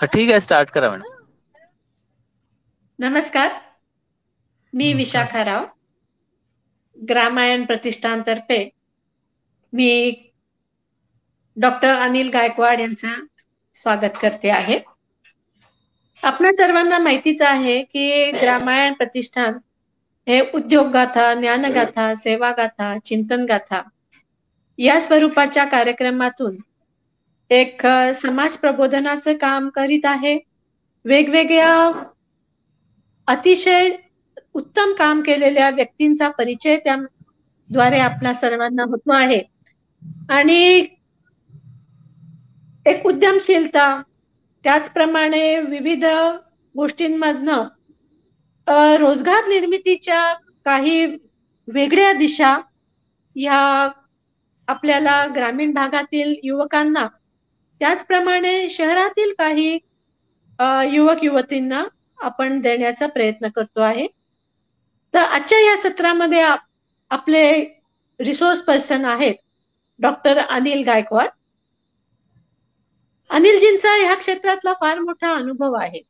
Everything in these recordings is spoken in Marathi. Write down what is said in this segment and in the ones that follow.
ठीक आहे स्टार्ट करा मॅडम. नमस्कार. मी. विशाखा राव. ग्रामायण प्रतिष्ठानतर्फे मी डॉक्टर अनिल गायकवाड यांचा स्वागत करते आहे. आपणा सर्वांना माहितीच आहे की ग्रामायण प्रतिष्ठान हे उद्योगगाथा ज्ञानगाथा सेवागाथा चिंतनगाथा या स्वरूपाच्या कार्यक्रमातून एक समाज प्रबोधनाचं काम करीत आहे. वेगवेगळ्या अतिशय उत्तम काम केलेल्या व्यक्तींचा परिचय त्याद्वारे आपल्या सर्वांना होतो आहे. आणि एक उद्यमशीलता त्याचप्रमाणे विविध गोष्टींमधनं रोजगार निर्मितीच्या काही वेगळ्या दिशा या आपल्याला ग्रामीण भागातील युवकांना त्याचप्रमाणे शहरातील काही युवक युवतींना आपण देण्याचा प्रयत्न करतो आहे. तर आजच्या या सत्रामध्ये आपले रिसोर्स पर्सन आहेत डॉक्टर अनिल गायकवाड. अनिलजींचा ह्या क्षेत्रातला फार मोठा अनुभव आहे.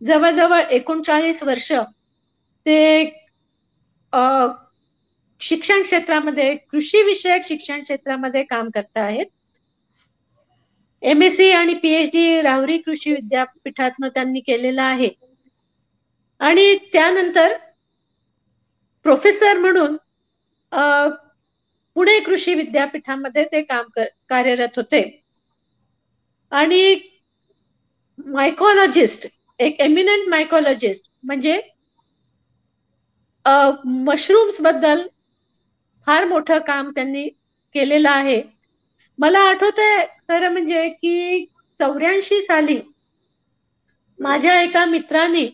जवळजवळ एकोणचाळीस वर्ष ते शिक्षण क्षेत्रामध्ये कृषी विषयक शिक्षण क्षेत्रामध्ये काम करत आहेत. एम एस सी आणि पीएचडी राहुरी कृषी विद्यापीठातनं त्यांनी केलेलं आहे. आणि त्यानंतर प्रोफेसर म्हणून पुणे कृषी विद्यापीठामध्ये ते काम कर, कार्यरत होते. आणि मायकोलॉजिस्ट एक एमिनंट मायकोलॉजिस्ट म्हणजे मशरूम्सबद्दल फार मोठं काम त्यांनी केलेलं आहे. मला आठवतंय खरं म्हणजे की चौऱ्याऐंशी साली माझ्या एका मित्राने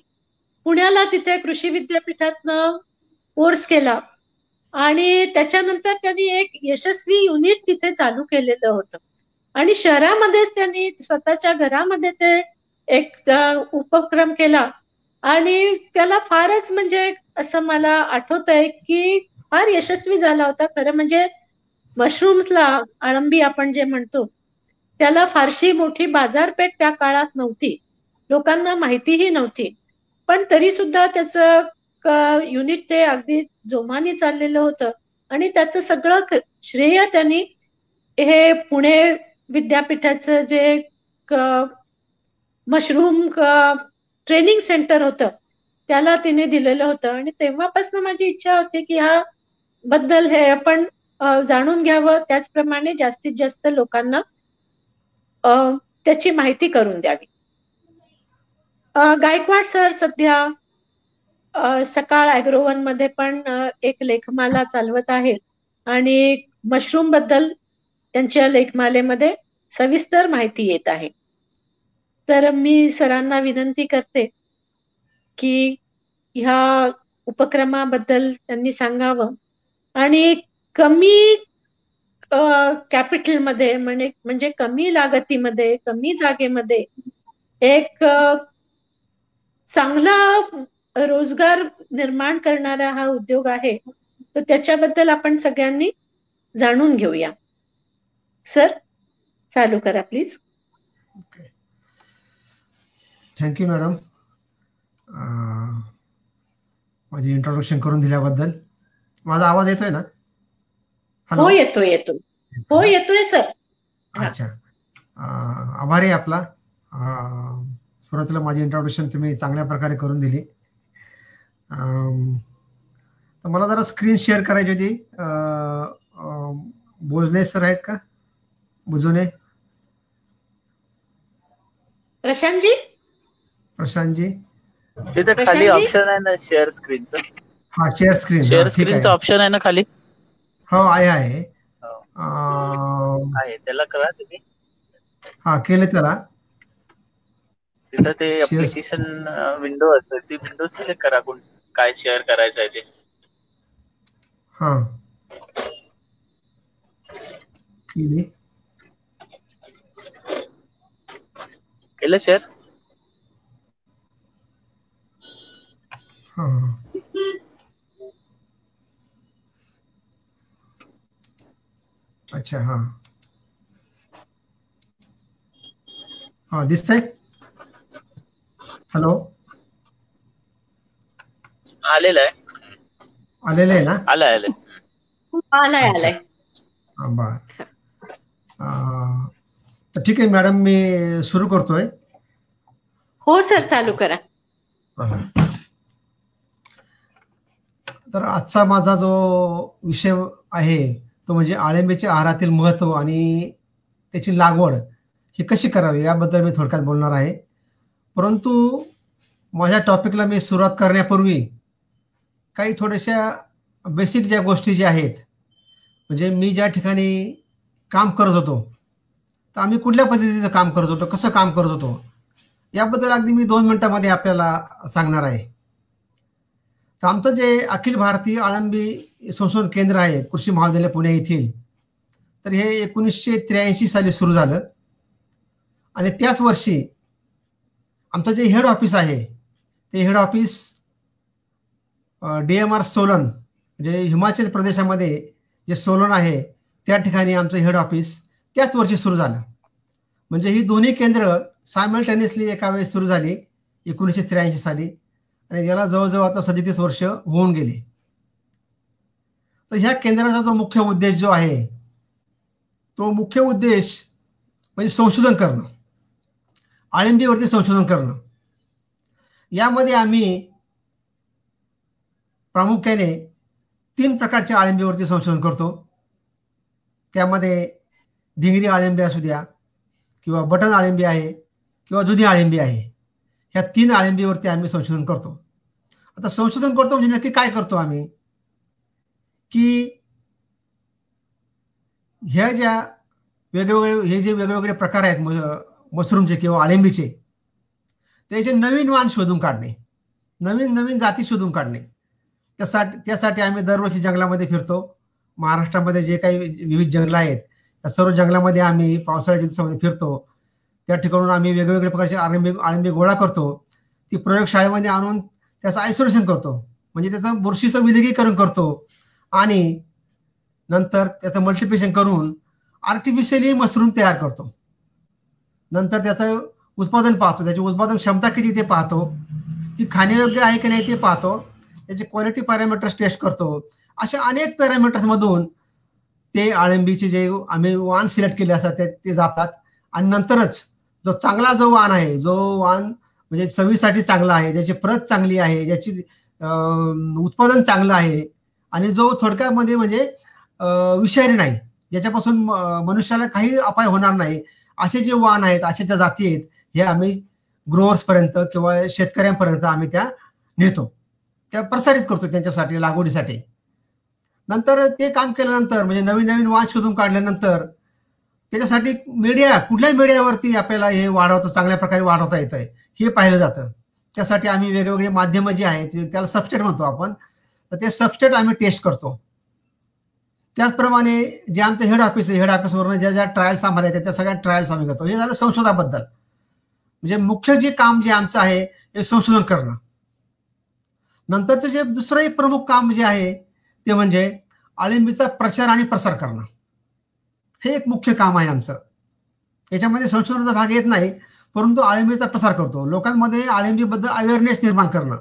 पुण्याला तिथे कृषी विद्यापीठातनं कोर्स केला. आणि त्याच्यानंतर त्यांनी एक यशस्वी युनिट तिथे चालू केलेलं होतं. आणि शहरामध्येच त्यांनी स्वतःच्या घरामध्ये ते एक उपक्रम केला. आणि त्याला फारच म्हणजे असं मला आठवत आहे की फार यशस्वी झाला होता. खरं म्हणजे मशरूम्सला अळंबी आपण जे म्हणतो त्याला फारशी मोठी बाजारपेठ त्या काळात नव्हती. लोकांना माहितीही नव्हती. पण तरी सुद्धा त्याचं युनिट ते अगदी जोमाने चाललेलं होतं. आणि त्याचं सगळं श्रेय त्यांनी हे पुणे विद्यापीठाचं जे मशरूम ट्रेनिंग सेंटर होतं त्याला तिने दिलेलं होतं. आणि तेव्हापासून माझी इच्छा होती की ह्या बद्दल हे आपण जाणून घ्यावं. त्याचप्रमाणे जास्तीत जास्त लोकांना त्याची माहिती करून द्यावी. गायकवाड सर सध्या सकाळ अॅग्रोवनमध्ये पण एक लेखमाला चालवत आहेत आणि मशरूमबद्दल त्यांच्या लेखमालेमध्ये सविस्तर माहिती येत आहे. तर मी सरांना विनंती करते की ह्या उपक्रमाबद्दल त्यांनी सांगावं आणि कमी कॅपिटलमध्ये म्हणजे म्हणजे कमी लागतीमध्ये कमी जागेमध्ये एक चांगला रोजगार निर्माण करणारा हा उद्योग आहे तर त्याच्याबद्दल आपण सगळ्यांनी जाणून घेऊया. सर चालू करा प्लीज. थँक्यू मॅडम माझी इंट्रोडक्शन करून दिल्याबद्दल. माझा आवाज येतोय ना? हो येतोय येतोय हो येतोय सर. अच्छा. आभारी आपला. अं, सुरुवातीला माझी इंट्रोडक्शन तुम्ही चांगल्या प्रकारे करून दिली. अं, तर मला जरा स्क्रीन शेअर करायची होती. बोजने सर आहेत का? बुजुने प्रशांतजी? प्रशांतजी? तिथे खाली? ऑप्शन आहे ना शेअर स्क्रीनचं हा शेअर स्क्रीन शेअर स्क्रीनचं ऑप्शन आहे ना खाली? हो आहे आहे. हो. आहे त्याला करा तुम्ही. हा केले त्याला. तिथं ते ऍप्लिकेशन विंडो असेल ती विंडो सिलेक्ट करा कोण काय शेअर करायचं आहे ते. हा. केली. केलं शेअर हा. अच्छा हा. हा दिसतंय? हॅलो आलेलं आहे. आलेले आहे ना? आलंय आलंय. आलाय आलाय. हा, बर. अं, तर ठीक आहे मॅडम मी सुरू करतोय. हो सर चालू करा. तर आजचा माझा जो विषय आहे तो म्हणजे आळंबीच्या आहारातील महत्त्व आणि त्याची लागवड ही कशी करावी याबद्दल मी थोडक्यात बोलणार आहे. परंतु माझ्या टॉपिकला मी सुरुवात करण्यापूर्वी काही थोड्याशा बेसिक ज्या गोष्टी ज्या आहेत म्हणजे मी ज्या ठिकाणी काम करत होतो तर आम्ही कुठल्या पद्धतीचं काम करत होतो कसं काम करत होतो याबद्दल अगदी मी दोन मिनिटामध्ये आपल्याला सांगणार आहे. तर आमचं जे अखिल भारतीय आळंबी संशोधन केंद्र आहे कृषी महाविद्यालय पुणे येथील तर हे एकोणीसशे त्र्याऐंशी साली सुरू झालं. आणि त्याच वर्षी आमचं जे हेड ऑफिस आहे ते head office D M R Solan म्हणजे हिमाचल प्रदेशामध्ये जे सोलन आहे त्या ठिकाणी आमचं हेड ऑफिस त्याच वर्षी सुरू झालं. म्हणजे ही दोन्ही केंद्र सायमल्टेनियसली एका वेळेस सुरू झाली एकोणीसशे त्र्याऐंशी साली. आणि याला जवळजवळ आता सदतीस वर्ष होऊन गेले. तर ह्या केंद्राचा जो मुख्य उद्देश जो आहे तो मुख्य उद्देश म्हणजे संशोधन करणं. आळंबीवरती संशोधन करणं. यामध्ये आम्ही प्रामुख्याने तीन प्रकारच्या आळंबीवरती संशोधन करतो. त्यामध्ये धिंगरी आळंबी असू द्या किंवा बटन आळंबी आहे किंवा दुधी आळंबी आहे. या तीन आळंबीवरती आम्ही संशोधन करतो. आता संशोधन करतो म्हणजे नक्की काय करतो आम्ही? की ह्या ज्या वेगवेगळे हे जे वेगवेगळे प्रकार आहेत मशरूमचे किंवा आळंबीचे त्याचे नवीन वाण शोधून काढणे. नवीन नवीन जाती शोधून काढणे. त्यासाठी त्यासाठी आम्ही दरवर्षी जंगलामध्ये फिरतो. महाराष्ट्रामध्ये जे काही विविध जंगलं आहेत त्या सर्व जंगलामध्ये आम्ही पावसाळ्याच्या दिवसामध्ये फिरतो. त्या ठिकाणून आम्ही वेगवेगळ्या प्रकारचे आळंबी आळंबी गोळा करतो. ती प्रयोगशाळेमध्ये आणून त्याचं आयसोलेशन करतो. म्हणजे त्याचं बुरशीचं विलगीकरण करतो. आणि नंतर त्याचं मल्टिप्लिकेशन करून आर्टिफिशियली मशरूम तयार करतो. नंतर त्याचं उत्पादन पाहतो. त्याची उत्पादन क्षमता किती ते पाहतो. ती खाण्यायोग्य आहे की नाही ते पाहतो. त्याची क्वालिटी पॅरामीटर्स टेस्ट करतो. अशा अनेक पॅरामीटर्समधून ते आळंबीचे जे आम्ही वाण सिलेक्ट केले असतात ते ते जातात. आणि नंतरच जो चांगला जो वाण आहे जो वाण म्हणजे चवीसाठी चांगला आहे ज्याची प्रत चांगली आहे ज्याची उत्पादन चांगलं आहे आणि जो थोडक्यामध्ये म्हणजे विषारी नाही ज्याच्यापासून मनुष्याला काही अपाय होणार नाही असे जे वाण आहेत अशा ज्या जाती आहेत हे आम्ही ग्रोअर्सपर्यंत किंवा शेतकऱ्यांपर्यंत आम्ही त्या नेतो. त्या प्रसारित करतो त्यांच्यासाठी लागवडीसाठी. नंतर ते काम केल्यानंतर म्हणजे नवीन नवीन वाण शोधून काढल्यानंतर त्याच्यासाठी मीडिया कुठल्याही मीडियावरती आपल्याला हे वाढवतं चांगल्या प्रकारे वाढवता येत आहे हे पाहिलं जातं. त्यासाठी आम्ही वेगवेगळे माध्यमं जे आहेत त्याला सबस्टेट म्हणतो आपण. तर ते सबस्टेट आम्ही टेस्ट करतो. त्याचप्रमाणे जे आमचं हेड ऑफिस आहे हेड ऑफिसवरून ज्या ज्या ट्रायल्स आम्हाला येतात त्या सगळ्या ट्रायल्स आम्ही करतो. हे झालं संशोधनाबद्दल म्हणजे मुख्य जे काम जे आमचं आहे हे संशोधन करणं. नंतरचं जे दुसरं एक प्रमुख काम जे आहे ते म्हणजे आळिंबीचा प्रचार आणि प्रसार करणं. हे एक मुख्य काम आहे आमचं. याच्यामध्ये संशोधनाचा भाग येत नाही परंतु आळिंबीचा प्रसार करतो. लोकांमध्ये आळिंबीबद्दल अवेअरनेस निर्माण करणं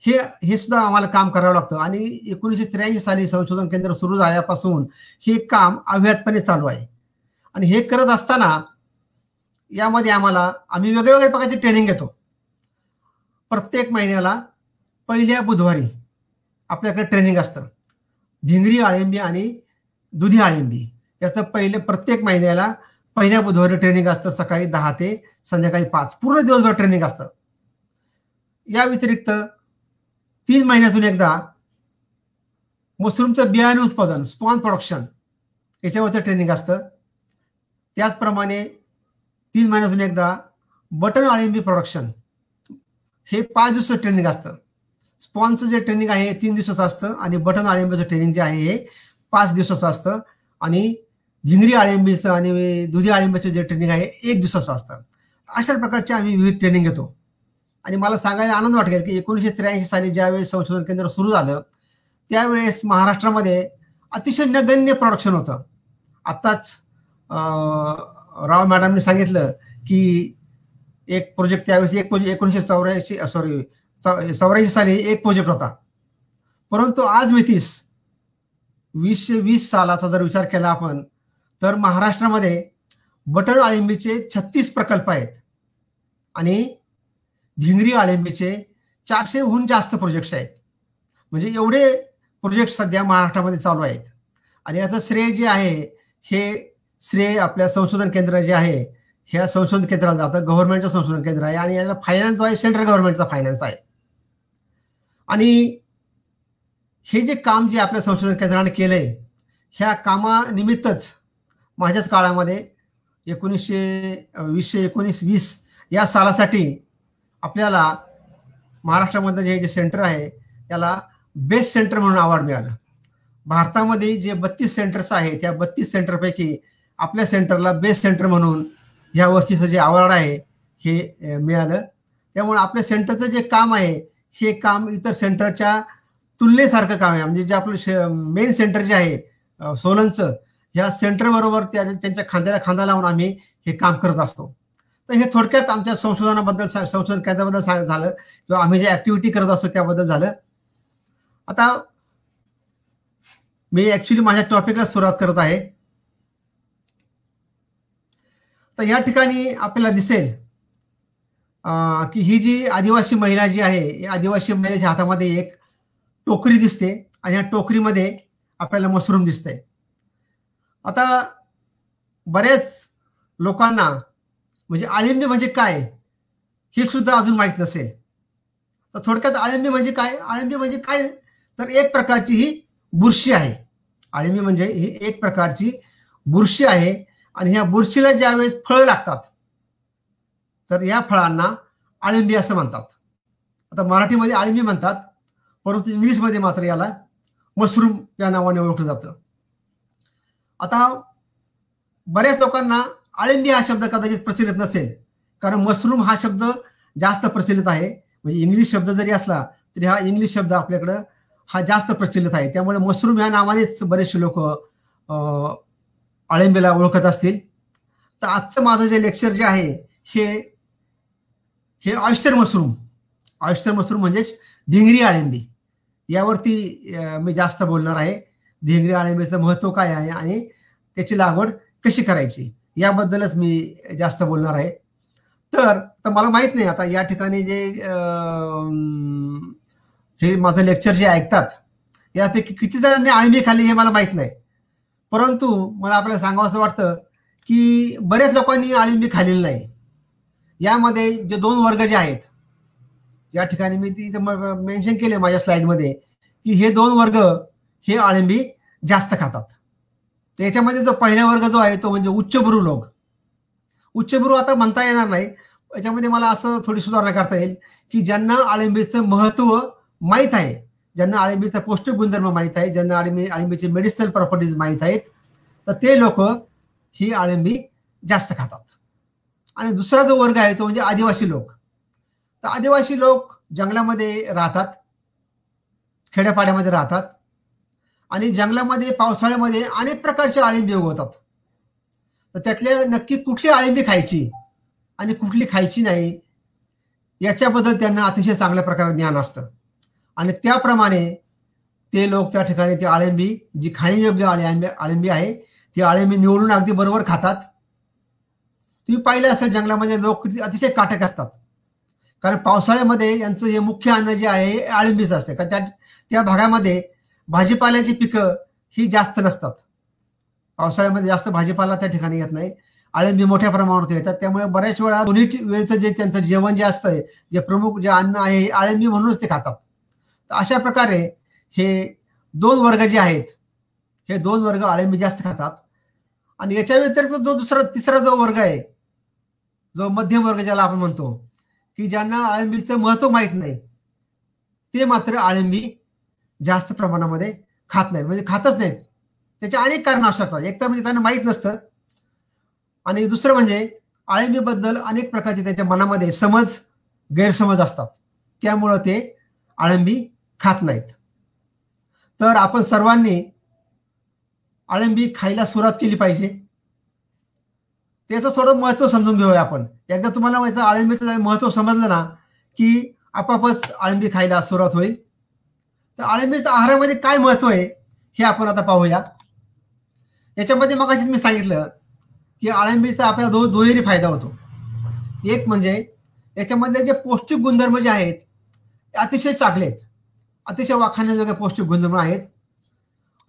हे हे सुद्धा आम्हाला काम करावं लागतं. आणि एकोणीसशे त्र्याऐंशी साली संशोधन केंद्र सुरू झाल्यापासून हे काम अव्याहतपणे चालू आहे. आणि हे करत असताना यामध्ये आम्हाला आम्ही वेगवेगळ्या प्रकारची ट्रेनिंग घेतो. प्रत्येक महिन्याला पहिल्या बुधवारी आपल्याकडे ट्रेनिंग असतं. धिंगरी आळिंबी आणि दुधी आळिंबी याचं पहिले प्रत्येक महिन्याला पहिल्या बुधवारी ट्रेनिंग असतं सकाळी दहा ते संध्याकाळी पाच. पूर्ण दिवसभर ट्रेनिंग असतं. या व्यतिरिक्त तीन महिन्यातून एकदा मशरूमचं बियाणे उत्पादन स्पॉन प्रोडक्शन याच्यावरचं ट्रेनिंग असतं. त्याचप्रमाणे तीन महिन्यातून एकदा बटन आळिंबी प्रोडक्शन हे पाच दिवसाचं ट्रेनिंग असतं. स्पॉनचं जे ट्रेनिंग आहे हे तीन दिवसाचं असतं आणि बटन आळिंबीचं ट्रेनिंग जे आहे हे पाच दिवसाचं असतं. आणि झिंगरी आळिंबीचं आणि दुधी आळिंबीचं जे ट्रेनिंग आहे एक दिवसाचं असतं. अशा प्रकारचे आम्ही विविध ट्रेनिंग घेतो. आणि मला सांगायला आनंद वाटेल की एकोणीसशे त्र्याऐंशी साली ज्यावेळेस संशोधन केंद्र सुरू झालं त्यावेळेस महाराष्ट्रामध्ये अतिशय नगण्य प्रोडक्शन होतं. आत्ताच राव मॅडमने सांगितलं की एक प्रोजेक्ट त्यावेळेस एक प्रोजेक्ट एकोणीसशे चौऱ्याऐंशी सॉरी चौऱ्याऐंशी साली एक प्रोजेक्ट होता. परंतु आज मितीस वीसशे वीस सालाचा जर विचार केला आपण तर महाराष्ट्रामध्ये बटर आळिंबीचे छत्तीस प्रकल्प आहेत. आणि धिंगरी आळिंबीचे चारशेहून जास्त प्रोजेक्ट्स आहेत. म्हणजे एवढे प्रोजेक्ट सध्या महाराष्ट्रामध्ये चालू आहेत. आणि याचं श्रेय जे आहे हे श्रेय आपल्या संशोधन केंद्र जे आहे ह्या संशोधन केंद्राला जातं. गव्हर्नमेंटचं संशोधन केंद्र आहे आणि याला फायनान्स जो आहे सेंट्रल गव्हर्नमेंटचा फायनान्स आहे. आणि हे जे काम जे आपल्या संशोधन केंद्राने केलंय ह्या कामानिमित्तच माझ्याच काळामध्ये एकोणीसशे वीसशे एकोणीस वीस या सालासाठी आपल्याला महाराष्ट्रामधलं जे जे सेंटर आहे त्याला बेस्ट सेंटर म्हणून अवॉर्ड मिळालं. भारतामध्ये जे बत्तीस सेंटर्स आहे त्या बत्तीस सेंटरपैकी आपल्या सेंटरला बेस्ट सेंटर म्हणून ह्या वर्षीचं जे अवॉर्ड आहे हे मिळालं. त्यामुळे आपल्या सेंटरचं जे काम आहे हे काम इतर सेंटरच्या तुलनेसारखं काम आहे. म्हणजे जे आपलं मेन सेंटर जे आहे सोलनचं ह्या सेंटर बरोबर त्या त्यांच्या खांद्याला खांदा लावून आम्ही हे काम करत असतो. तर हे थोडक्यात आमच्या संशोधनाबद्दल संशोधन केंद्राबद्दल सांग झालं. किंवा आम्ही जे ऍक्टिव्हिटी करत असतो त्याबद्दल झालं. आता मी ऍक्च्युली माझ्या टॉपिकला सुरुवात करत आहे. तर या ठिकाणी आपल्याला दिसेल की ही जी आदिवासी महिला जी आहे या आदिवासी महिलेच्या हातामध्ये एक टोकरी दिसते. आणि या टोकरीमध्ये आपल्याला मशरूम दिसतंय. आता बऱ्याच लोकांना म्हणजे आळिंबी म्हणजे काय? हे सुद्धा अजून माहीत नसेल. तर थोडक्यात आळिंबी म्हणजे काय? आळिंबी म्हणजे काय? तर एक प्रकारची ही बुरशी आहे. आळिंबी म्हणजे ही एक प्रकारची बुरशी आहे. आणि ह्या बुरशीला ज्यावेळेस फळं लागतात तर या फळांना आळिंबी असं म्हणतात. आता मराठीमध्ये आळिंबी म्हणतात परंतु इंग्लिशमध्ये मात्र याला मशरूम या नावाने ओळखलं जातं. आता बऱ्याच लोकांना आळिंबी हा शब्द कदाचित प्रचलित नसेल. कारण मशरूम हा शब्द जास्त प्रचलित आहे. म्हणजे इंग्लिश शब्द जरी असला तरी हा इंग्लिश शब्द आपल्याकडं हा जास्त प्रचलित आहे. त्यामुळे मशरूम या नावानेच बरेचसे लोक आळिंबीला ओळखत असतील. तर आजचं माझं जे लेक्चर जे आहे हे हे ऑयस्टर मशरूम. ऑयस्टर मशरूम म्हणजेच धिंगरी आळिंबी यावरती मी जास्त बोलणार आहे. धिंगरी आळंबीचं महत्त्व काय आहे आणि त्याची लागवड कशी करायची? याबद्दलच मी जास्त बोलणार आहे. तर तर मला माहीत नाही आता या ठिकाणी जे हे माझं लेक्चर जे ऐकतात यापैकी किती जणांनी आळंबी खाल्ली हे मला माहीत नाही. परंतु मला आपल्याला सांगावं असं वाटतं की बरेच लोकांनी आळिंबी खाल्लेली नाही. यामध्ये जे दोन वर्ग जे आहेत या ठिकाणी मी ती मेन्शन केले माझ्या स्लाईडमध्ये की हे दोन वर्ग हे आळंबी जास्त खातात. त्याच्यामध्ये जो पहिला वर्ग जो आहे तो म्हणजे उच्चभ्रू लोक. उच्चभ्रू आता म्हणता येणार नाही. याच्यामध्ये मला असं थोडी सुधारणा करता येईल की ज्यांना आळिंबीचं महत्त्व माहीत आहे ज्यांना आळिंबीचा पौष्टिक गुणधर्म माहीत आहे ज्यांना आळिंबी आळिंबीचे मेडिसिनल प्रॉपर्टीज माहीत आहेत तर ते लोक ही आळिंबी जास्त खातात. आणि दुसरा जो वर्ग आहे तो म्हणजे आदिवासी लोक. तर आदिवासी लोक जंगलामध्ये राहतात खेड्यापाड्यामध्ये राहतात आणि जंगलामध्ये पावसाळ्यामध्ये अनेक प्रकारचे आळिंबी उगवतात. तर त्यातल्या नक्की कुठली आळिंबी खायची आणि कुठली खायची नाही याच्याबद्दल त्यांना अतिशय चांगल्या प्रकारे ज्ञान असतं. आणि त्याप्रमाणे ते लोक त्या ठिकाणी ती आळिंबी जी खाण्यायोग्य आळिंबी आळिंबी आहे ती आळिंबी निवडून अगदी बरोबर खातात. तुम्ही पाहिलं असेल जंगलामध्ये लोक अतिशय काटक असतात. कारण पावसाळ्यामध्ये यांचं हे मुख्य अन्न जे आहे आळिंबीच असते. कारण त्या त्या भागामध्ये भाजीपाल्याची पिकं ही जास्त नसतात. पावसाळ्यामध्ये जास्त भाजीपाला त्या ठिकाणी येत नाही. आळंबी मोठ्या प्रमाणावर येतात. त्यामुळे बऱ्याच वेळा दोन्ही वेळचं जे त्यांचं जेवण जे असतं जे प्रमुख जे अन्न आहे हे अळंबी म्हणूनच ते खातात. तर अशा प्रकारे हे दोन वर्ग जे आहेत हे दोन वर्ग आळिंबी जास्त खातात. आणि याच्या व्यतिरिक्त जो दुसरा तिसरा जो वर्ग आहे जो मध्यम वर्ग ज्याला आपण म्हणतो की ज्यांना आळंबीचं महत्त्व माहीत नाही ते मात्र आळंबी जास्त प्रमाणामध्ये खात नाहीत. म्हणजे खातच नाहीत. त्याचे अनेक कारण असू शकतात. एक तर म्हणजे त्यांना माहीत नसतं. आणि दुसरं म्हणजे आळंबीबद्दल अनेक प्रकारचे त्यांच्या मनामध्ये समज गैरसमज असतात. त्यामुळं ते आळंबी खात नाहीत. तर आपण सर्वांनी आळंबी खायला सुरुवात केली पाहिजे. त्याचं थोडं महत्त्व समजून घेऊया आपण. एकदा तुम्हाला माहिती आळंबीचं महत्त्व समजलं ना की आपापच आळंबी खायला सुरुवात होईल. तर अळंबीचं आहारामध्ये काय महत्त्व आहे हे आपण आता पाहूया. याच्यामध्ये मग मी सांगितलं की आळंबीचा आपल्याला दो दुहेरी फायदा होतो. एक म्हणजे याच्यामधले जे पौष्टिक गुणधर्म जे आहेत अतिशय चांगले आहेत. अतिशय वाखाण्याजोगे पौष्टिक गुणधर्म आहेत.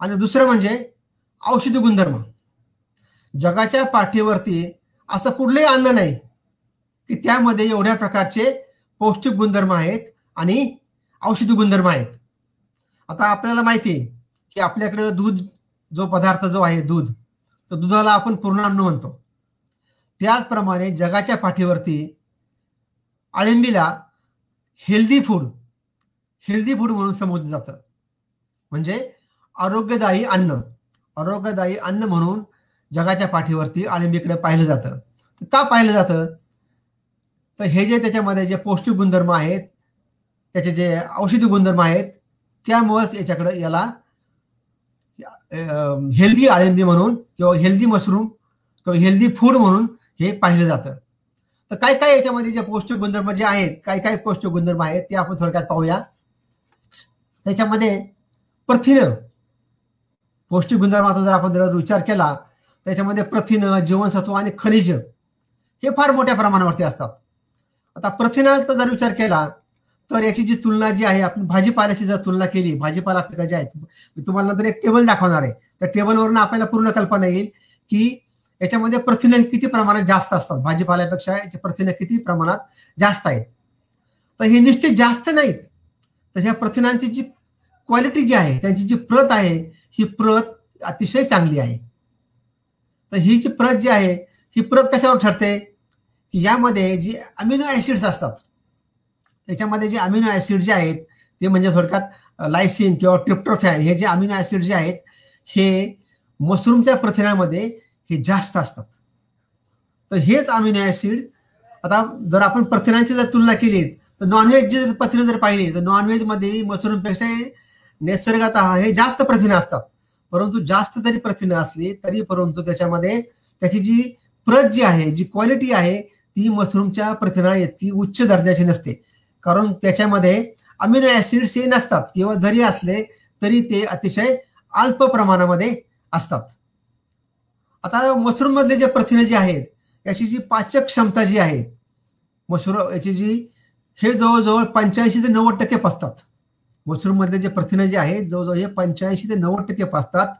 आणि दुसरं म्हणजे औषधी गुणधर्म. जगाच्या पाठीवरती असं कुठलंही अन्न नाही की त्यामध्ये एवढ्या प्रकारचे पौष्टिक गुणधर्म आहेत आणि औषधी गुणधर्म आहेत. आता आपल्याला माहिती आहे की आपल्याकडे दूध जो पदार्थ जो आहे दूध तर दुधाला आपण पूर्णान्न म्हणतो. त्याचप्रमाणे जगाच्या पाठीवरती आळिंबीला हेल्दी फूड हेल्दी फूड म्हणून समजलं जातं. म्हणजे आरोग्यदायी अन्न आरोग्यदायी अन्न म्हणून जगाच्या पाठीवरती आळिंबीकडे पाहिलं जातं. का पाहिलं जातं? तर हे जे त्याच्यामध्ये जे पौष्टिक गुणधर्म आहेत त्याचे जे औषधी गुणधर्म आहेत त्यामुळेच याच्याकडे याला हेल्दी आळंबी म्हणून किंवा हेल्दी मशरूम किंवा हेल्दी फूड म्हणून हे पाहिलं जातं. तर काय काय याच्यामध्ये जे पौष्टिक गुणधर्म जे आहेत काय काय पौष्टिक गुणधर्म आहेत ते आपण थोडक्यात पाहूया. त्याच्यामध्ये प्रथिनं. पौष्टिक गुणधर्माचा जर आपण जर विचार केला त्याच्यामध्ये प्रथिनं जीवनसत्व आणि खनिज हे फार मोठ्या प्रमाणावरती असतात. आता प्रथिनाचा जर विचार केला तर याची जी तुलना जी आहे आपण भाजीपाल्याची जर तुलना केली भाजीपाला आपल्याकडे जे आहेत. मी तुम्हाला नंतर एक टेबल दाखवणार आहे. त्या टेबलवरून आपल्याला पूर्ण कल्पना येईल की याच्यामध्ये प्रथिनं किती प्रमाणात जास्त असतात. भाजीपाल्यापेक्षा याची प्रथिनं किती प्रमाणात जास्त आहेत. तर हे निश्चित जास्त नाहीत. तर ह्या प्रथिनांची जी क्वालिटी जी आहे त्यांची जी प्रत आहे ही प्रत अतिशय चांगली आहे. तर ही जी प्रत जी आहे ही प्रत कशावर ठरते? की यामध्ये जी अमिनो ऍसिड्स असतात. त्याच्यामध्ये जे अमिनो ऍसिड जे आहेत ते म्हणजे थोडक्यात लायसिन किंवा ट्रिप्टोफॅन हे जे अमिनो ऍसिड जे आहेत हे मशरूमच्या प्रथिनामध्ये हे जास्त असतात. तर हेच अमिनो ऍसिड आता जर आपण प्रथिनांची जर तुलना केली तर नॉनव्हेजची जर प्रथिनं जर पाहिली तर नॉनव्हेजमध्ये मशरूमपेक्षा नैसर्गात हे जास्त प्रथिनं असतात. परंतु जास्त जरी प्रथिनं असली तरी परंतु त्याच्यामध्ये त्याची जी प्रत जी आहे जी क्वालिटी आहे ती मशरूमच्या प्रथिना इतकी उच्च दर्जाची नसते. कारण त्याच्यामध्ये अमिनो ऍसिड्स हे नसतात. किंवा जरी असले तरी ते अतिशय अल्प प्रमाणामध्ये असतात. आता मशरूम मधले जे प्रथिने जे आहेत याची जी पाचक क्षमता जी आहे मशरूम याची जी हे जवळजवळ पंच्याऐंशी ते नव्वद टक्के पसतात मशरूम मधले जे प्रथिने जे आहेत जवळजवळ हे पंच्याऐंशी ते नव्वद टक्के पसतात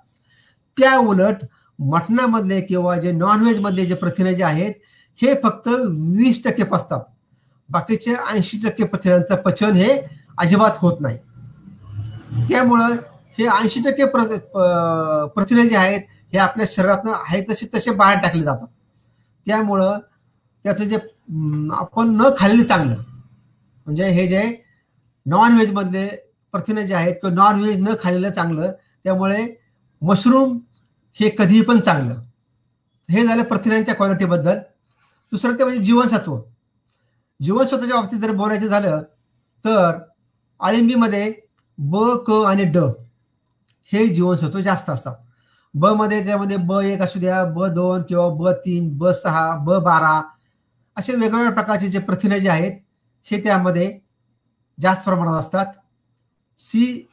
त्या उलट मटणामधले किंवा जे नॉनव्हेज मधले जे प्रथिने जे आहेत हे फक्त वीस टक्के पसतात बाकीचे ऐंशी टक्के प्रथिनांचं पचन हे अजिबात होत नाही. त्यामुळं हे ऐंशी टक्के प्रथिने जे आहेत हे आपल्या शरीरातनं आहे तसे तसे बाहेर टाकले जातात. त्यामुळं त्याचं जे आपण न खाल्लेलं चांगलं म्हणजे हे जे नॉनव्हेजमधले प्रथिने जे आहेत किंवा नॉनव्हेज न खाल्लेलं चांगलं त्यामुळे मशरूम हे कधीही पण चांगलं. हे झालं प्रथिनांच्या क्वालिटीबद्दल दुसरं ते म्हणजे जीवनसत्व. जीवनसत्वाच्या बाबतीत जर बोलायचं झालं तर आळिंबीमध्ये ब क आणि ड हे जीवनसत्व जास्त असतात. ब मध्ये त्यामध्ये ब एक असू द्या ब दोन किंवा ब तीन ब सहा ब बारा असे वेगवेगळ्या प्रकारचे जे प्रथिने जे आहेत हे त्यामध्ये जास्त प्रमाणात असतात. सी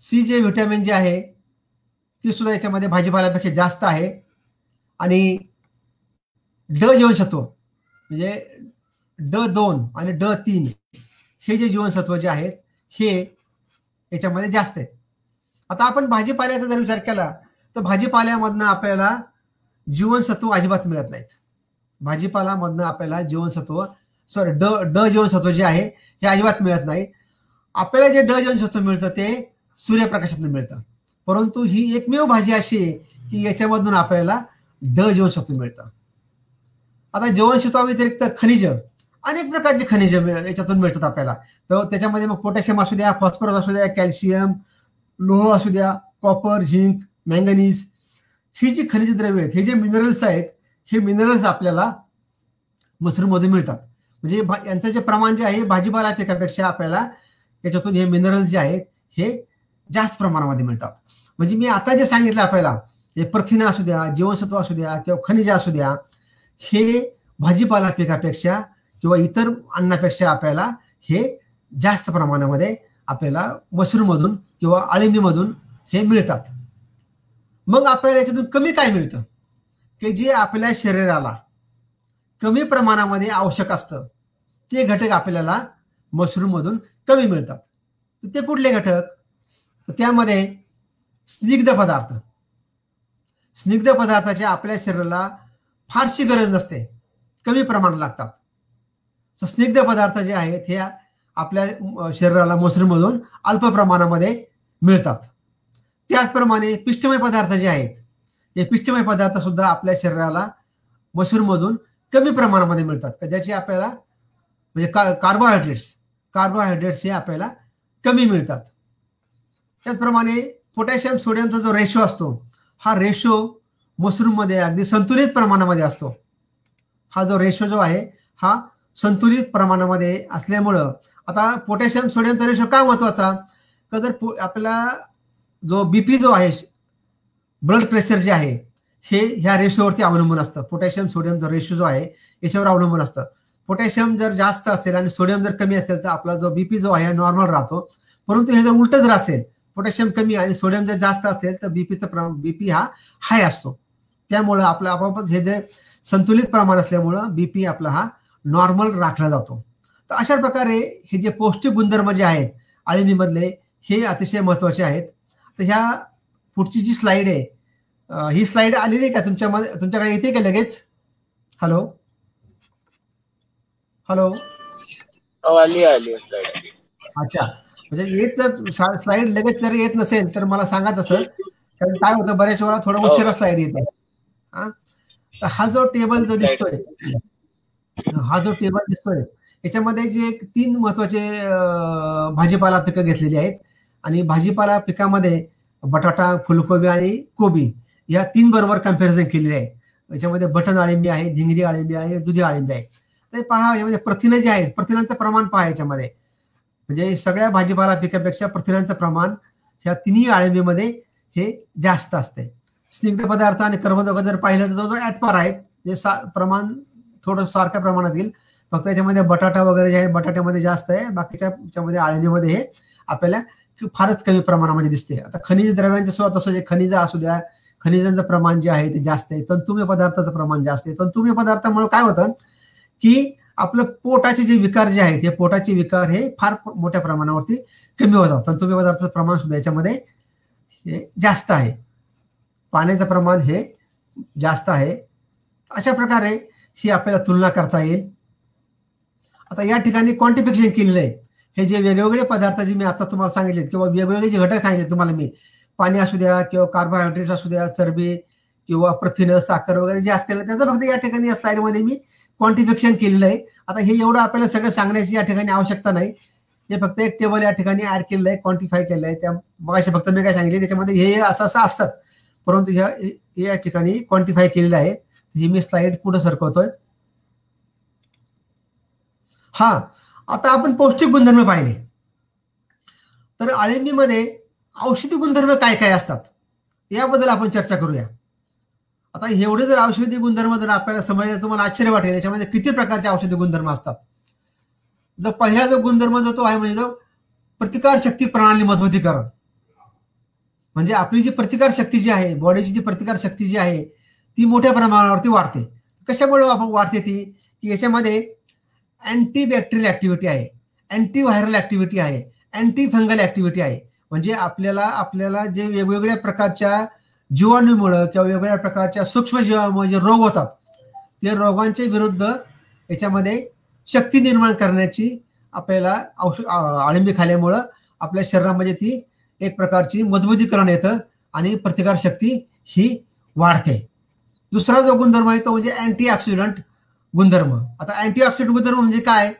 सी जे व्हिटॅमिन जे आहे ते सुद्धा याच्यामध्ये भाजीपाल्यापेक्षा जास्त आहे. आणि ड जीवनसत्व म्हणजे ड दोन आणि ड तीन हे जे जीवनसत्व जे आहेत हे याच्यामध्ये जास्त आहेत. आता आपण भाजीपाल्याचा जर विचार केला तर भाजीपाल्यामधनं आपल्याला जीवनसत्व अजिबात मिळत नाहीत. भाजीपालामधनं आपल्याला जीवनसत्व सॉरी ड ड जीवनसत्व जे आहे हे अजिबात मिळत नाही. आपल्याला जे ड जीवनसत्व मिळतं ते सूर्यप्रकाशातून मिळतं. परंतु ही एकमेव भाजी अशी आहे की याच्यामधून आपल्याला ड जीवनसत्व मिळतं. आता जीवनसत्वा व्यतिरिक्त खनिज अनेक प्रकारचे खनिज याच्यातून मिळतात आपल्याला. तर त्याच्यामध्ये मग पोटॅशियम असू द्या फॉस्फरस असू द्या कॅल्शियम लोह असू द्या कॉपर झिंक मँगनीज. ही जी खनिज द्रव्य आहेत हे जे मिनरल्स आहेत हे मिनरल्स आपल्याला मशरूममध्ये मिळतात. म्हणजे यांचं जे प्रमाण जे आहे भाजीपाला पिकापेक्षा आपल्याला त्याच्यातून हे मिनरल्स जे आहेत हे जास्त प्रमाणामध्ये मिळतात. म्हणजे मी आता जे सांगितलं आपल्याला हे प्रथिना असू द्या जीवनसत्व असू द्या किंवा खनिजे असू द्या हे भाजीपाला पिकापेक्षा किंवा इतर अन्नापेक्षा आपल्याला हे जास्त प्रमाणामध्ये आपल्याला मशरूममधून किंवा अळिंबीमधून हे मिळतात. मग आपल्याला याच्यातून कमी काय मिळतं? की जे आपल्या शरीराला कमी प्रमाणामध्ये आवश्यक असतं ते घटक आपल्याला मशरूममधून कमी मिळतात. ते कुठले घटक? तर त्यामध्ये स्निग्ध पदार्थ. स्निग्ध पदार्थाची आपल्या शरीराला फारशी गरज नसते. कमी प्रमाणात लागतात. स्निग्ध पदार्थ जे आहेत हे आपल्या शरीराला मशरूममधून अल्प प्रमाणामध्ये मिळतात. त्याचप्रमाणे पिष्टमय पदार्थ जे आहेत हे पिष्टमय पदार्थ सुद्धा आपल्या शरीराला मशरूममधून कमी प्रमाणामध्ये मिळतात. ज्याचे आपल्याला म्हणजे का कार्बोहायड्रेट्स कार्बोहायड्रेट्स हे आपल्याला कमी मिळतात. त्याचप्रमाणे पोटॅशियम सोडियमचा जो रेशो असतो हा रेशो मशरूममध्ये अगदी संतुलित प्रमाणामध्ये असतो. हा जो रेशो जो आहे हा संतुलित प्रमाणामध्ये असल्यामुळं आता पोटॅशियम सोडियमचा रेशो का महत्त्वाचा? का जर आपला जो बीपी जो आहे ब्लड प्रेशर जे आहे हे ह्या रेशोवरती अवलंबून असतं. पोटॅशियम सोडियमचा रेशो जो आहे याच्यावर अवलंबून असतं. पोटॅशियम जर जास्त असेल आणि सोडियम जर कमी असेल तर आपला जो बीपी जो आहे नॉर्मल राहतो. परंतु हे जर उलट जर असेल पोटॅशियम कमी आणि सोडियम जर जास्त असेल तर बीपीचा बीपी हा हाय असतो. त्यामुळं आपलं आपोआपच हे जे संतुलित प्रमाण असल्यामुळं बीपी आपला हा नॉर्मल राखला जातो. तर अशा प्रकारे हे जे पौष्टिक गुणधर्म जे आहेत आळिंबीमधले हे अतिशय महत्त्वाचे आहेत. तर ह्या पुढची जी स्लाइड आहे ही स्लाइड आलेली आहे का तुमच्यामध्ये तुमच्याकडे येते का लगेच? हॅलो हॅलो आली आली स्लाइड अच्छा. म्हणजे येत जर स्लाइड लगेच जर येत नसेल तर मला सांगा तसं. कारण काय होतं बऱ्याच वेळा थोडं उशिरा स्लाइड येते. हा? तर हा जो टेबल जो दिसतोय हा जो टेबल दिसतोय याच्यामध्ये जे तीन महत्त्वाचे भाजीपाला पिकं घेतलेली आहेत. आणि भाजीपाला पिकामध्ये बटाटा फुलकोबी आणि कोबी या तीन बरोबर कंपॅरिझन केलेली आहे याच्यामध्ये बटन आळिंबी आहे धिंगरी आळिंबी आहे दुधी आळिंबी आहे. ते पहा याच्यामध्ये प्रथिनं जे आहेत प्रथिनांचं प्रमाण पहा याच्यामध्ये. म्हणजे सगळ्या भाजीपाला पिकापेक्षा प्रथिनांचं प्रमाण ह्या तिन्ही अळिंबीमध्ये हे जास्त असते. स्निग्ध पदार्थ आणि कर्मदोग जर पाहिलं तर जो ऍटपार आहेत. जे सा प्रमाण थोडं सारख्या प्रमाणात येईल. फक्त याच्यामध्ये बटाटा वगैरे जे आहे बटाट्यामध्ये जास्त आहे. बाकीच्या याच्यामध्ये आळणीमध्ये हे आपल्याला फारच कमी प्रमाणामध्ये दिसते. आता खनिज द्रव्यांचे सुद्धा तसं जे खनिज असू द्या खनिजांचं प्रमाण जे आहे ते जास्त आहे. तंतुमय पदार्थाचं प्रमाण जास्त आहे. तंतुमय पदार्थामुळे काय होतं की आपलं पोटाचे जे विकार जे आहेत हे पोटाचे विकार हे फार मोठ्या प्रमाणावरती कमी होतात. तंतुमय पदार्थाचं प्रमाण सुद्धा याच्यामध्ये हे जास्त आहे. पाण्याचं प्रमाण हे जास्त आहे. अशा प्रकारे ही आपल्याला तुलना करता येईल. आता या ठिकाणी क्वांटिफिकेशन केलेलं आहे. हे जे वेगवेगळे पदार्थ जे मी आता तुम्हाला सांगितलेत किंवा वेगवेगळे जे घटक सांगितले तुम्हाला मी पाणी असू द्या किंवा कार्बोहायड्रेट असू द्या चरबी किंवा प्रथिन साखर वगैरे जे असतील त्याचं फक्त या ठिकाणी या स्लाइडमध्ये मी क्वांटिफिकेशन केलेलं आहे. आता हे एवढं आपल्याला सगळं सांगण्याची या ठिकाणी आवश्यकता नाही. हे फक्त एक टेबल या ठिकाणी ऍड केलेलं आहे क्वांटिफाय केलेलं आहे. त्या मगाशी फक्त मी काय सांगितले त्याच्यामध्ये हे असं असं असतात परंतु ह्या या ठिकाणी क्वांटिफाय केलेलं आहे. जी मी स्लाइड पुढे सरकवतोय. हा आता आपण पौष्टिक गुणधर्म पाहिले. तर आळिंबीमध्ये औषधी गुणधर्म काय काय असतात? याबद्दल आपण चर्चा करूया. आता एवढे जर औषधी गुणधर्म जर आपल्याला समजले तुम्हाला आश्चर्य वाटेल. याच्यामध्ये किती प्रकारचे औषधी गुणधर्म असतात? जो पहिला जो गुणधर्म जो तो आहे म्हणजे जो प्रतिकार शक्ती प्रणाली मजबूतीकरण. म्हणजे आपली जी प्रतिकार शक्ती जी आहे बॉडीची जी प्रतिकार शक्ती जी आहे ती मोठ्या प्रमाणावरती वाढते. कशामुळे आपण वाढते ती? की याच्यामध्ये अँटी बॅक्टेरियल ऍक्टिव्हिटी आहे. अँटी व्हायरल ऍक्टिव्हिटी आहे. अँटी फंगल ऍक्टिव्हिटी आहे. म्हणजे आपल्याला आपल्याला जे वेगवेगळ्या प्रकारच्या जीवाणूमुळं किंवा वेगवेगळ्या प्रकारच्या सूक्ष्म जीवामुळे जे रोग होतात ते रोगांच्या विरुद्ध याच्यामध्ये शक्ती निर्माण करण्याची आपल्याला औषध आळंबी खाल्यामुळं आपल्या शरीरामध्ये ती एक प्रकारची मजबूतीकरण येतं आणि प्रतिकार शक्ती ही वाढते. दुसरा जो गुणधर्म आहे तो म्हणजे अँटी ऑक्सिडंट गुणधर्म. आता अँटी ऑक्सिडंट गुणधर्म म्हणजे काय?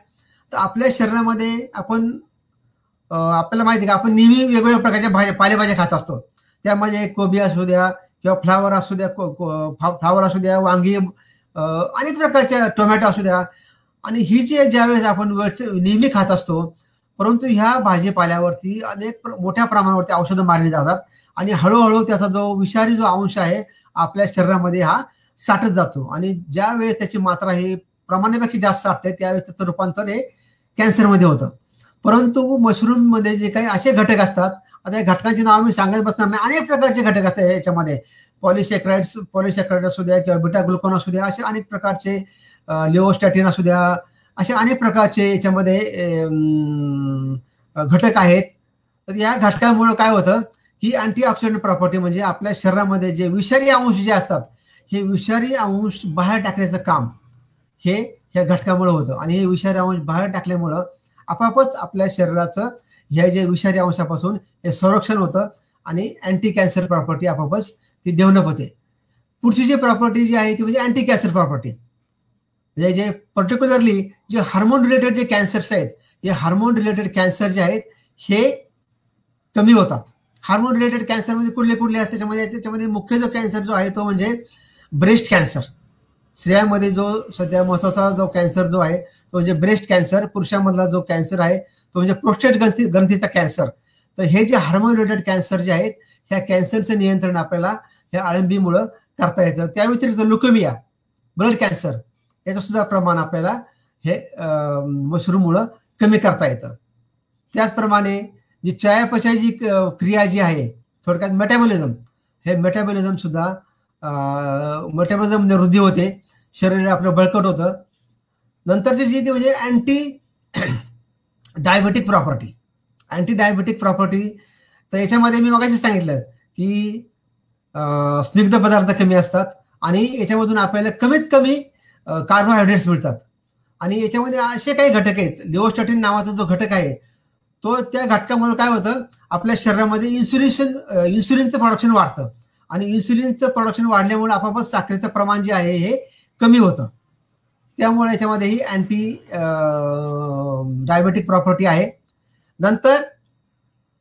तर आपल्या शरीरामध्ये आपण आपल्याला माहिती आहे का आपण नेहमी वेगवेगळ्या प्रकारच्या भाज्या पालेभाज्या खात असतो. त्यामध्ये कोबी असू द्या किंवा फ्लावर असू द्या फ्लावर असू द्या वांगी अनेक प्रकारच्या टोमॅटो असू द्या. आणि ही जे ज्यावेळेस आपण नेहमी खात असतो परंतु ह्या भाजीपाल्यावरती अनेक मोठ्या प्रमाणावरती औषधं मारली जातात. आणि हळूहळू त्याचा जो विषारी जो अंश आहे आपल्या शरीरामध्ये हा साठत जातो. आणि ज्या वेळेस त्याची मात्रा ही प्रमाणापेक्षा जास्त साठते त्यावेळेस त्याचं रूपांतर हे कॅन्सरमध्ये होतं. परंतु मशरूममध्ये जे काही असे घटक असतात आता या घटकांची नाव मी सांगत बसणार नाही. अनेक प्रकारचे घटक असतात याच्यामध्ये. पॉलिसेक्राइड्स पॉलिसेक्राइड असू द्या किंवा बिटा ग्लुकोन असू द्या असे अनेक प्रकारचे लिओस्टॅटिन असू द्या असे अनेक प्रकारचे याच्यामध्ये घटक आहेत. तर या घटकामुळे काय होतं? ही अँटीऑक्सिडंट प्रॉपर्टी म्हणजे आपल्या शरीरामध्ये जे विषारी अंश जे असतात हे विषारी अंश बाहेर टाकण्याचं काम हे ह्या घटकामुळे होतं. आणि हे विषारी अंश बाहेर टाकल्यामुळं आपापच आपल्या शरीराचं ह्या जे विषारी अंशापासून हे संरक्षण होतं आणि अँटी कॅन्सर प्रॉपर्टी आपापच ती डेव्हलप होते. पुढची जी प्रॉपर्टी जी आहे ती म्हणजे अँटी कॅन्सर प्रॉपर्टी म्हणजे जे पर्टिक्युलरली जे हार्मोन रिलेटेड जे कॅन्सर्स आहेत हे हार्मोन रिलेटेड कॅन्सर जे आहेत हे कमी होतात. हार्मोन रिलेटेड कॅन्सरमध्ये कुठले कुठले असते त्याच्यामध्ये त्याच्यामध्ये मुख्य जो कॅन्सर जो आहे तो म्हणजे ब्रेस्ट कॅन्सर स्त्रियांमध्ये जो सध्या महत्त्वाचा जो कॅन्सर जो आहे तो म्हणजे ब्रेस्ट कॅन्सर पुरुषांमधला जो कॅन्सर आहे तो म्हणजे प्रोस्टेट ग्रंथी ग्रंथीचा कॅन्सर तर हे जे हार्मोन रिलेटेड कॅन्सर जे आहेत ह्या कॅन्सरचं नियंत्रण आपल्याला ह्या आळंबीमुळं करता येतं. त्या व्यतिरिक्त लुकेमिया ब्लड कॅन्सर याचं सुद्धा प्रमाण आपल्याला हे मशरूममुळं कमी करता येतं. त्याचप्रमाणे जी चयापचयाची क्रिया जी आहे थोडक्यात मेटाबॉलिझम हे मेटाबॉलिझम सुद्धा मेटाबॉलिझम वृद्धी होते शरीर आपलं बळकट होतं. नंतरची जी ती म्हणजे anti diabetic property anti diabetic property तर याच्यामध्ये मी मगाशी सांगितलं की स्निग्ध पदार्थ कमी असतात आणि याच्यामधून आपल्याला कमीत कमी कार्बोहायड्रेट्स मिळतात. आणि याच्यामध्ये असे काही घटक आहेत. लिओस्टॅटिन नावाचा जो घटक आहे तो त्या घटकामुळे काय होतं? आपल्या शरीरामध्ये इन्सुलिन इन्सुलिनचं प्रोडक्शन वाढतं. आणि इन्सुलिनचं प्रोडक्शन वाढल्यामुळे आपापच साखरेचं प्रमाण जे आहे हे कमी होतं. त्यामुळे याच्यामध्ये ही अँटी डायबेटिक प्रॉपर्टी आहे. नंतर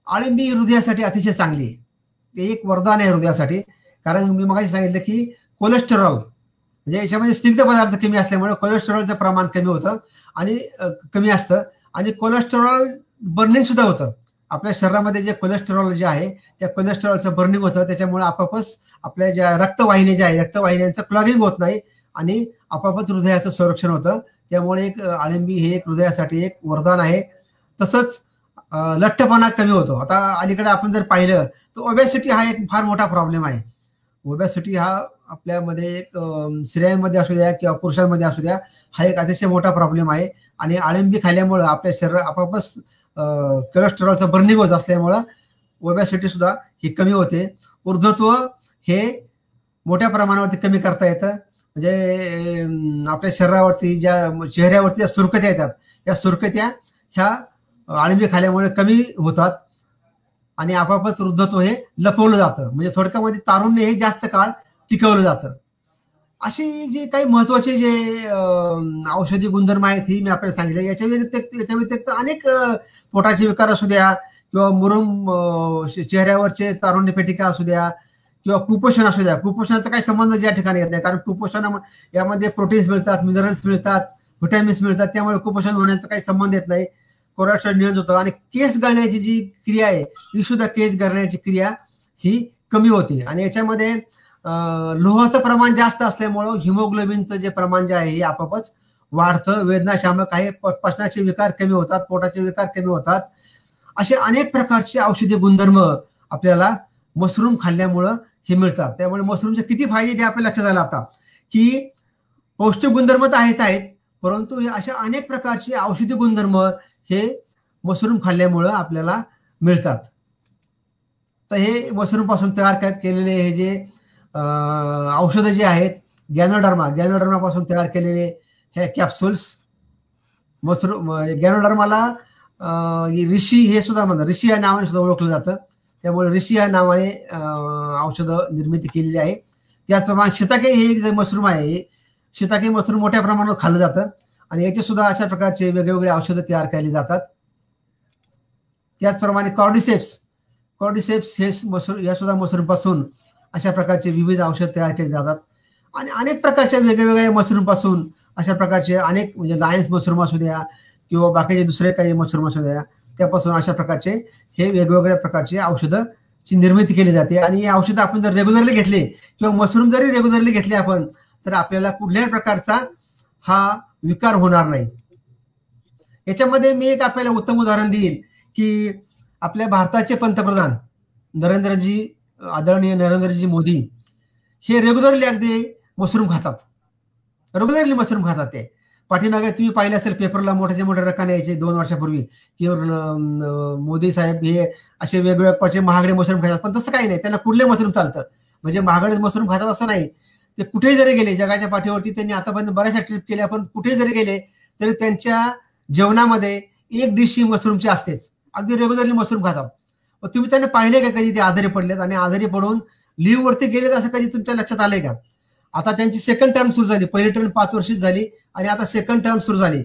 आळिंबी हृदयासाठी अतिशय चांगली आहे. ते एक वरदान आहे हृदयासाठी. कारण मी मगाशी सांगितलं की कोलेस्टेरॉल म्हणजे याच्यामध्ये स्निग्ध पदार्थ कमी असल्यामुळे कोलेस्टेरॉलचं प्रमाण कमी होतं आणि कमी असतं. आणि कोलेस्टेरॉल बर्निंग सुद्धा होतं. आपल्या शरीरामध्ये जे कोलेस्टेरॉल जे आहे त्या कोलेस्टेरॉलचं बर्निंग होतं. त्याच्यामुळे आपापच आपल्या ज्या रक्तवाहिन्या ज्या आहे रक्तवाहिन्यांचं क्लॉगिंग होत नाही आणि आपापच हृदयाचं संरक्षण होतं. त्यामुळे एक आळंबी हे एक हृदयासाठी एक वरदान आहे. तसंच लठ्ठपणा कमी होतो. आता अलीकडे आपण जर पाहिलं तर ओबॅसिटी हा एक फार मोठा प्रॉब्लेम आहे. ओबॅसिटी हा आपल्यामध्ये एक स्त्रियांमध्ये असू द्या किंवा पुरुषांमध्ये असू द्या हा एक अतिशय मोठा प्रॉब्लेम आहे. आणि आळंबी खाल्ल्यामुळं आपल्या शरीर आपापच कोलेस्ट्रॉलचा बर्निंग होत असल्यामुळं ओबॅसिटी सुद्धा ही कमी होते. वृद्धत्व हे मोठ्या प्रमाणावरती कमी करता येतं. म्हणजे आपल्या शरीरावरती ज्या चेहऱ्यावरती ज्या सुरकत्या येतात या सुरकत्या ह्या आळंबी खाल्यामुळे कमी होतात आणि आपापच वृद्धत्व हे लपवलं जातं. म्हणजे थोडक्यामध्ये तारुण्य हे जास्त काळ टिकवलं जातं. अशी जी काही महत्त्वाचे जे औषधी गुणधर्म आहेत ही मी आपल्याला सांगितले. याच्या व्यतिरिक्त याच्या व्यतिरिक्त अनेक पोटाचे विकार असू द्या किंवा मुरुम चेहऱ्यावरचे तारुण्य पेटिका असू द्या किंवा कुपोषण असू द्या. कुपोषणाचा काही संबंध या ठिकाणी येत नाही. कारण कुपोषण यामध्ये प्रोटीन्स मिळतात मिनरल्स मिळतात व्हिटॅमिन्स मिळतात. त्यामुळे कुपोषण होण्याचा काही संबंध येत नाही. कोलेस्ट्रॉल नियंत्रित होतो. आणि केस गळण्याची जी क्रिया आहे ही सुद्धा केस गळण्याची क्रिया ही कमी होते. आणि याच्यामध्ये लोहाचं प्रमाण जास्त असल्यामुळं हिमोग्लोबिनचं जे प्रमाण जे आहे हे आपापच वाढतं. वेदनाशामक आहे पचनाचे विकार कमी होतात पोटाचे विकार कमी होतात. असे अनेक प्रकारचे औषधी गुणधर्म आपल्याला मशरूम खाल्ल्यामुळं हे मिळतात. त्यामुळे मशरूमचे किती फायदे ते आपल्या लक्षात आलं आता. की पौष्टिक गुणधर्म तर आहेत आहेत परंतु हे अशा अनेक प्रकारचे औषधी गुणधर्म हे मशरूम खाल्ल्यामुळं आपल्याला मिळतात. तर हे मशरूमपासून तयार केलेले हे जे औषधं जी आहेत गॅनोडर्मा. गॅनोडर्मापासून तयार केलेले हे कॅप्सूल्स मशरूम म्हणजे गॅनोडर्माला ऋषी हे सुद्धा म्हणतात. ऋषी या नावाने सुद्धा ओळखलं जातं. त्यामुळे ऋषी या नावाने औषधं निर्मिती केलेली आहे. त्याचप्रमाणे शिताके हे एक जे मशरूम आहे शिताके मशरूम मोठ्या प्रमाणात खाल्लं जातं. आणि याचे सुद्धा अशा प्रकारचे वेगवेगळे औषधं तयार केली जातात. त्याचप्रमाणे कॉर्डिसेप्स कॉर्डिसेप्स हे मशरूम या सुद्धा पासून अशा प्रकारचे विविध औषध तयार केले जातात. आणि अनेक प्रकारच्या वेगवेगळ्या मशरूमपासून अशा प्रकारचे अनेक म्हणजे लायन्स मशरूम असू द्या किंवा बाकीचे दुसरे काही मशरूम असू द्या त्यापासून अशा प्रकारचे हे वेगवेगळ्या प्रकारचे औषधं ची निर्मिती केली जाते. आणि हे औषधं आपण जर रेग्युलरली घेतले किंवा मशरूम जरी रेग्युलरली घेतले आपण तर आपल्याला कुठल्याही प्रकारचा हा विकार होणार नाही. याच्यामध्ये मी एक आपल्याला उत्तम उदाहरण देईल की आपल्या भारताचे पंतप्रधान नरेंद्रजी आदरणीय नरेंद्रजी मोदी हे रेग्युलरली अगदी मशरूम खातात. रेग्युलरली मशरूम खातात ते. पाठीमागे तुम्ही पाहिले असेल पेपरला मोठ्याचे मोठे रकाने यायचे दोन वर्षापूर्वी की मोदी साहेब हे असे वेगवेगळ्या प्रकारचे महागडे मशरूम खातात. पण तसं काही नाही. त्यांना कुठले मशरूम चालतं? म्हणजे महागडे मशरूम खातात असं नाही. ते कुठेही जरी गेले जगाच्या पाठीवरती त्यांनी आतापर्यंत बऱ्याचशा ट्रिप केल्या पण कुठे जरी गेले तरी त्यांच्या जेवणामध्ये एक डिश ही मशरूमची असतेच. अगदी रेग्युलरली मशरूम खातात. तुम्ही त्यांना पाहिले का कधी ते आजारी पडलेत? आणि आजारी पडून लिव्ह वरती गेलेत असं कधी तुमच्या लक्षात आलंय का? आता त्यांची सेकंड टर्म सुरू झाली. पहिली टर्म पाच वर्षीच झाली आणि आता सेकंड टर्म सुरू झाली.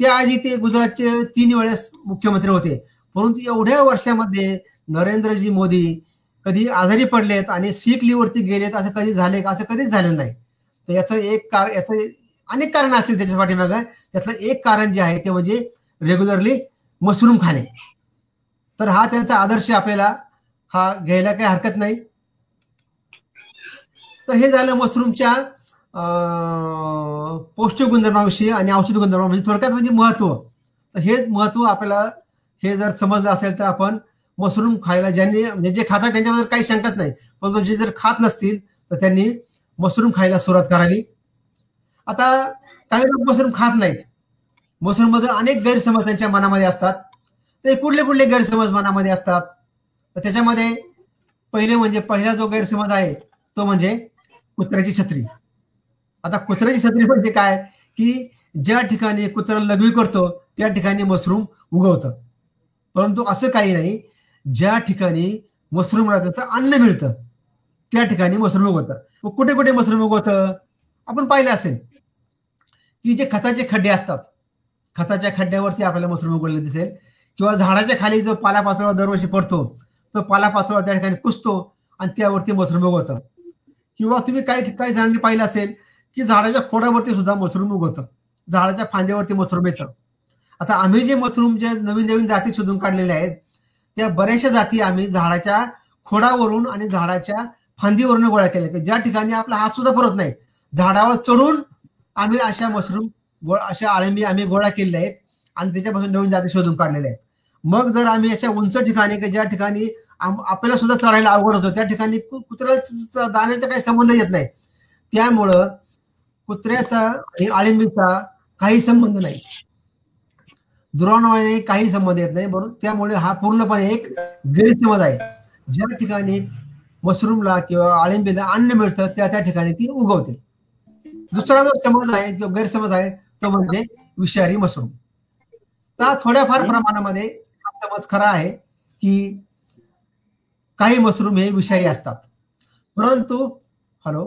त्याआधी ते गुजरातचे तीन वेळेस मुख्यमंत्री होते. परंतु एवढ्या वर्षामध्ये नरेंद्रजी मोदी कधी आजारी पडलेत आणि सीख लिव्हरती गेलेत असं कधी झाले का? असं कधीच झालेलं नाही. तर याचं एक कार याचं अनेक कारण असतील त्याच्या पाठीमागं. त्यातलं एक कारण जे आहे ते म्हणजे रेग्युलरली मशरूम खाणे. तर हा त्यांचा आदर्श आपल्याला हा घ्यायला काही हरकत नाही. तर हे झालं मशरूमच्या पौष्टिक गुणधर्माविषयी आणि औषध गुणधर्माविषयी थोडक्यात म्हणजे महत्त्व. तर हेच महत्त्व आपल्याला हे जर समजलं असेल तर आपण मशरूम खायला ज्यांनी म्हणजे जे खातात त्यांच्याबद्दल काही शंकाच नाही. परंतु जे जर खात नसतील तर त्यांनी मशरूम खायला सुरुवात करावी. आता काही लोक मशरूम खात नाहीत. मशरूम अनेक गैरसमज त्यांच्या मनामध्ये असतात. ते कुठले कुठले गैरसमज मनामध्ये असतात? तर त्याच्यामध्ये पहिले म्हणजे पहिला जो गैरसमज आहे तो म्हणजे कुत्र्याची छत्री. आता कुत्र्याची छत्री म्हणजे काय? की ज्या ठिकाणी कुत्रा लघवी करतो त्या ठिकाणी मशरूम उगवतं. परंतु असं काही नाही ज्या ठिकाणी मशरूमला त्याचं अन्न मिळतं त्या ठिकाणी मशरूम उगवतं. कुठे कुठे मशरूम उगवतं? आपण पाहिलं असेल की जे खताचे खड्डे असतात खताच्या खड्ड्यावरती आपल्याला मशरूम उगवले दिसेल. किंवा झाडाच्या खाली जो पालापाचोळा दरवर्षी पडतो तो पालापाचोळा त्या ठिकाणी कुसतो आणि त्यावरती मशरूम उगवतं. किंवा तुम्ही काही काही जणांनी पाहिलं असेल की झाडाच्या खोडावरती सुद्धा मशरूम उगवतं. झाडाच्या फांद्यावरती मशरूम येतं. आता आम्ही जे मशरूम जे नवीन नवीन जाती शोधून काढलेल्या आहेत त्या बऱ्याचशा जाती आम्ही झाडाच्या खोडावरून आणि झाडाच्या फांदीवरून गोळा केल्या. की ज्या ठिकाणी आपला हात सुद्धा परत नाही झाडावर चढून आम्ही अशा मशरूम गोळा अशा आळंबी आम्ही गोळा केलेल्या आहेत आणि त्याच्यापासून नवीन जाती शोधून काढलेल्या आहेत. मग जर आम्ही अशा उंच ठिकाणी की ज्या ठिकाणी आपल्याला सुद्धा चढायला अवघड होतं त्या ठिकाणी कुत्र्याला जाण्याचा काही संबंध येत नाही. त्यामुळं कुत्र्याचा आणि आळिंबीचा काही संबंध नाही. दुरावण्याने काही संबंध येत नाही बरोबर त्यामुळे हा पूर्णपणे एक गैरसमज आहे. ज्या ठिकाणी मशरूमला किंवा आळिंबीला अन्न मिळतं त्या त्या ठिकाणी ती उगवते. दुसरा जो समज आहे किंवा गैरसमज आहे तो म्हणजे विषारी मशरूम. तर थोड्याफार प्रमाणामध्ये समज खरा आहे की काही मशरूम हे विषारी असतात. परंतु हॅलो?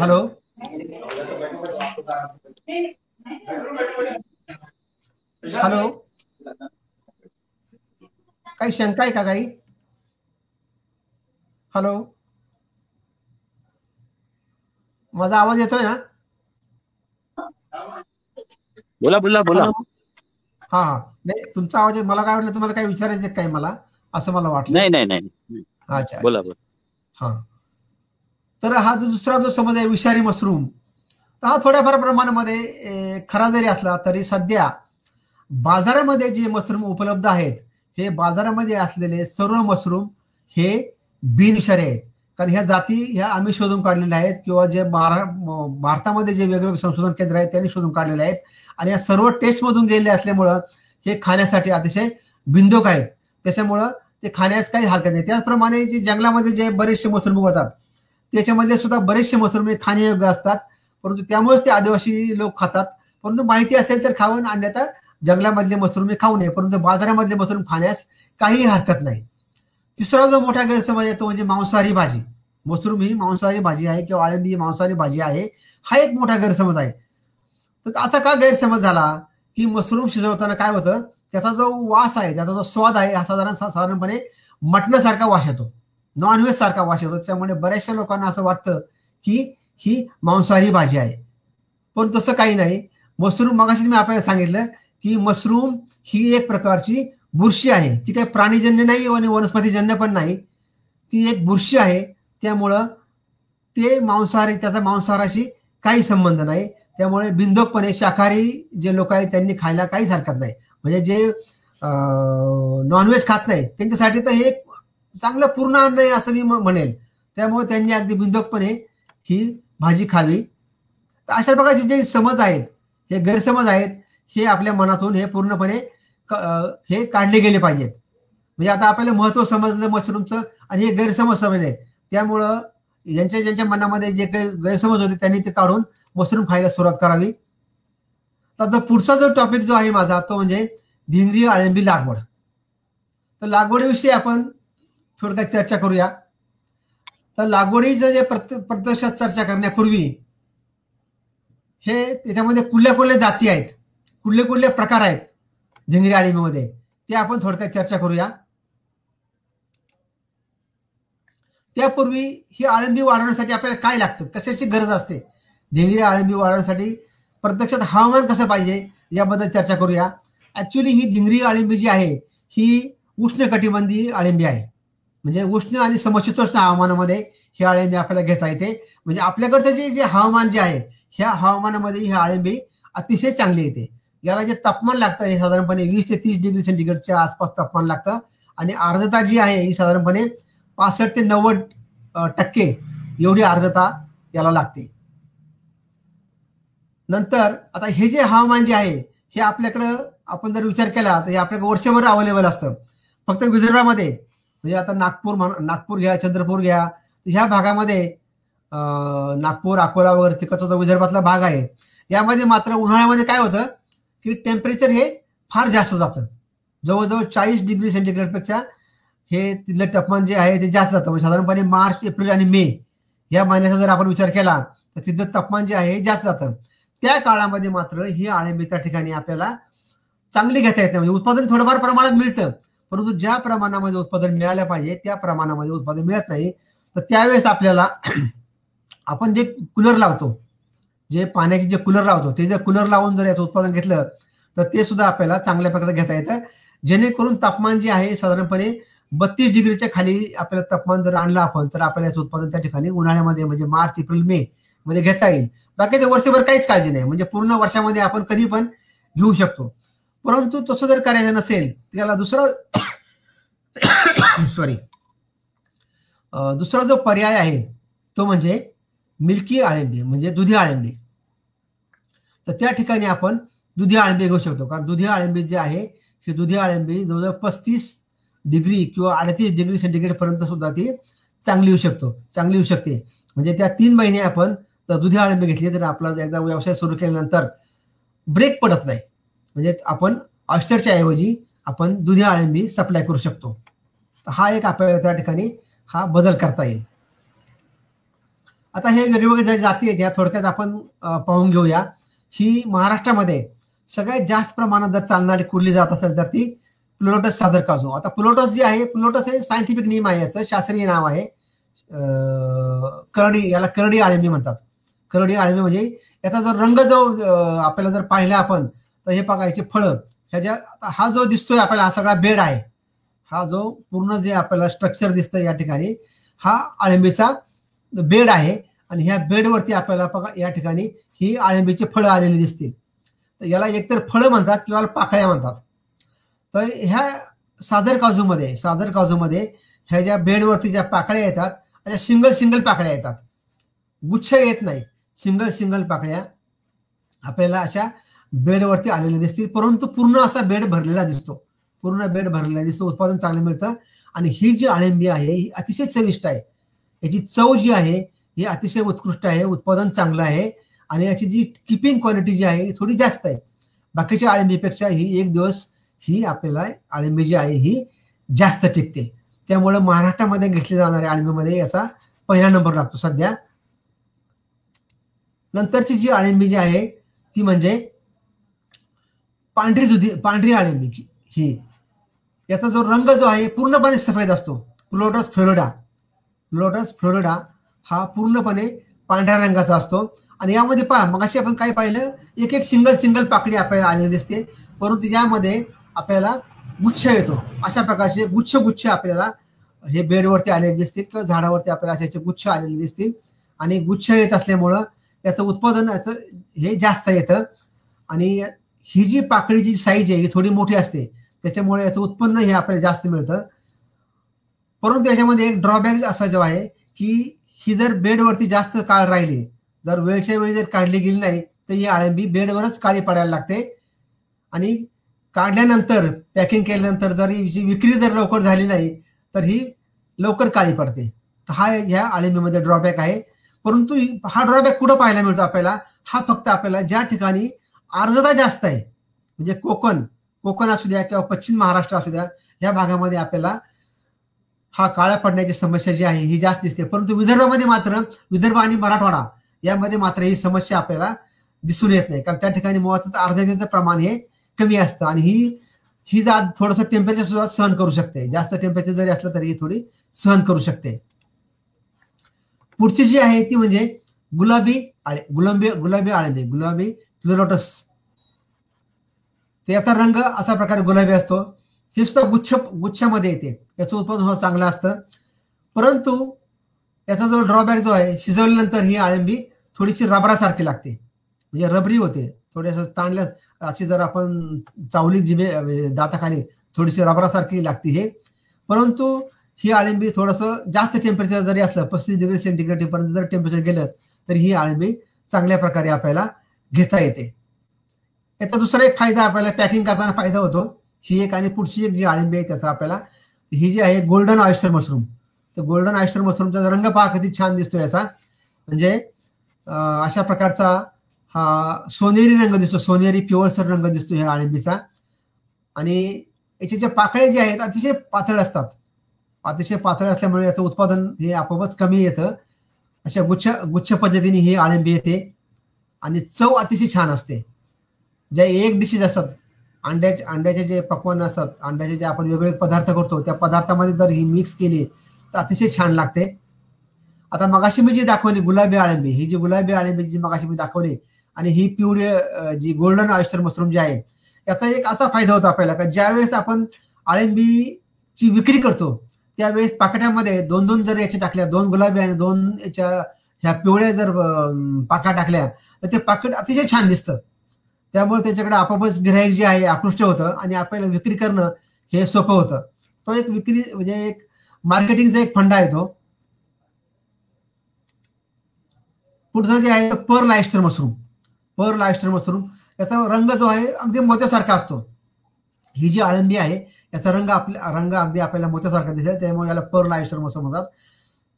हॅलो? हॅलो? काही शंका आहे का काही? हॅलो? माझा आवाज येतोय ना? बोला बोला बोला. हा हा. नाही तुमचा आवाज मला काय वाटलं तुम्हाला काय विचारायचं काय मला? असं मला वाटलं. नाही नाही नाही. अच्छा बोला बोला. हा. तर हा जो दुसरा जो समज आहे विषारी मशरूम तर हा थोड्याफार प्रमाणामध्ये खरा जरी असला तरी सध्या बाजारामध्ये जे मशरूम उपलब्ध आहेत हे बाजारामध्ये असलेले सर्व मशरूम हे बिनविषारी आहेत. कारण ह्या जाती ह्या आम्ही शोधून काढलेल्या आहेत किंवा जे भारतामध्ये जे वेगवेगळे संशोधन केंद्र आहेत त्यांनी शोधून काढलेले आहेत. आणि या सर्व टेस्टमधून गेलेले असल्यामुळं हे खाण्यासाठी अतिशय बिंदोक आहेत. त्याच्यामुळं ते खाण्यास काही हरकत नाही. त्याचप्रमाणे जे जंगलामध्ये जे बरेचसे मशरूम होतात त्याच्यामध्ये सुद्धा बरेचसे मशरूम हे खाण्यायोग्य असतात. परंतु त्यामुळेच ते आदिवासी लोक खातात. परंतु माहिती असेल तर खावून अन्यथा जंगलामधले मशरूम खाऊ नये. परंतु बाजारामधले मशरूम खाण्यास काही हरकत नाही. तिसरा जो मोठा गैरसमज आहे तो म्हणजे मांसाहारी भाजी. मशरूम ही मांसाहारी भाजी आहे किंवा आळंबी ही मांसाहारी भाजी आहे हा एक मोठा गैरसमज आहे. तर असा का गैरसमज झाला की मशरूम शिजवताना काय होतं? त्याचा जो वास आहे त्याचा जो स्वाद आहे हा साधारण साधारणपणे मटणासारखा वास येतो. नॉनव्हेज सारखा वास येतो. त्यामुळे बऱ्याचशा लोकांना असं वाटतं की ही मांसाहारी भाजी आहे. पण तसं काही नाही. मशरूम मगाशीच मी आपल्याला सांगितलं की मशरूम ही एक प्रकारची बुरशी आहे. ती काही प्राणीजन्य नाही आणि वनस्पतीजन्य पण नाही. ती एक बुरशी आहे. त्यामुळं ते मांसाहारी त्याचा मांसाहाराशी काही संबंध नाही. त्यामुळे बिंदोकपणे शाकाहारी जे लोक आहेत त्यांनी खायला काहीच हरकत नाही. म्हणजे जे नॉनव्हेज खात नाही त्यांच्यासाठी तर हे चांगलं पूर्ण अन्न आहे असं मी म्हणेल. त्यामुळे त्यांनी अगदी बिंदोकपणे ही भाजी खावी. तर अशा प्रकारचे जे समज आहेत हे गैरसमज आहेत हे आपल्या मनातून हे पूर्णपणे हे काढले गेले पाहिजेत. म्हणजे आता आपल्याला महत्त्व समजलं मशरूमचं आणि हे गैरसमज समजले. त्यामुळं ज्यांच्या ज्यांच्या मनामध्ये जे काही गैरसमज होते त्यांनी ते काढून मशरूम खायला सुरुवात करावी. तर पुढचा जो टॉपिक जो आहे माझा तो म्हणजे धिंगरी आळंबी लागवड. तर लागवडीविषयी आपण थोडक्यात चर्चा करूया. तर लागवडीचं जे प्रत्यक्षात चर्चा करण्यापूर्वी हे त्याच्यामध्ये कुठल्या कुठल्या जाती आहेत? कुठले कुठले प्रकार आहेत? धिंगरी आळीमध्ये. ते आपण थोडक्यात चर्चा करूया. त्यापूर्वी ही आळंबी वाढवण्यासाठी आपल्याला काय लागतं? कशाची गरज असते? धिंगरी आळंबी वाढवण्यासाठी प्रत्यक्षात हवामान कसं पाहिजे? याबद्दल चर्चा करूया. ऍक्च्युली ही जिंगरी आळिंबी जी आहे ही उष्ण कटिबंधी आळिंबी आहे. म्हणजे उष्ण आणि समशीतोष्ण हवामानामध्ये ही आळिंबी आपल्याला घेता येते. म्हणजे आपल्याकडचं जे जे हवामान जे आहे ह्या हवामानामध्ये ही आळिंबी अतिशय चांगली येते. याला जे तापमान लागतं हे साधारणपणे वीस ते तीस डिग्री सेंटीग्रेडच्या आसपास तापमान लागतं. आणि आर्द्रता जी आहे ही साधारणपणे पासष्ट ते नव्वद टक्के एवढी आर्द्रता याला लागते. नंतर आता हे जे हवामान जे आहे हे आपल्याकडं आपण जर विचार केला तर हे आपल्याकडे वर्षभर अवेलेबल असतं. फक्त विदर्भामध्ये म्हणजे आता नागपूर नागपूर घ्या चंद्रपूर घ्या ह्या भागामध्ये नागपूर अकोला वगैरे तिकडचा जो विदर्भातला भाग आहे यामध्ये मात्र उन्हाळ्यामध्ये काय होतं की टेम्परेचर हे फार जास्त जातं. जवळजवळ चाळीस डिग्री सेंटीग्रेडपेक्षा हे तिथलं तापमान जे आहे ते जास्त जातं. म्हणजे साधारणपणे मार्च एप्रिल आणि मे या महिन्याचा जर आपण विचार केला तर तिथलं तापमान जे आहे हे जास्त जातं. त्या काळामध्ये मात्र ही आळंबी त्या ठिकाणी आपल्याला चांगली घेता येत नाही. म्हणजे उत्पादन थोडंफार प्रमाणात मिळतं. परंतु ज्या प्रमाणामध्ये उत्पादन मिळालं पाहिजे त्या प्रमाणामध्ये उत्पादन मिळत नाही. तर त्यावेळेस आपल्याला आपण जे कूलर लावतो जे पाण्याचे जे कूलर लावतो ते जर कूलर लावून जर याचं उत्पादन घेतलं तर ते सुद्धा आपल्याला चांगल्या प्रकारे घेता येतं. जेणेकरून तापमान जे आहे साधारणपणे बत्तीस डिग्रीच्या खाली आपल्याला तापमान जर आणलं आपण तर आपल्याला याचं उत्पादन त्या ठिकाणी उन्हाळ्यामध्ये म्हणजे मार्च एप्रिल मे मध्ये घेता येईल. बाकीच्या वर्षभर काहीच काळजी नाही म्हणजे पूर्ण वर्षामध्ये आपण कधी पण घेऊ शकतो. परंतु तसं जर करायचं नसेल त्याला दुसरा सॉरी दुसरा जो पर्याय आहे तो म्हणजे मिल्की आळंबी म्हणजे दुधी आळंबी. तर त्या ठिकाणी आपण दुधी आळंबी घेऊ शकतो. कारण दुधी आळंबी जे आहे ही दुधी आळंबी जवळजवळ पस्तीस डिग्री किंवा अडतीस डिग्री सेंटीग्रेड पर्यंत सुद्धा ती चांगली येऊ शकतो. चांगली येऊ शकते. म्हणजे त्या तीन महिने आपण जर दुधी आळंबी घेतली तर आपला एकदा व्यवसाय सुरू केल्यानंतर ब्रेक पडत नाही. म्हणजे आपण ऑस्टरच्या ऐवजी आपण दुधी आळंबी सप्लाय करू शकतो. हा एक आपल्याला त्या ठिकाणी हा बदल करता येईल. आता हे वेगवेगळ्या ज्या जाती आहेत या थोडक्यात आपण पाहून घेऊया. ही महाराष्ट्रामध्ये सगळ्यात जास्त प्रमाणात जर चालणारी कुठली जात असेल तर ती प्लोटस सादर काजू. आता प्लोटस जी आहे प्लोटस हे सायंटिफिक नेम आहे याचं शास्त्रीय नाव आहे करडी याला करडी आळंबी म्हणतात. करडी आळंबी म्हणजे याचा जर रंग जो आपल्याला जर पाहिला आपण तर हे बघायचे फळं ह्याच्या हा जो दिसतोय आपल्याला हा सगळा बेड आहे. हा जो पूर्ण जे आपल्याला स्ट्रक्चर दिसतं या ठिकाणी हा आळंबीचा बेड आहे. आणि ह्या बेडवरती आपल्याला बघा या ठिकाणी ही आळंबीची फळं आलेली दिसतील. तर याला एकतर फळं म्हणतात किंवा पाकळ्या म्हणतात. तर ह्या सादर काजूमध्ये सादर काजूमध्ये ह्या ज्या बेडवरती ज्या पाकळ्या येतात अशा सिंगल सिंगल पाकळ्या येतात. गुच्छ येत नाही. सिंगल सिंगल पाकळ्या आपल्याला अशा बेडवरती आलेल्या दिसतील. परंतु पूर्ण असा बेड भरलेला दिसतो. पूर्ण बेड भरलेला दिसतो. उत्पादन चांगलं मिळतं. आणि ही जी आळंबी आहे ही अतिशय चविष्ट आहे. याची चव जी आहे हे अतिशय उत्कृष्ट आहे उत्पादन चांगलं आहे आणि याची जी किपिंग क्वालिटी जी आहे ही थोडी जास्त आहे. बाकीच्या आळंबीपेक्षा ही एक दिवस ही आपल्याला आळंबी जी आहे ही जास्त टिकते. त्यामुळे महाराष्ट्रामध्ये घेतली जाणाऱ्या आळंबीमध्ये याचा पहिला नंबर लागतो सध्या. नंतरची जी आळंबी जी आहे ती म्हणजे पांढरी दुधी पांढरी आळंबी ही. याचा जो रंग जो आहे पूर्णपणे सफेद असतो. प्लोटस फ्लोरिडा प्लोटस फ्लोरिडा हा पूर्णपणे पांढऱ्या रंगाचा असतो. आणि यामध्ये पहा मग अशी आपण काय पाहिलं? एक एक सिंगल सिंगल पाकळी आपल्याला आलेली दिसते. परंतु यामध्ये आपल्याला गुच्छ येतो. अशा प्रकारचे गुच्छ गुच्छ आपल्याला हे बेडवरती आलेले दिसतील किंवा झाडावरती आपल्याला असे गुच्छ आलेले दिसतील. आणि गुच्छ येत असल्यामुळं त्याचं उत्पादन याचं हे जास्त येतं. आणि ही जी पाकळीची साईज आहे ही थोडी मोठी असते. त्याच्यामुळे याचं उत्पन्न हे आपल्याला जास्त मिळतं. परंतु याच्यामध्ये एक ड्रॉबॅक असा जो आहे की ही जर बेडवरती जास्त काळ राहिली जर वेळच्या वेळी जर काढली गेली नाही तर ही आळंबी बेडवरच काळी पडायला लागते. आणि काढल्यानंतर पॅकिंग केल्यानंतर जर हिची विक्री जर लवकर झाली नाही तर ही लवकर काळी पडते. हा ह्या आळंबीमध्ये ड्रॉबॅक आहे. परंतु हा ड्रॉबॅक कुठं पाहायला मिळतो आपल्याला? हा फक्त आपल्याला ज्या ठिकाणी आर्द्रता जास्त आहे म्हणजे कोकण कोकण असू द्या किंवा पश्चिम महाराष्ट्र असू द्या या भागामध्ये आपल्याला हा काळ्या पडण्याची समस्या जी आहे ही जास्त दिसते. परंतु विदर्भामध्ये मात्र विदर्भ आणि मराठवाडा यामध्ये मात्र ही समस्या आपल्याला दिसून येत नाही. कारण त्या ठिकाणी मुळातच आर्द्रतेचं प्रमाण हे कमी असतं आणि ही ही जात थोडंसं टेम्परेचर सुद्धा सहन करू शकते. जास्त टेम्परेचर जरी असलं तरी ही थोडी सहन करू शकते. पुढची जी आहे ती म्हणजे गुलाबी आळे गुलाबी गुलाबी आळंबी गुलाबी फ्लोरोटस त्याचा रंग असा प्रकारे गुलाबी असतो. हे सुद्धा गुच्छ गुच्छामध्ये येते. याचं उत्पादन सुद्धा चांगलं असतं. परंतु याचा जो ड्रॉबॅक जो आहे शिजवल्यानंतर ही आळंबी थोडीशी रबरासारखी लागते. म्हणजे रबरी होते. थोड्याशा ताणल्या अशी जर आपण चावली जिबे दाताखाली थोडीशी रबरासारखी लागते हे. परंतु ही आळंबी थोडंसं जास्त टेम्परेचर जरी असलं पस्तीस डिग्री सेंटीग्रेड पर्यंत जर टेम्परेचर गेलं तर ही आळंबी चांगल्या प्रकारे आपल्याला घेता येते. याचा दुसरा एक फायदा आपल्याला पॅकिंग करताना फायदा होतो. ही एक आणि पुढची एक जी आळिंबी आहे त्याचा आपल्याला ही जी आहे गोल्डन ऑयस्टर मशरूम तर गोल्डन ऑयस्टर मशरूमचा रंग पहा किती छान दिसतो याचा. म्हणजे अशा प्रकारचा हा सोनेरी रंग दिसतो सोनेरी पिवळसर रंग दिसतो ह्या आळंबीचा. आणि याचे जे पाकळे जे आहेत अतिशय पातळ असतात. अतिशय पातळ असल्यामुळे याचं उत्पादन हे आपोआपच कमी येतं. अशा गुच्छ गुच्छ पद्धतीने ही आळंबी येते. आणि चव अतिशय छान असते. ज्या एक डिशेस असतात अंड्याचे अंड्याचे जे पक्वान असतात अंड्याचे जे आपण वेगवेगळे पदार्थ करतो त्या पदार्थामध्ये जर ही मिक्स केली तर अतिशय छान लागते. आता मगाशी मी जी दाखवली गुलाबी आळंबी ही जी गुलाबी आळंबी जी मगाशी मी दाखवली आणि ही पिवळी जी गोल्डन ऑयस्टर मशरूम जी आहे याचा एक असा फायदा होतो आपल्याला का ज्यावेळेस आपण आळंबीची विक्री करतो त्यावेळेस पाकट्यामध्ये दोन दोन जर याच्या टाकल्या दोन गुलाबी आणि दोन याच्या ह्या पिवळ्या जर पाका टाकल्या तर ते पाकिट अतिशय छान दिसतं. त्यामुळे त्याच्याकडे आपोआपच ग्राहक जे आहे आकृष्ट होतं आणि आपल्याला विक्री करणं हे सोपं होतं. तो एक विक्री म्हणजे एक मार्केटिंगचा एक फंडा आहे तो. पुढचं जे आहे पर लायस्टर मशरूम. पर लायस्टर मशरूम याचा रंग जो आहे अगदी मोत्यासारखा असतो. ही जी आळंबी आहे याचा रंग आपल्या रंग अगदी आपल्याला मोत्यासारखा दिसेल त्यामुळे याला पर लायस्टर मशरूम म्हणतात.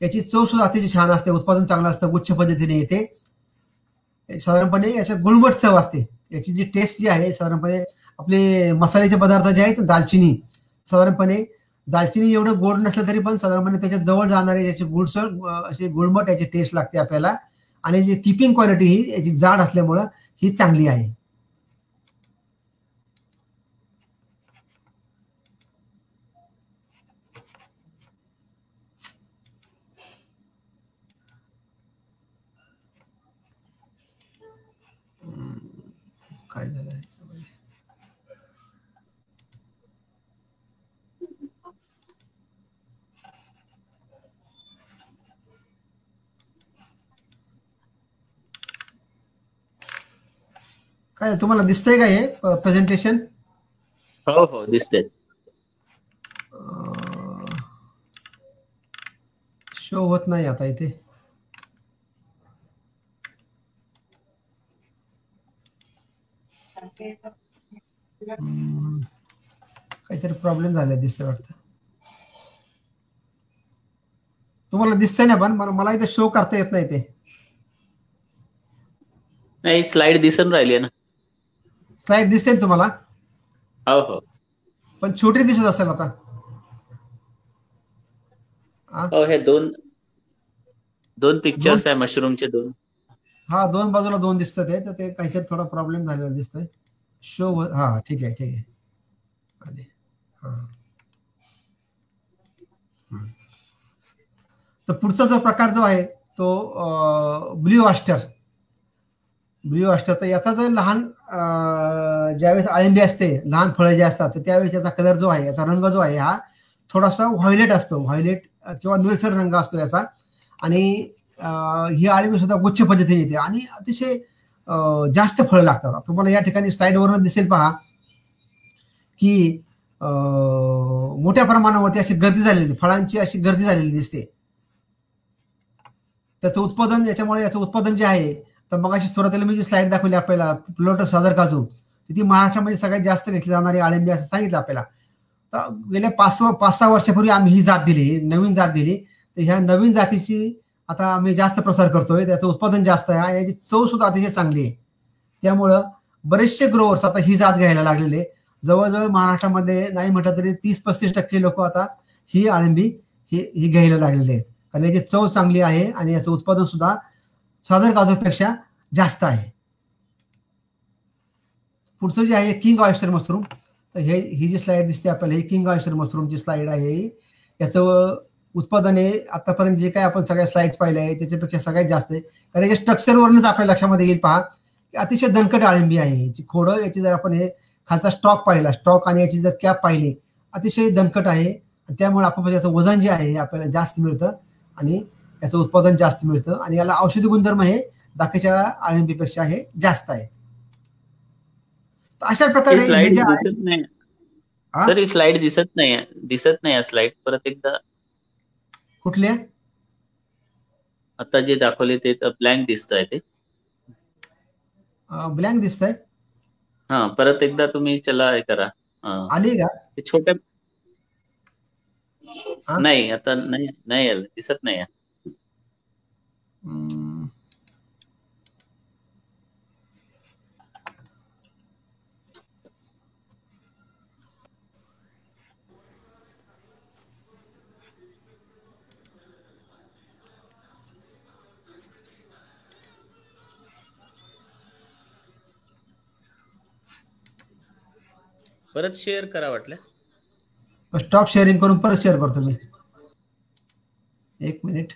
याची चव सुद्धा अतिशय छान असते उत्पादन चांगलं असतं गुच्छ पद्धतीने येते. साधारणपणे याच्या गुळमट चव असते. याची जी टेस्ट जी आहे साधारणपणे आपले मसाल्याचे पदार्थ जे आहेत दालचिनी साधारणपणे दालचिनी एवढं गोड नसलं तरी पण साधारणपणे त्याच्याजवळ जाणारे याचे गुळसळ असे गुळमट याची टेस्ट लागते आपल्याला. आणि जी किपिंग क्वालिटी ही याची जाड असल्यामुळं ही चांगली आहे काय झालं काय तुम्हाला दिसतंय का हे प्रेझेंटेशन हो हो दिसते शो होत नाही आता इथे. काहीतरी प्रॉब्लेम झाला दिसतंय वाटतं. तुम्हाला दिसतंय ना पण मला इथे शो करता येत नाही ते. नाही स्लाइड दिसून राहिली ना. स्लाइड दिसते ना तुम्हाला? हो हो. पण छोटी दिसत असेल आता. हो हे दोन दोन पिक्चर्स आहे मशरूमचे दोन. हा दोन बाजूला दोन दिसत ते तर ते काहीतरी थोडा प्रॉब्लेम झालेला दिसतोय. शो हा ठीक आहे ठीक आहे. तर पुढचा जो प्रकार जो आहे तो ब्ल्यू ऑस्टर. ब्रिओ असतं. तर याचा जो लहान ज्यावेळेस आळंबी असते लहान फळं जे असतात तर त्यावेळेस याचा कलर जो आहे याचा रंग जो आहे हा थोडासा व्हायलेट असतो. व्हायलेट किंवा निळसर रंग असतो याचा. आणि ही आळंबी सुद्धा गुच्छ पद्धतीने येते. आणि अतिशय जास्त फळं लागतात. तुम्हाला या ठिकाणी साईडवरनं दिसेल पहा की मोठ्या प्रमाणावरती अशी गर्दी झालेली फळांची अशी गर्दी झालेली दिसते. त्याचं उत्पादन याच्यामुळे याचं उत्पादन जे आहे तर मग अशी सुरुवातीला मी जी स्लाईड दाखवली आपल्याला लोटस सादर काजू ती महाराष्ट्रामध्ये सगळ्यात जास्त घेतली जाणारी आळंबी असं सांगितलं आपल्याला. तर गेल्या पाच पाच सहा वर्षापूर्वी आम्ही ही जात दिली नवीन जात दिली. तर ह्या नवीन जातीची आता आम्ही जास्त प्रसार करतोय त्याचं उत्पादन जास्त आहे आणि याची चव सुद्धा अतिशय चांगली आहे. त्यामुळं बरेचसे ग्रोवर्स आता ही जात घ्यायला लागलेले जवळजवळ महाराष्ट्रामध्ये नाही म्हटलं तरी तीस पस्तीस टक्के लोक आता ही आळंबी ही ही घ्यायला लागलेले आहेत. कारण याची चव चांगली आहे आणि याचं उत्पादन सुद्धा सादर काजूपेक्षा जास्त आहे. पुढचं जे आहे किंग ऑयस्टर मशरूम तर हे ही जी स्लाईड दिसते आपल्याला ही किंग ऑयस्टर मशरूमची स्लाईड आहे याचं उत्पादन हे आतापर्यंत जे काय आपण सगळ्या स्लाईड्स पाहिल्या आहे त्याच्यापेक्षा सगळ्यात जास्त आहे. कारण याच्या स्ट्रक्चरवरूनच आपल्या लक्षामध्ये येईल पहा. की अतिशय दणकट आळिंबी आहे याची खोडं याची जर आपण हे खालचा स्टॉक पाहिला स्टॉक आणि याची जर कॅप पाहिली अतिशय दणकट आहे. त्यामुळे आपण याचं वजन जे आहे हे आपल्याला जास्त मिळतं. आणि याचं उत्पादन जास्त मिळतं आणि याला औषधी गुणधर्म हे बाकीच्या आळंबीपेक्षा हे जास्त आहे अशा प्रकारे सर ही? स्लाइड दिसत नाही दिसत नाही स्लाइड परत एकदा. कुठले? आता जे दाखवले ते ब्लँक दिसत आहे ते. ब्लँक दिसत आहे हा परत एकदा तुम्ही त्याला हे करा. आली का? छोट्या नाही आता नाही नाही दिसत नाही परत शेअर करा वाटल्यास. स्टॉप शेअरिंग करून परत शेअर करतो मी एक मिनिट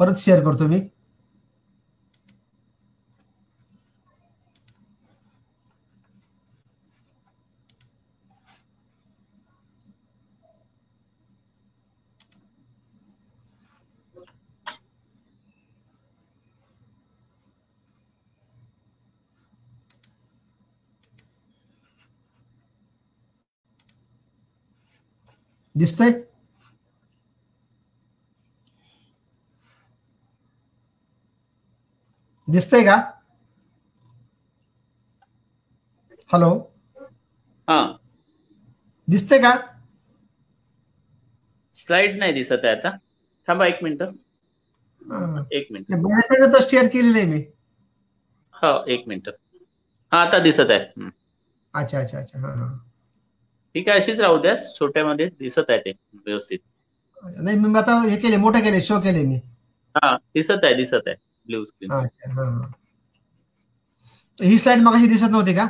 परत शेअर करतो मी. दिसतंय? दिसतंय का हॅलो हा। दिसतंय का स्लाइड नाही दिसत आहे आता। थांबा एक मिनिट। एक मिनिट। माझ्याकडे तर शेअर केलेलं आहे मी हो एक मिनिट। हा आता दिसत आहे अच्छा अच्छा अच्छा हा हा। ठीक आहे अशीच राहू द्या छोट्यामध्ये दिसत आहे ते व्यवस्थित। नाही मी आता हे केले मोठे केले शो केले मी. हा दिसत आहे दिसत आहे. ब्ल्यू स्क्रीन ही स्लाइड मग दिसत नव्हती का?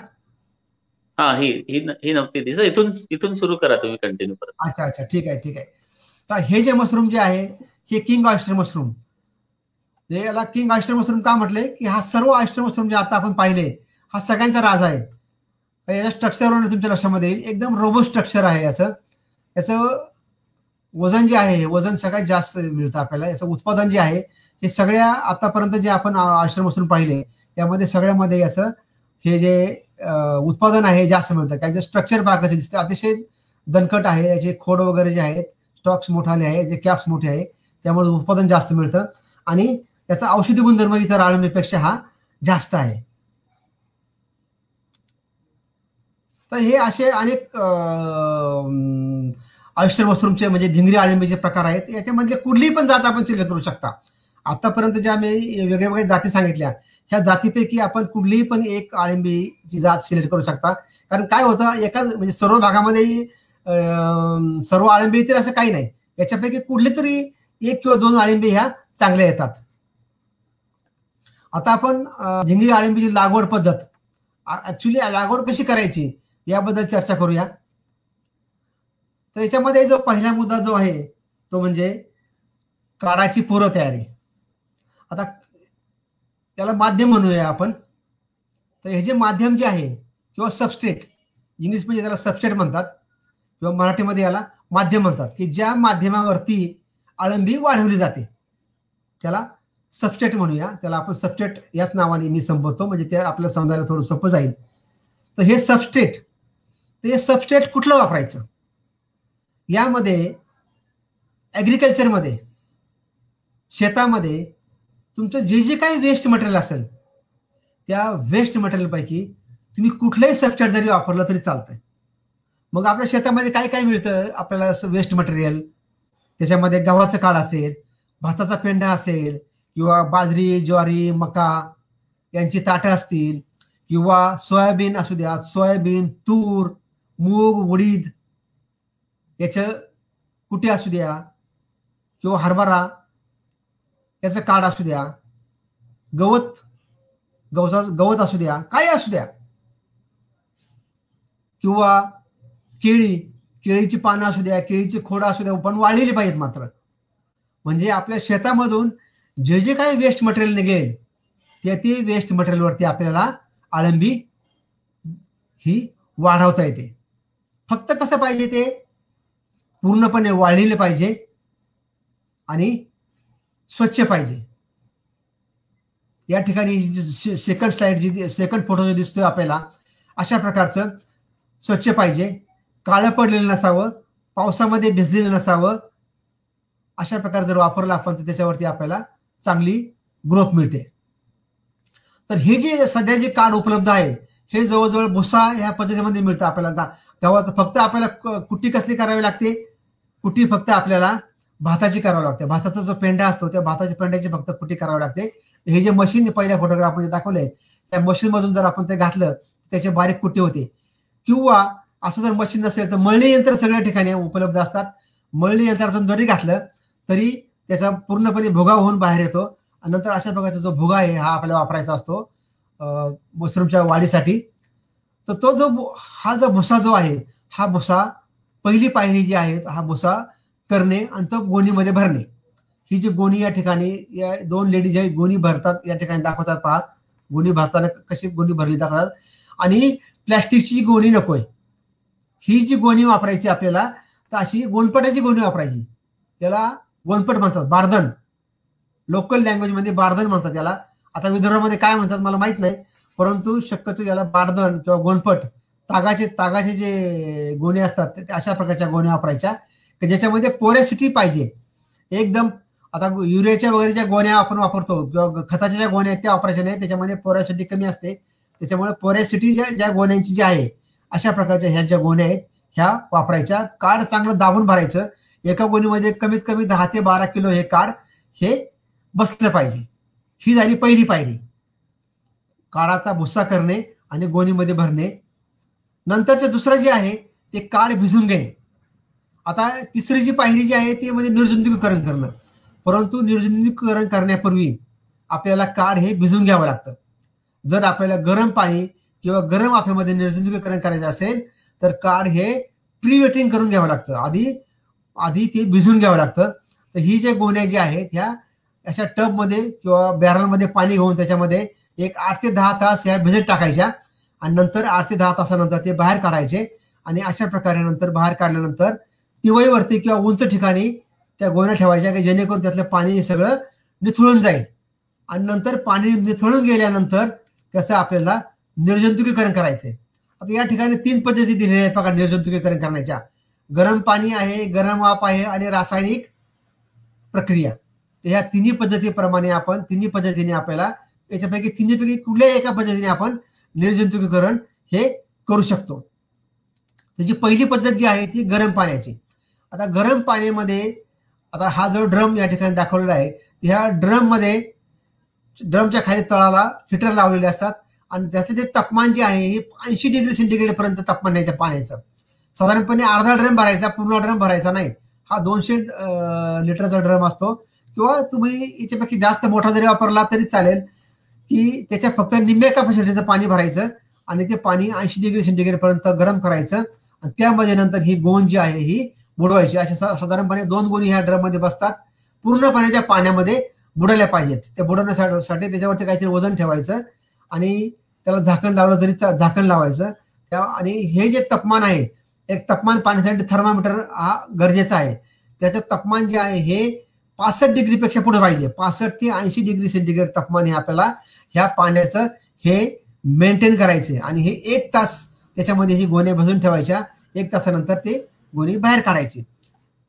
हा ही ही ही नव्हती दिसत. इथून इथून सुरू करा तुम्ही कंटिन्यू करत अच्छा अच्छा. ठीक आहे ठीक आहे. तर हे जे मशरूम जे आहे हे किंग ऑयस्टर मशरूम हे याला किंग ऑयस्टर मशरूम का म्हटले? की हा सर्व ऑयस्टर मशरूम जे आता आपण पाहिले हा सगळ्यांचा राज आहे. याच्या स्ट्रक्चरवर तुमच्या लक्षामध्ये येईल. एकदम रोबो स्ट्रक्चर आहे याचं. याचं वजन जे आहे वजन सगळ्यात जास्त मिळतं आपल्याला. याचं उत्पादन जे आहे हे सगळ्या आतापर्यंत जे आपण आश्रम मशरूम पाहिले त्यामध्ये सगळ्यामध्ये याचं हे जे उत्पादन आहे जास्त मिळतं. काय स्ट्रक्चर पहा दिसतं. अतिशय दणकट आहे याचे खोड वगैरे जे आहेत स्टॉक्स मोठाले आहेत जे कॅप्स मोठे आहे त्यामुळे उत्पादन जास्त मिळतं. आणि त्याचा औषधी गुणधर्म इतर आळंबीपेक्षा हा जास्त आहे. तर हे असे अनेक आयुष्य मशरूमचे म्हणजे धिंगरी आळंबीचे प्रकार आहेत. याच्यामधले कुठलीही पण जात आपण सिलेक्ट करू शकता. आतापर्यंत ज्या मी वेगळ्या वेगळ्या जाती सांगितल्या ह्या जातीपैकी आपण कुठलीही पण एक आळंबीची जात सिलेक्ट करू शकता. कारण काय होतं एका म्हणजे सर्व भागामध्ये सर्व आळंबी येतील असं काही नाही. याच्यापैकी कुठली तरी एक किंवा दोन आळंबी ह्या चांगल्या येतात. आता आपण धिंगरी आळंबीची लागवड पद्धत ऍक्च्युली लागवड कशी करायची याबद्दल चर्चा करूया. तर याच्यामध्ये जो पहिला मुद्दा जो आहे तो म्हणजे काळाची पूर्व तयारी. त्याला माध्यम म्हणूया आपण. तर हे जे माध्यम जे आहे किंवा सबस्टेट इंग्लिश म्हणजे त्याला सबस्टेट म्हणतात किंवा मराठीमध्ये याला माध्यम म्हणतात की ज्या माध्यमावरती अळंबी वाढवली जाते त्याला सबस्टेट म्हणूया. त्याला आपण सबस्टेट याच नावाने मी संबोधतो म्हणजे ते आपल्या समजायला थोडं सोपं जाईल. तर हे सबस्टेट तर हे सबस्टेट कुठलं वापरायचं? यामध्ये ॲग्रिकल्चरमध्ये शेतामध्ये तुमचं जे जे काही वेस्ट मटेरियल असेल त्या वेस्ट मटेरियलपैकी तुम्ही कुठलंही सबस्टेट जरी वापरलं तरी चालतंय. मग आपल्या शेतामध्ये काय काय मिळतं? आपल्याला वेस्ट मटेरियल त्याच्यामध्ये गव्हाचं काळ असेल भाताचा पेंढा असेल किंवा बाजरी ज्वारी मका यांची ताटं असतील किंवा सोयाबीन असू द्या सोयाबीन तूर मूग उडीद याचं कुठे असू द्या किंवा हरभरा त्याचं काढ असू द्या गवत गवता गवत असू द्या काय असू द्या. किंवा केळी केळीची पानं असू द्या केळीची खोडं असू द्या पण वाढलेली पाहिजेत मात्र. म्हणजे आपल्या शेतामधून जे जे काही वेस्ट मटेरियल निघेल त्या ते वेस्ट मटेरियलवरती आपल्याला आळंबी ही वाढवता येते. फक्त कसं पाहिजे ते? पूर्णपणे वाढलेले पाहिजे. आणि स्वच्छ पाहिजे. या ठिकाणी सेकंड स्लाइड जी सेकंड फोटो जो दिसतोय आपल्याला अशा प्रकारचं स्वच्छ पाहिजे. काळं पडलेलं नसावं पावसामध्ये भिजलेलं नसावं अशा प्रकारे जर वापरलं आपण तर त्याच्यावरती आपल्याला चांगली ग्रोथ मिळते. तर हे जे सध्या जे कार्ड उपलब्ध आहे हे जवळजवळ भुसा ह्या पद्धतीमध्ये मिळतं आपल्याला. गावाचं फक्त आपल्याला कुट्टी कसली करावी लागते? कुट्टी फक्त आपल्याला भाताची करावी लागते. भाताचा जो पेंडा असतो त्या भाताच्या पेंड्याची फक्त कुट्टी करावी लागते. हे जे मशीन पहिल्या फोटोग्राफमध्ये दाखवले त्या मशीन मधून जर आपण ते घातलं त्याचे बारीक कुठे होते. किंवा असं जर मशीन नसेल तर मळणी यंत्र सगळ्या ठिकाणी उपलब्ध असतात. मळणी यंत्रातून जरी घातलं तरी त्याचा पूर्णपणे भुगा होऊन बाहेर येतो. आणि नंतर अशा प्रकारचा जो भुगा आहे हा आपल्याला वापरायचा असतो. मशरूमच्या वाढीसाठी. तर तो जो हा जो भुसा जो आहे हा भुसा पहिली पायरी जी आहे हा भुसा करणे आणि तो गोणीमध्ये भरणे. ही जी गोणी या ठिकाणी या दोन लेडीज आहे गोणी भरतात या ठिकाणी दाखवतात पहा. गोणी भरताना कशी गोणी भरली दाखवतात. आणि प्लॅस्टिकची जी गोणी नकोय ही जी गोणी वापरायची आपल्याला तर अशी गोणपटाची गोणी वापरायची. त्याला गोणपट म्हणतात बार्धन. लोकल लँग्वेजमध्ये बार्धन म्हणतात त्याला आता विदर्भामध्ये काय म्हणतात मला माहीत नाही परंतु शक्यतो याला बार्धन किंवा गोणपट तागाचे तागाचे जे गोणे असतात ते अशा प्रकारच्या गोण्या वापरायच्या. ज्याच्यामध्ये पोरेसिटी पाहिजे. एकदम आता युरियाच्या वगैरे ज्या गोण्या आपण वापरतो किंवा खताच्या ज्या गोण्या आहेत त्या वापरायच्या नाही त्याच्यामध्ये पोरेसिटी कमी असते. त्याच्यामुळे पोरेसिटी ज्या ज्या गोण्यांची जी आहे अशा प्रकारच्या ह्या ज्या गोण्या आहेत ह्या वापरायच्या. कार्ड चांगलं दाबून भरायचं. एका गोणीमध्ये कमीत कमी दहा ते बारा किलो हे कार्ड हे बसलं पाहिजे. ही झाली पहिली पायरी. काळाचा भुस्सा करणे आणि गोणीमध्ये भरणे. नंतरचं दुसरं जे आहे ते काळ भिजून घेणे. आता तिसरी जी पायरी जी आहे ती म्हणजे निर्जंतुकीकरण करणं. परंतु निर्जंतुकीकरण करण्यापूर्वी आपल्याला काढ हे भिजून घ्यावं लागतं. जर आपल्याला गरम पाणी किंवा गरम वाफेमध्ये निर्जंतुकीकरण करायचं असेल तर काढ हे प्री वेटिंग करून घ्यावं लागतं. आधी आधी ते भिजून घ्यावं लागतं. तर ही जे गोण्या ज्या आहेत ह्या अशा टबमध्ये किंवा बॅरलमध्ये पाणी घेऊन त्याच्यामध्ये एक आठ ते दहा तास ह्या भिजत टाकायच्या आणि नंतर आठ ते दहा तासानंतर ते बाहेर काढायचे आणि अशा प्रकारे नंतर बाहेर काढल्यानंतर तिवईवरती किंवा उंच ठिकाणी त्या गोण्या ठेवायच्या की जेणेकरून त्यातलं पाणी सगळं निथळून जाईल. आणि नंतर पाणी निथळून गेल्यानंतर त्याचं आपल्याला निर्जंतुकीकरण करायचंय. आता या ठिकाणी तीन पद्धती दिलेल्या आहेत बघा निर्जंतुकीकरण करण्याच्या. गरम पाणी आहे गरम वाफ आहे आणि रासायनिक प्रक्रिया. ह्या तिन्ही पद्धतीप्रमाणे आपण तिन्ही पद्धतीने आपल्याला याच्यापैकी तिन्हीपैकी कुठल्याही एका पद्धतीने आपण निर्जंतुकीकरण हे करू शकतो. त्याची पहिली पद्धत जी आहे ती गरम पाण्याची. आता गरम पाण्यामध्ये आता हा जो ड्रम या ठिकाणी दाखवलेला आहे ह्या ड्रममध्ये ड्रमच्या खाली तळाला हिटर लावलेले असतात आणि त्याचं जे तापमान जे आहे हे ऐंशी डिग्री सेंटीग्रेड पर्यंत तापमान याच्या पाण्याचं. साधारणपणे अर्धा ड्रम भरायचा पूर्ण ड्रम भरायचा नाही. हा दोनशे लिटरचा ड्रम असतो. किंवा तुम्ही याच्यापैकी जास्त मोठा जरी वापरला तरी चालेल की त्याच्या फक्त निम्म्या कॅपॅसिटीचं पाणी भरायचं आणि ते पाणी ऐंशी डिग्री सेंटीग्रेड पर्यंत गरम करायचं. आणि त्यामध्ये नंतर ही गोंद जी आहे ही बुडवायची. अशा साधारणपणे दोन गोणी ह्या ड्रममध्ये बसतात. पूर्णपणे त्या पाण्यामध्ये बुडायला पाहिजेत. त्या बुडवण्यासाठी त्याच्यावरती काहीतरी वजन ठेवायचं आणि त्याला झाकण लावलं तरी झाकण लावायचं. त्या आणि हे जे तापमान आहे एक तापमान पाण्यासाठी थर्मामीटर हा गरजेचा आहे. त्याचं तापमान जे आहे हे पासष्ट डिग्रीपेक्षा पुढे पाहिजे. पासष्ट ते ऐंशी डिग्री सेंटीग्रेड तापमान हे आपल्याला ह्या पाण्याचं हे मेंटेन करायचे आणि हे एक तास त्याच्यामध्ये ही गोणे भजून ठेवायच्या. एक तासानंतर ते गोणी बाहेर काढायची.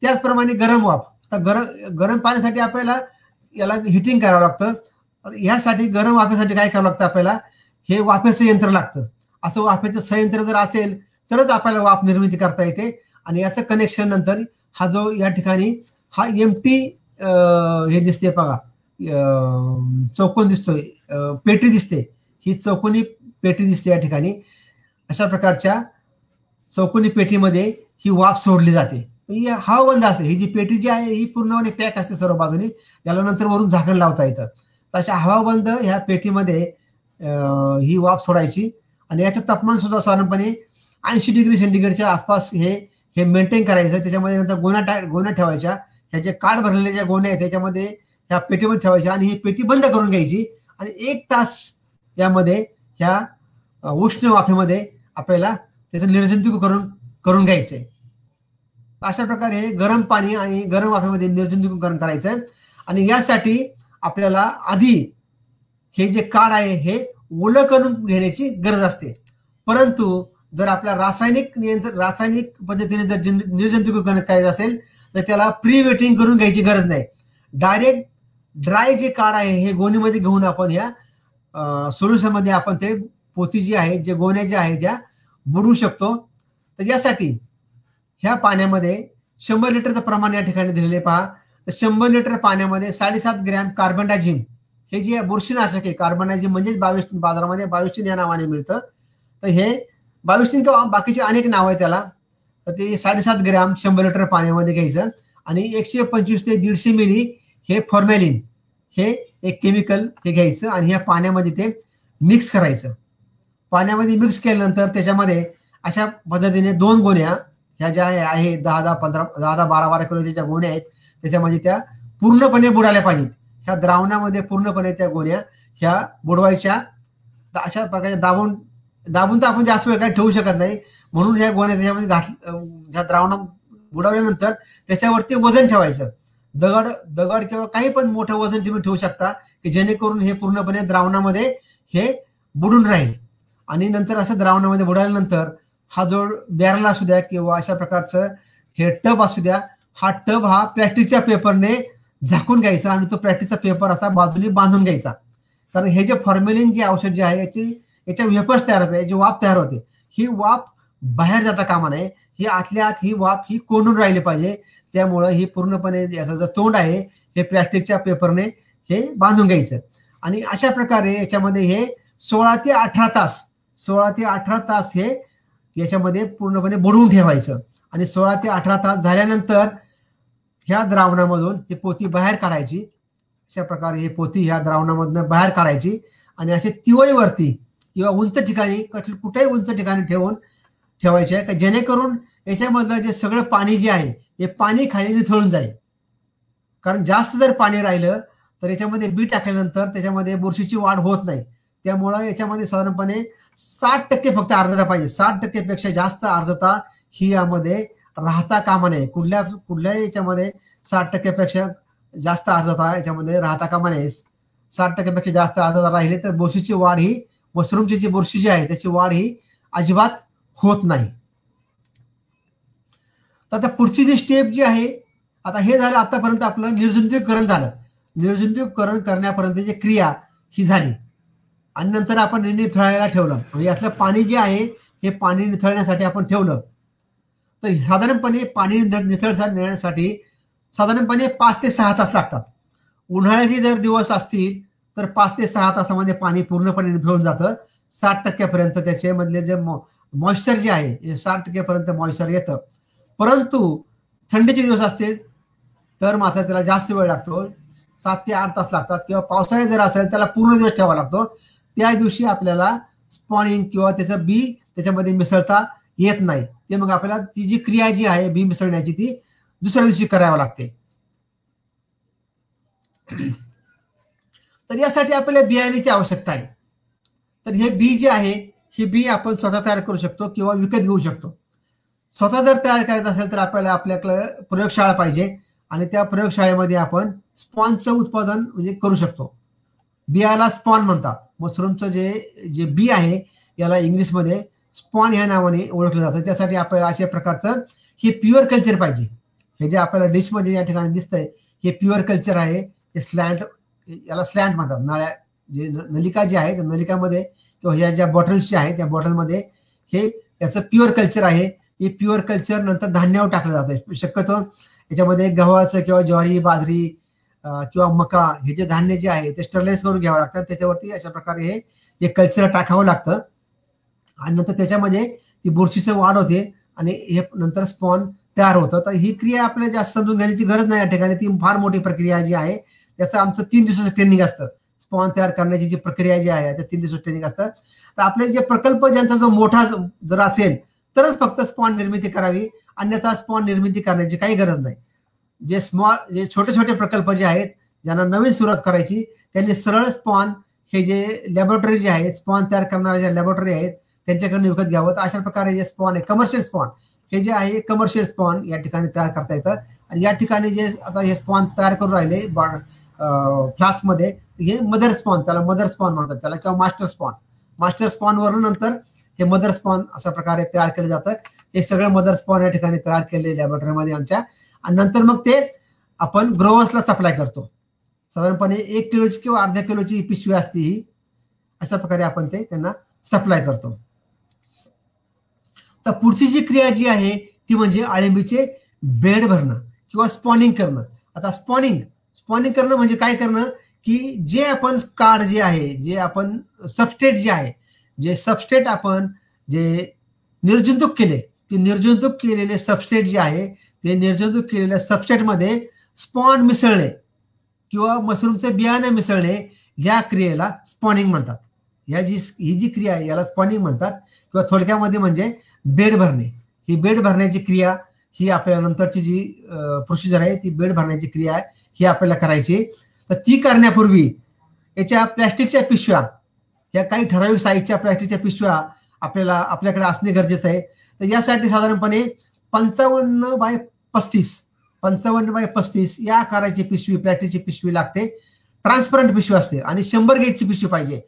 त्याचप्रमाणे गरम वाफ. तर गरम गरम पाण्यासाठी आपल्याला याला हिटिंग करावं लागतं. ह्यासाठी गरम वाफेसाठी काय करावं लागतं आपल्याला? हे वाफेचं यंत्र लागतं. असं वाफेचं संयंत्र जर असेल तरच आपल्याला वाफ निर्मिती करता येते. आणि याचं कनेक्शन नंतर हा जो या ठिकाणी हा एम टी हे दिसते बघा. चौकोन दिसतोय. पेटी दिसते. ही चौकोनी पेटी दिसते या ठिकाणी. अशा प्रकारच्या चौकोनी पेटीमध्ये ही वाफ सोडली जाते. हा बंद असते. ही जी पेटी जी आहे ही पूर्णपणे पॅक असते सर्व बाजूने. याला नंतर वरून झाकण लावता येतं. अशा हवाबंद ह्या पेटीमध्ये ही वाफ सोडायची. आणि याचं तापमान सुद्धा साधारणपणे ऐंशी डिग्री सेंटीग्रेडच्या आसपास हे हे मेंटेन करायचं. त्याच्यामध्ये नंतर गोण्या टा गोण्या ठेवायच्या. ह्या जे काड भरलेल्या ज्या गोण्या आहेत त्याच्यामध्ये ह्या पेटीमध्ये ठेवायच्या आणि ही पेटी बंद करून घ्यायची. आणि एक तास यामध्ये ह्या उष्ण वाफेमध्ये आपल्याला त्याचं निर्जंतुक करून करून घ्यायचंय अशा प्रकारे गरम पाणी आणि गरम वाफेमध्ये निर्जंतुकीकरण करायचं. आणि यासाठी आपल्याला आधी हे जे काळ आहे हे ओलं करून घेण्याची गरज असते. परंतु जर आपल्या रासायनिक नियंत्रण रासायनिक पद्धतीने जर निर्जंतुकीकरण करायचं असेल तर त्याला प्री वेटिंग करून घ्यायची गरज नाही. डायरेक्ट ड्राय जे काळ आहे हे गोणीमध्ये घेऊन आपण या सोल्युशनमध्ये आपण ते पोती जी आहे जे गोण्या ज्या आहेत त्या बुडवू शकतो. तर यासाठी ह्या पाण्यामध्ये शंभर लिटरचं प्रमाण या ठिकाणी दिलेले पहा. तर शंभर लिटर पाण्यामध्ये साडेसात ग्रॅम कार्बन डायझिम हे जे बुरशीनाशक आहे कार्बनडाझिम म्हणजेच बावीस बाजारामध्ये बावीसटीन या नावाने मिळतं. तर हे बावीसटीन किंवा बाकीचे अनेक नाव आहे त्याला. तर ते साडेसात ग्रॅम शंभर लिटर पाण्यामध्ये घ्यायचं. आणि एकशे पंचवीस ते दीडशे मिली हे फॉर्मॅलिन हे एक केमिकल हे घ्यायचं आणि ह्या पाण्यामध्ये ते मिक्स करायचं. पाण्यामध्ये मिक्स केल्यानंतर त्याच्यामध्ये अशा पद्धतीने दोन गोण्या ह्या ज्या आहे दहा दहा पंधरा दहा दहा बारा बारा किलोच्या ज्या गोण्या आहेत त्याच्यामध्ये त्या पूर्णपणे बुडाल्या पाहिजेत. ह्या द्रावणामध्ये पूर्णपणे त्या गोण्या ह्या बुडवायच्या. अशा प्रकारे दाबून दाबून तर आपण जास्त वेळ काही ठेवू शकत नाही. म्हणून ह्या गोण्या त्याच्यामध्ये घात ह्या द्रावणा बुडवल्यानंतर त्याच्यावरती वजन ठेवायचं. दगड दगड किंवा काही पण मोठं वजन तुम्ही ठेवू शकता की जेणेकरून हे पूर्णपणे द्रावणामध्ये हे बुडून राहील. आणि नंतर असं द्रावणामध्ये बुडाल्यानंतर हा जो बॅरल असू द्या किंवा अशा प्रकारचं हे टब असू द्या हा टब हा प्लॅस्टिकच्या पेपरने झाकून घ्यायचा आणि तो प्लॅस्टिकचा पेपर असा बाजूने बांधून घ्यायचा. कारण हे जे फॉर्मेलिन जे औषध जे आहे याची याच्या वेपर्स तयार होते याची वाफ तयार होते. ही वाफ बाहेर जाता कामा नये. ही आतल्या आत ही वाफ ही कोंडून राहिली पाहिजे. त्यामुळं ही पूर्णपणे याचं जो तोंड आहे हे प्लॅस्टिकच्या पेपरने हे बांधून घ्यायचं. आणि अशा प्रकारे याच्यामध्ये हे सोळा ते अठरा तास सोळा ते अठरा तास हे याच्यामध्ये पूर्णपणे बुडवून ठेवायचं. आणि सोळा ते अठरा तास झाल्यानंतर ह्या द्रावणामधून ही पोती बाहेर काढायची. अशा प्रकारे ही पोती ह्या द्रावणामधून बाहेर काढायची. आणि असे तिवईवरती किंवा उंच ठिकाणी कुठेही उंच ठिकाणी ठेवून ठेवायचे आहे. का जेणेकरून याच्यामधलं जे सगळं पाणी जे आहे हे पाणी खाली निथळून जाईल. कारण जास्त जर पाणी राहिलं तर याच्यामध्ये बी टाकल्यानंतर त्याच्यामध्ये बुरशीची वाढ होत नाही. त्यामुळं याच्यामध्ये साधारणपणे साठ टक्के फक्त आर्द्रता पाहिजे. साठ टक्केपेक्षा जास्त आर्द्रता ही यामध्ये राहता कामा नये. कुठल्या कुठल्याही याच्यामध्ये साठ टक्क्यापेक्षा जास्त आर्द्रता याच्यामध्ये राहता कामा नये. साठ टक्क्यापेक्षा जास्त आर्द्रता राहिली तर बुरशीची वाढ ही मशरूमची जी बुरशी जी आहे त्याची वाढ ही अजिबात होत नाही. तर आता पुढची जी स्टेप जी आहे आता हे झालं आतापर्यंत आपलं निर्जंतुकीकरण झालं. निर्जंतुकीकरण करण्यापर्यंतची क्रिया ही झाली. आणि नंतर आपण निथळायला ठेवलं. म्हणजे यातलं पाणी जे आहे हे पाणी निथळण्यासाठी आपण ठेवलं. तर साधारणपणे पाणी निथळ नेण्यासाठी साधारणपणे पाच ते सहा तास लागतात. उन्हाळ्याचे जर दिवस असतील तर पाच ते सहा तासामध्ये पाणी पूर्णपणे निथळून जातं. साठ टक्क्यापर्यंत त्याच्यामधले जे मॉइश्चर जे आहे साठ टक्क्यापर्यंत मॉइश्चर येतं. परंतु थंडीचे दिवस असतील तर मात्र त्याला जास्त वेळ लागतो. सात ते आठ तास लागतात. किंवा पावसाळ्यात जर असेल त्याला पूर्ण दिवस ठेवावा लागतो. त्या दिवशी आपल्याला स्पॉनिंग किंवा त्याचं बी त्याच्यामध्ये मिसळता येत नाही. ते मग आपल्याला ती जी क्रिया जी आहे बी मिसळण्याची ती दुसऱ्या दिवशी करावी लागते. तर यासाठी आपल्याला बियाण्याची आवश्यकता आहे. तर हे बी जे आहे हे बी आपण स्वतः तयार करू शकतो किंवा विकत घेऊ शकतो. स्वतः जर तयार करायचं असेल तर आपल्याला आपल्याकडे प्रयोगशाळा पाहिजे आणि त्या प्रयोगशाळेमध्ये आपण स्पॉनचं उत्पादन म्हणजे करू शकतो. बियाला स्पॉन म्हणतात. मशरूमचं जे जे बी आहे याला इंग्लिशमध्ये स्पॉन ह्या नावाने ओळखलं जातं. त्यासाठी आपल्याला अशा प्रकारचं हे प्युअर कल्चर पाहिजे. हे जे आपल्याला डिशमध्ये या ठिकाणी दिसतंय हे प्युअर कल्चर आहे. हे स्लॅन्ट याला स्लॅन्ट म्हणतात. नळ्या जे नलिका जी आहे त्या नलिकामध्ये किंवा ह्या ज्या बॉटल्स ज्या आहेत त्या बॉटलमध्ये हे याचं प्युअर कल्चर आहे. हे प्युअर कल्चर नंतर धान्यावर टाकलं जातं. शक्यतो याच्यामध्ये गव्हाचं किंवा ज्वारी बाजरी किंवा मका हे जे धान्य जे आहे ते स्टरलाइज करून घ्यावं लागतं. त्याच्यावरती अशा प्रकारे हे एक कल्चर टाकावं लागतं. आणि नंतर त्याच्यामध्ये ती बुरशीचं वाढ होते आणि हे नंतर स्पॉन तयार होतं. तर ही क्रिया आपल्याला जास्त समजून घेण्याची गरज नाही या ठिकाणी. ती फार मोठी प्रक्रिया जी आहे त्याचं आमचं तीन दिवसाचं ट्रेनिंग असतं. स्पॉन तयार करण्याची जी प्रक्रिया जी आहे त्या तीन दिवसाचं ट्रेनिंग असतं. तर आपले जे प्रकल्प ज्यांचा जो मोठा जर असेल तरच फक्त स्पॉन निर्मिती करावी. अन्यथा स्पॉन निर्मिती करण्याची काही गरज नाही. जे स्मॉल जे छोटे छोटे प्रकल्प जे आहेत ज्यांना नवीन सुरुवात करायची त्यांनी सरळ स्पॉन हे जे लॅबोरेटरी जे आहेत स्पॉन तयार करणाऱ्या ज्या लॅबोरेटरी आहेत त्यांच्याकडून विकत घ्यावं. तर अशा प्रकारे जे स्पॉन आहे कमर्शियल स्पॉन हे जे आहे कमर्शियल स्पॉन या ठिकाणी तयार करता येतं. आणि या ठिकाणी जे आता हे स्पॉन तयार करून राहिले फ्लास्कमध्ये हे मदर स्पॉन त्याला मदर स्पॉन म्हणतात. त्याला किंवा मास्टर स्पॉन मास्टर स्पॉनवरून नंतर हे मदर स्पॉन अशा प्रकारे तयार केलं जातं हे सगळं मदर स्पॉन या ठिकाणी तयार केले लॅबोरेटरीमध्ये आमच्या आणि नंतर मग ते आपण ग्रोवर्सला सप्लाय करतो. साधारणपणे एक किलोची किंवा अर्ध्या किलोची पिशवी असते ही. अशा प्रकारे आपण ते त्यांना सप्लाय करतो. तर पुढची जी क्रिया जी आहे ती म्हणजे आळंबीचे बेड भरणं किंवा स्पॉनिंग करणं. आता स्पॉनिंग स्पॉनिंग करणं म्हणजे काय करणं? की जे आपण कार्ड जे आहे जे आपण सबस्टेट जे आहे जे सबस्टेट आपण जे निर्जंतुक केले ते निर्जंतुक केलेले सबस्टेट जे आहे ते निर्जंतुक केलेल्या सबस्टेटमध्ये स्पॉन मिसळणे किंवा मशरूमचे बियाणे मिसळणे या क्रियेला स्पॉनिंग म्हणतात. या जी ही जी क्रिया आहे याला स्पॉनिंग म्हणतात किंवा थोडक्यामध्ये म्हणजे बेड भरणे. ही बेड भरण्याची क्रिया ही आपल्या नंतरची जी प्रोसिजर आहे ती बेड भरण्याची क्रिया आहे ही आपल्याला करायची तर ती करण्यापूर्वी याच्या प्लॅस्टिकच्या पिशव्या या काही ठराविक साईजच्या प्लॅस्टिकच्या पिशव्या आपल्याला आपल्याकडे असणे गरजेचं आहे. तर यासाठी साधारणपणे पंचावन्न बाय पस्तीस. पंचावन्न बाय पस्तीस या आकाराची पिशवी प्लॅटीची पिशवी लागते. ट्रान्सपरंट पिशवी असते आणि शंभर गेजची पिशवी पाहिजे.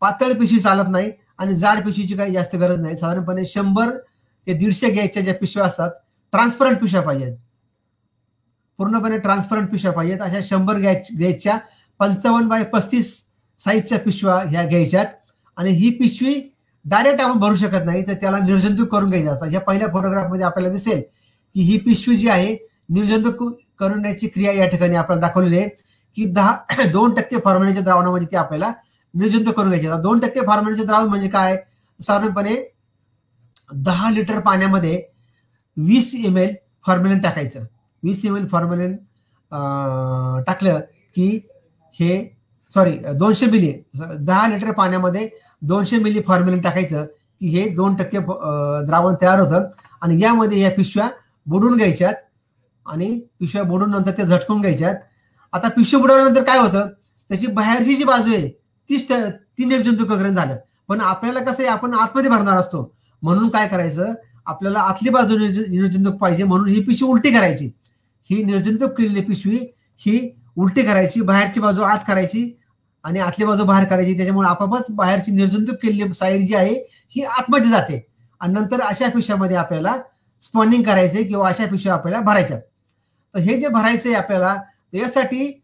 पातळ पिशवी चालत नाही आणि जाड पिशवीची काही जास्त गरज नाही. साधारणपणे शंभर ते दीडशे गेजच्या ज्या पिशव्या असतात ट्रान्सपरंट पिशव्या पाहिजेत. पूर्णपणे ट्रान्सपरंट पिशव्या पाहिजेत. अशा शंभर गॅच गेजच्या पंचावन्न बाय पस्तीस साईजच्या पिशव्या ह्या घ्यायच्यात. आणि ही पिशवी डायरेक्ट आपण भरू शकत नाही तर त्याला निर्जंतुक करून घ्यायचं असतात या पहिल्या फोटोग्राफमध्ये आपल्याला दिसेल की ही पिशवी जी आहे निर्जंतुक करण्याची क्रिया या ठिकाणी आपल्याला दाखवलेली आहे की दहा दोन टक्के फॉर्मॅलिनच्या द्रावणामध्ये ती आपल्याला निर्जंतुक करून घ्यायची दोन टक्के फॉर्मॅलिनचे द्रावण म्हणजे काय? साधारणपणे दहा लिटर पाण्यामध्ये वीस एम एल फॉर्मॅलिन टाकायचं. वीस एम एल फॉर्मॅलिन टाकलं की हे सॉरी दोनशे मिली दहा लिटर पाण्यामध्ये दोनशे मिली फॉर्मॅलिन टाकायचं की हे दोन टक्के द्रावण तयार होतं. आणि यामध्ये या पिशव्या बुडून घ्यायच्यात आणि पिशव्या बुडून नंतर त्या झटकून घ्यायच्यात. आता पिशवी बुडवल्यानंतर काय होतं? त्याची बाहेरची जी बाजू आहे तीच ती निर्जंतुकरण झालं. पण आपल्याला कसं आहे आपण आतमध्ये भरणार असतो. म्हणून काय करायचं? आपल्याला आतली बाजू निर्जंतुक पाहिजे म्हणून ही पिशवी उलटी करायची. ही निर्जंतुक केलेली पिशवी ही उलटी करायची बाहेरची बाजू आत करायची. आणि आतली बाजू बाहेर करायची त्याच्यामुळे आपापच बाहेरची निर्जंतुक केलेली साईड जी आहे ही आतमध्ये जाते. आणि नंतर अशा पिशव्यामध्ये आपल्याला स्पॉनिंग करायचे किंवा अशा पिशव्या आपल्याला भरायच्या. तर हे जे भरायचे आपल्याला यासाठी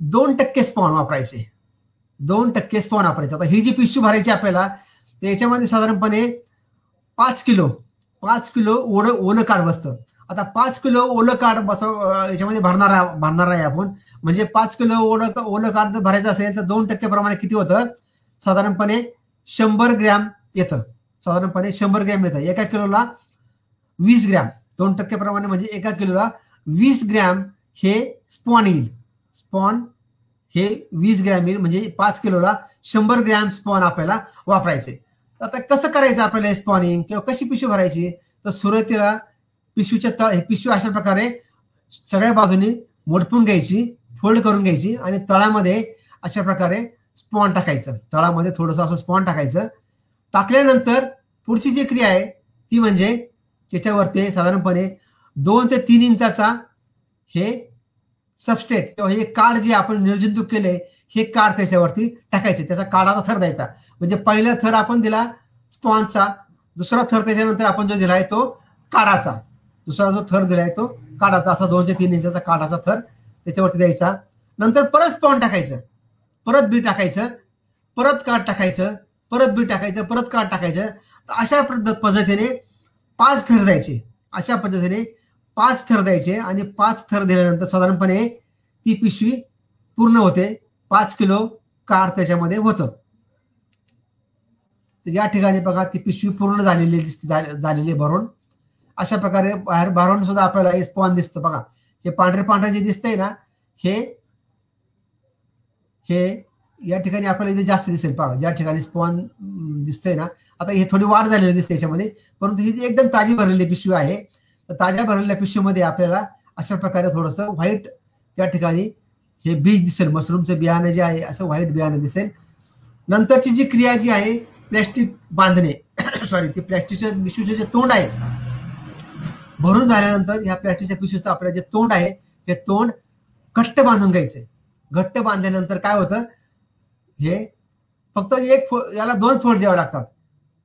दोन टक्के स्पॉन वापरायचे. दोन टक्के स्पॉन वापरायचे. आता ही जी पिशवी भरायची आपल्याला याच्यामध्ये साधारणपणे पाच किलो पाच किलो ओढ ओलं काढ बसतं. आता पाच किलो ओलं कार्ड बसव याच्यामध्ये भरणार भरणार आहे आपण. म्हणजे पाच किलो ओलं ओलं कार्ड जर भरायचं असेल तर दोन टक्के प्रमाणे किती होतं? साधारणपणे शंभर ग्रॅम येतं. साधारणपणे शंभर ग्रॅम येतं. एका किलोला वीस ग्रॅम. दोन टक्के प्रमाणे म्हणजे एका किलोला वीस ग्रॅम हे स्पॉन येईल. स्पॉन हे वीस ग्रॅम येईल. म्हणजे पाच किलोला शंभर ग्रॅम स्पॉन आपल्याला वापरायचे. आता कसं करायचं आपल्याला स्पॉनिंग? किंवा कशी पिशवी भरायची? तर सुरुवातीला पिशवीच्या तळ हे पिशवी अशा प्रकारे सगळ्या बाजूनी मोडपून घ्यायची फोल्ड करून घ्यायची आणि तळामध्ये अशा प्रकारे स्पॉन टाकायचं. तळामध्ये थोडंसं असं स्पॉन टाकायचं. टाकल्यानंतर पुढची जी क्रिया आहे ती म्हणजे त्याच्यावरती साधारणपणे दोन ते तीन इंचाचा हे सबस्टेट किंवा हे कार्ड जे आपण निर्जंतुक केले हे कार्ड त्याच्यावरती टाकायचे. त्याचा काढाचा थर द्यायचा. म्हणजे पहिला थर आपण दिला स्पॉनचा. दुसरा थर त्याच्यानंतर आपण जो दिलाय तो काढाचा दुसरा जो थर दिलाय तो काढाचा असा दोन ते तीन इंचाचा काढाचा थर त्याच्यावरती द्यायचा. नंतर परत स्पॉन टाकायचं. परत बी टाकायचं. परत काठ टाकायचं. परत बी टाकायचं. परत काठ टाकायचं. अशा पद्धतीने पाच थर द्यायचे. अशा पद्धतीने पाच थर द्यायचे आणि पाच थर दिल्यानंतर साधारणपणे ती पिशवी पूर्ण होते. पाच किलो कार त्याच्यामध्ये होतं. तर या ठिकाणी बघा ती पिशवी पूर्ण झालेली दिसते झालेली भरून. अशा प्रकारे बाहेर भरून सुद्धा आपल्याला हे स्पॉन दिसतं. बघा हे पांढरे पांढरे जे दिसतंय ना हे हे या ठिकाणी आपल्याला इथे जास्त दिसेल. पहा ज्या ठिकाणी स्पॉन दिसतंय ना आता हे थोडी वाढ झालेली दिसते याच्यामध्ये परंतु ही एकदम ताजी भरलेली पिशवी आहे. तर ताज्या भरलेल्या पिशवीमध्ये आपल्याला अशा प्रकारे थोडंसं व्हाईट त्या ठिकाणी हे बीज दिसेल. मशरूमचं बियाणं जे आहे असं व्हाईट बियाणं दिसेल. नंतरची जी क्रिया जी आहे प्लॅस्टिक बांधणे. सॉरी ते प्लॅस्टिकच्या पिशवीचे जे तोंड आहे भरून झाल्यानंतर ह्या प्लॅस्टिकच्या पिशवीचं आपलं जे तोंड आहे हे तोंड घट्ट बांधून घ्यायचंय. घट्ट बांधल्यानंतर काय होतं? हे फक्त एक फो याला दोन फोल्ड द्यावे लागतात.